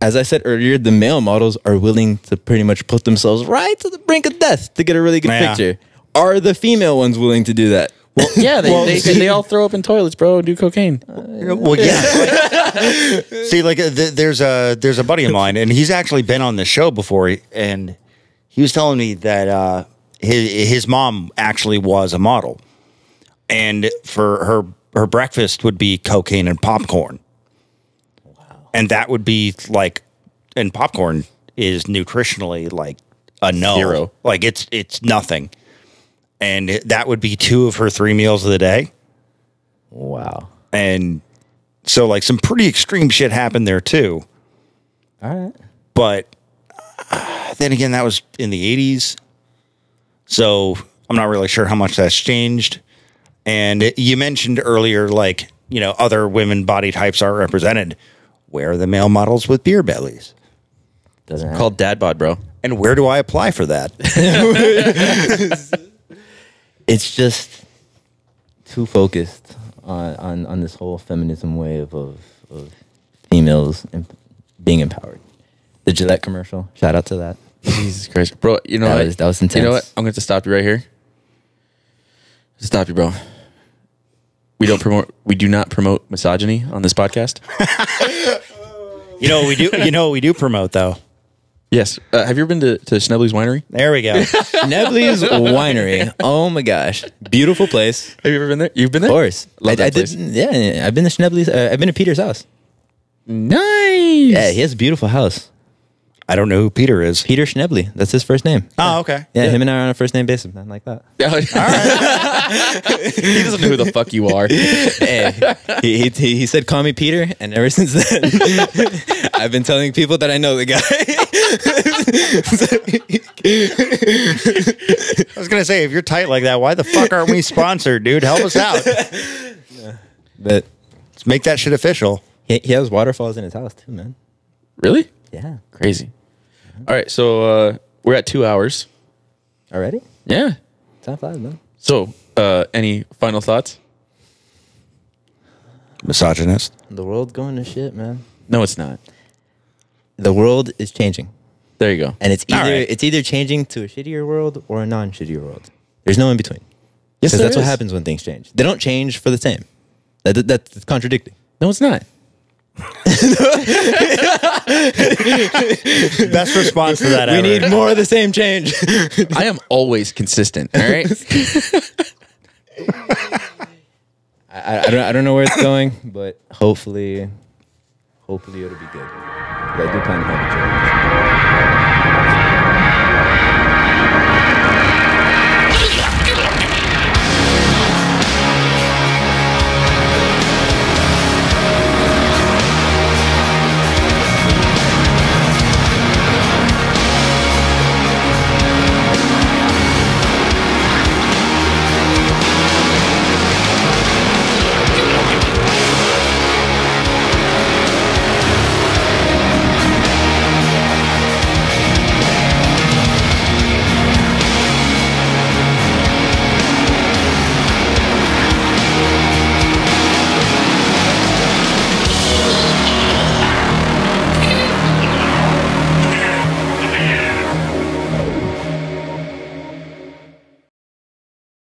as I said earlier, the male models are willing to pretty much put themselves right to the brink of death to get a really good Yeah. picture. Are the female ones willing to do that? yeah, they, well, they, see- they all throw up in toilets, bro. and Do cocaine. Well, yeah. see, like uh, th- there's a there's a buddy of mine, and he's actually been on the show before, and he was telling me that uh, his his mom actually was a model, and for her her breakfast would be cocaine and popcorn. Wow. And that would be like, and popcorn is nutritionally like a no, Zero. like it's it's nothing, and that would be two of her three meals of the day Wow. and so like some pretty extreme shit happened there too. All right. but uh, then again that was in the 80s so i'm not really sure how much that's changed. And it- you mentioned earlier like you know other women body types are represented. Where are the male models with beer bellies? Doesn't Called dad bod, bro. and where do i apply for that? It's just too focused on, on, on this whole feminism wave of, of females em- being empowered. The Gillette commercial, shout out to that. Jesus Christ, bro. You know That what? was- that was You know what? I'm going to stop you right here. Stop you, bro. We don't promote. We do not promote misogyny on this podcast. you know what we do you know what we do promote though Yes. Uh, have you ever been to, to Schnebly's Winery? there we go Nebley's Winery. Oh my gosh, beautiful place. Have you ever been there? You've been there. Of course, Love I, that I place. did. Yeah, I've been to Schnebly's. Uh, I've been to Peter's house. Nice. Yeah, he has a beautiful house. I don't know who peter is Peter Schnebly. That's his first name. oh okay Yeah, him and I are on a first name basis, man, like that. All right. he doesn't know who the fuck you are. hey, he, he, he he said, "Call me Peter," and ever since then, I've been telling people that I know the guy. I was gonna say, if you're tight like that, why the fuck aren't we sponsored, dude? Help us out. but Let's make that shit official. he, he has waterfalls in his house too, man. Really? Yeah, Crazy. All right, so uh, we're at two hours. already Yeah. time flies, man. So, uh, any final thoughts? Misogynist. The world's going to shit, man. No, it's not. The world is changing, There you go. and it's All either right. it's either changing to a shittier world or a non-shittier world. There's no in between. Yes, Because there that's what is. happens when things change. They don't change for the same. That, that, that's contradicting. No, it's not. Best response to that We ever. need more of the same change. I am always consistent. All right. I, I don't I don't know where it's going, but hopefully, hopefully it'll be good. 'Cause I do plan to have a change.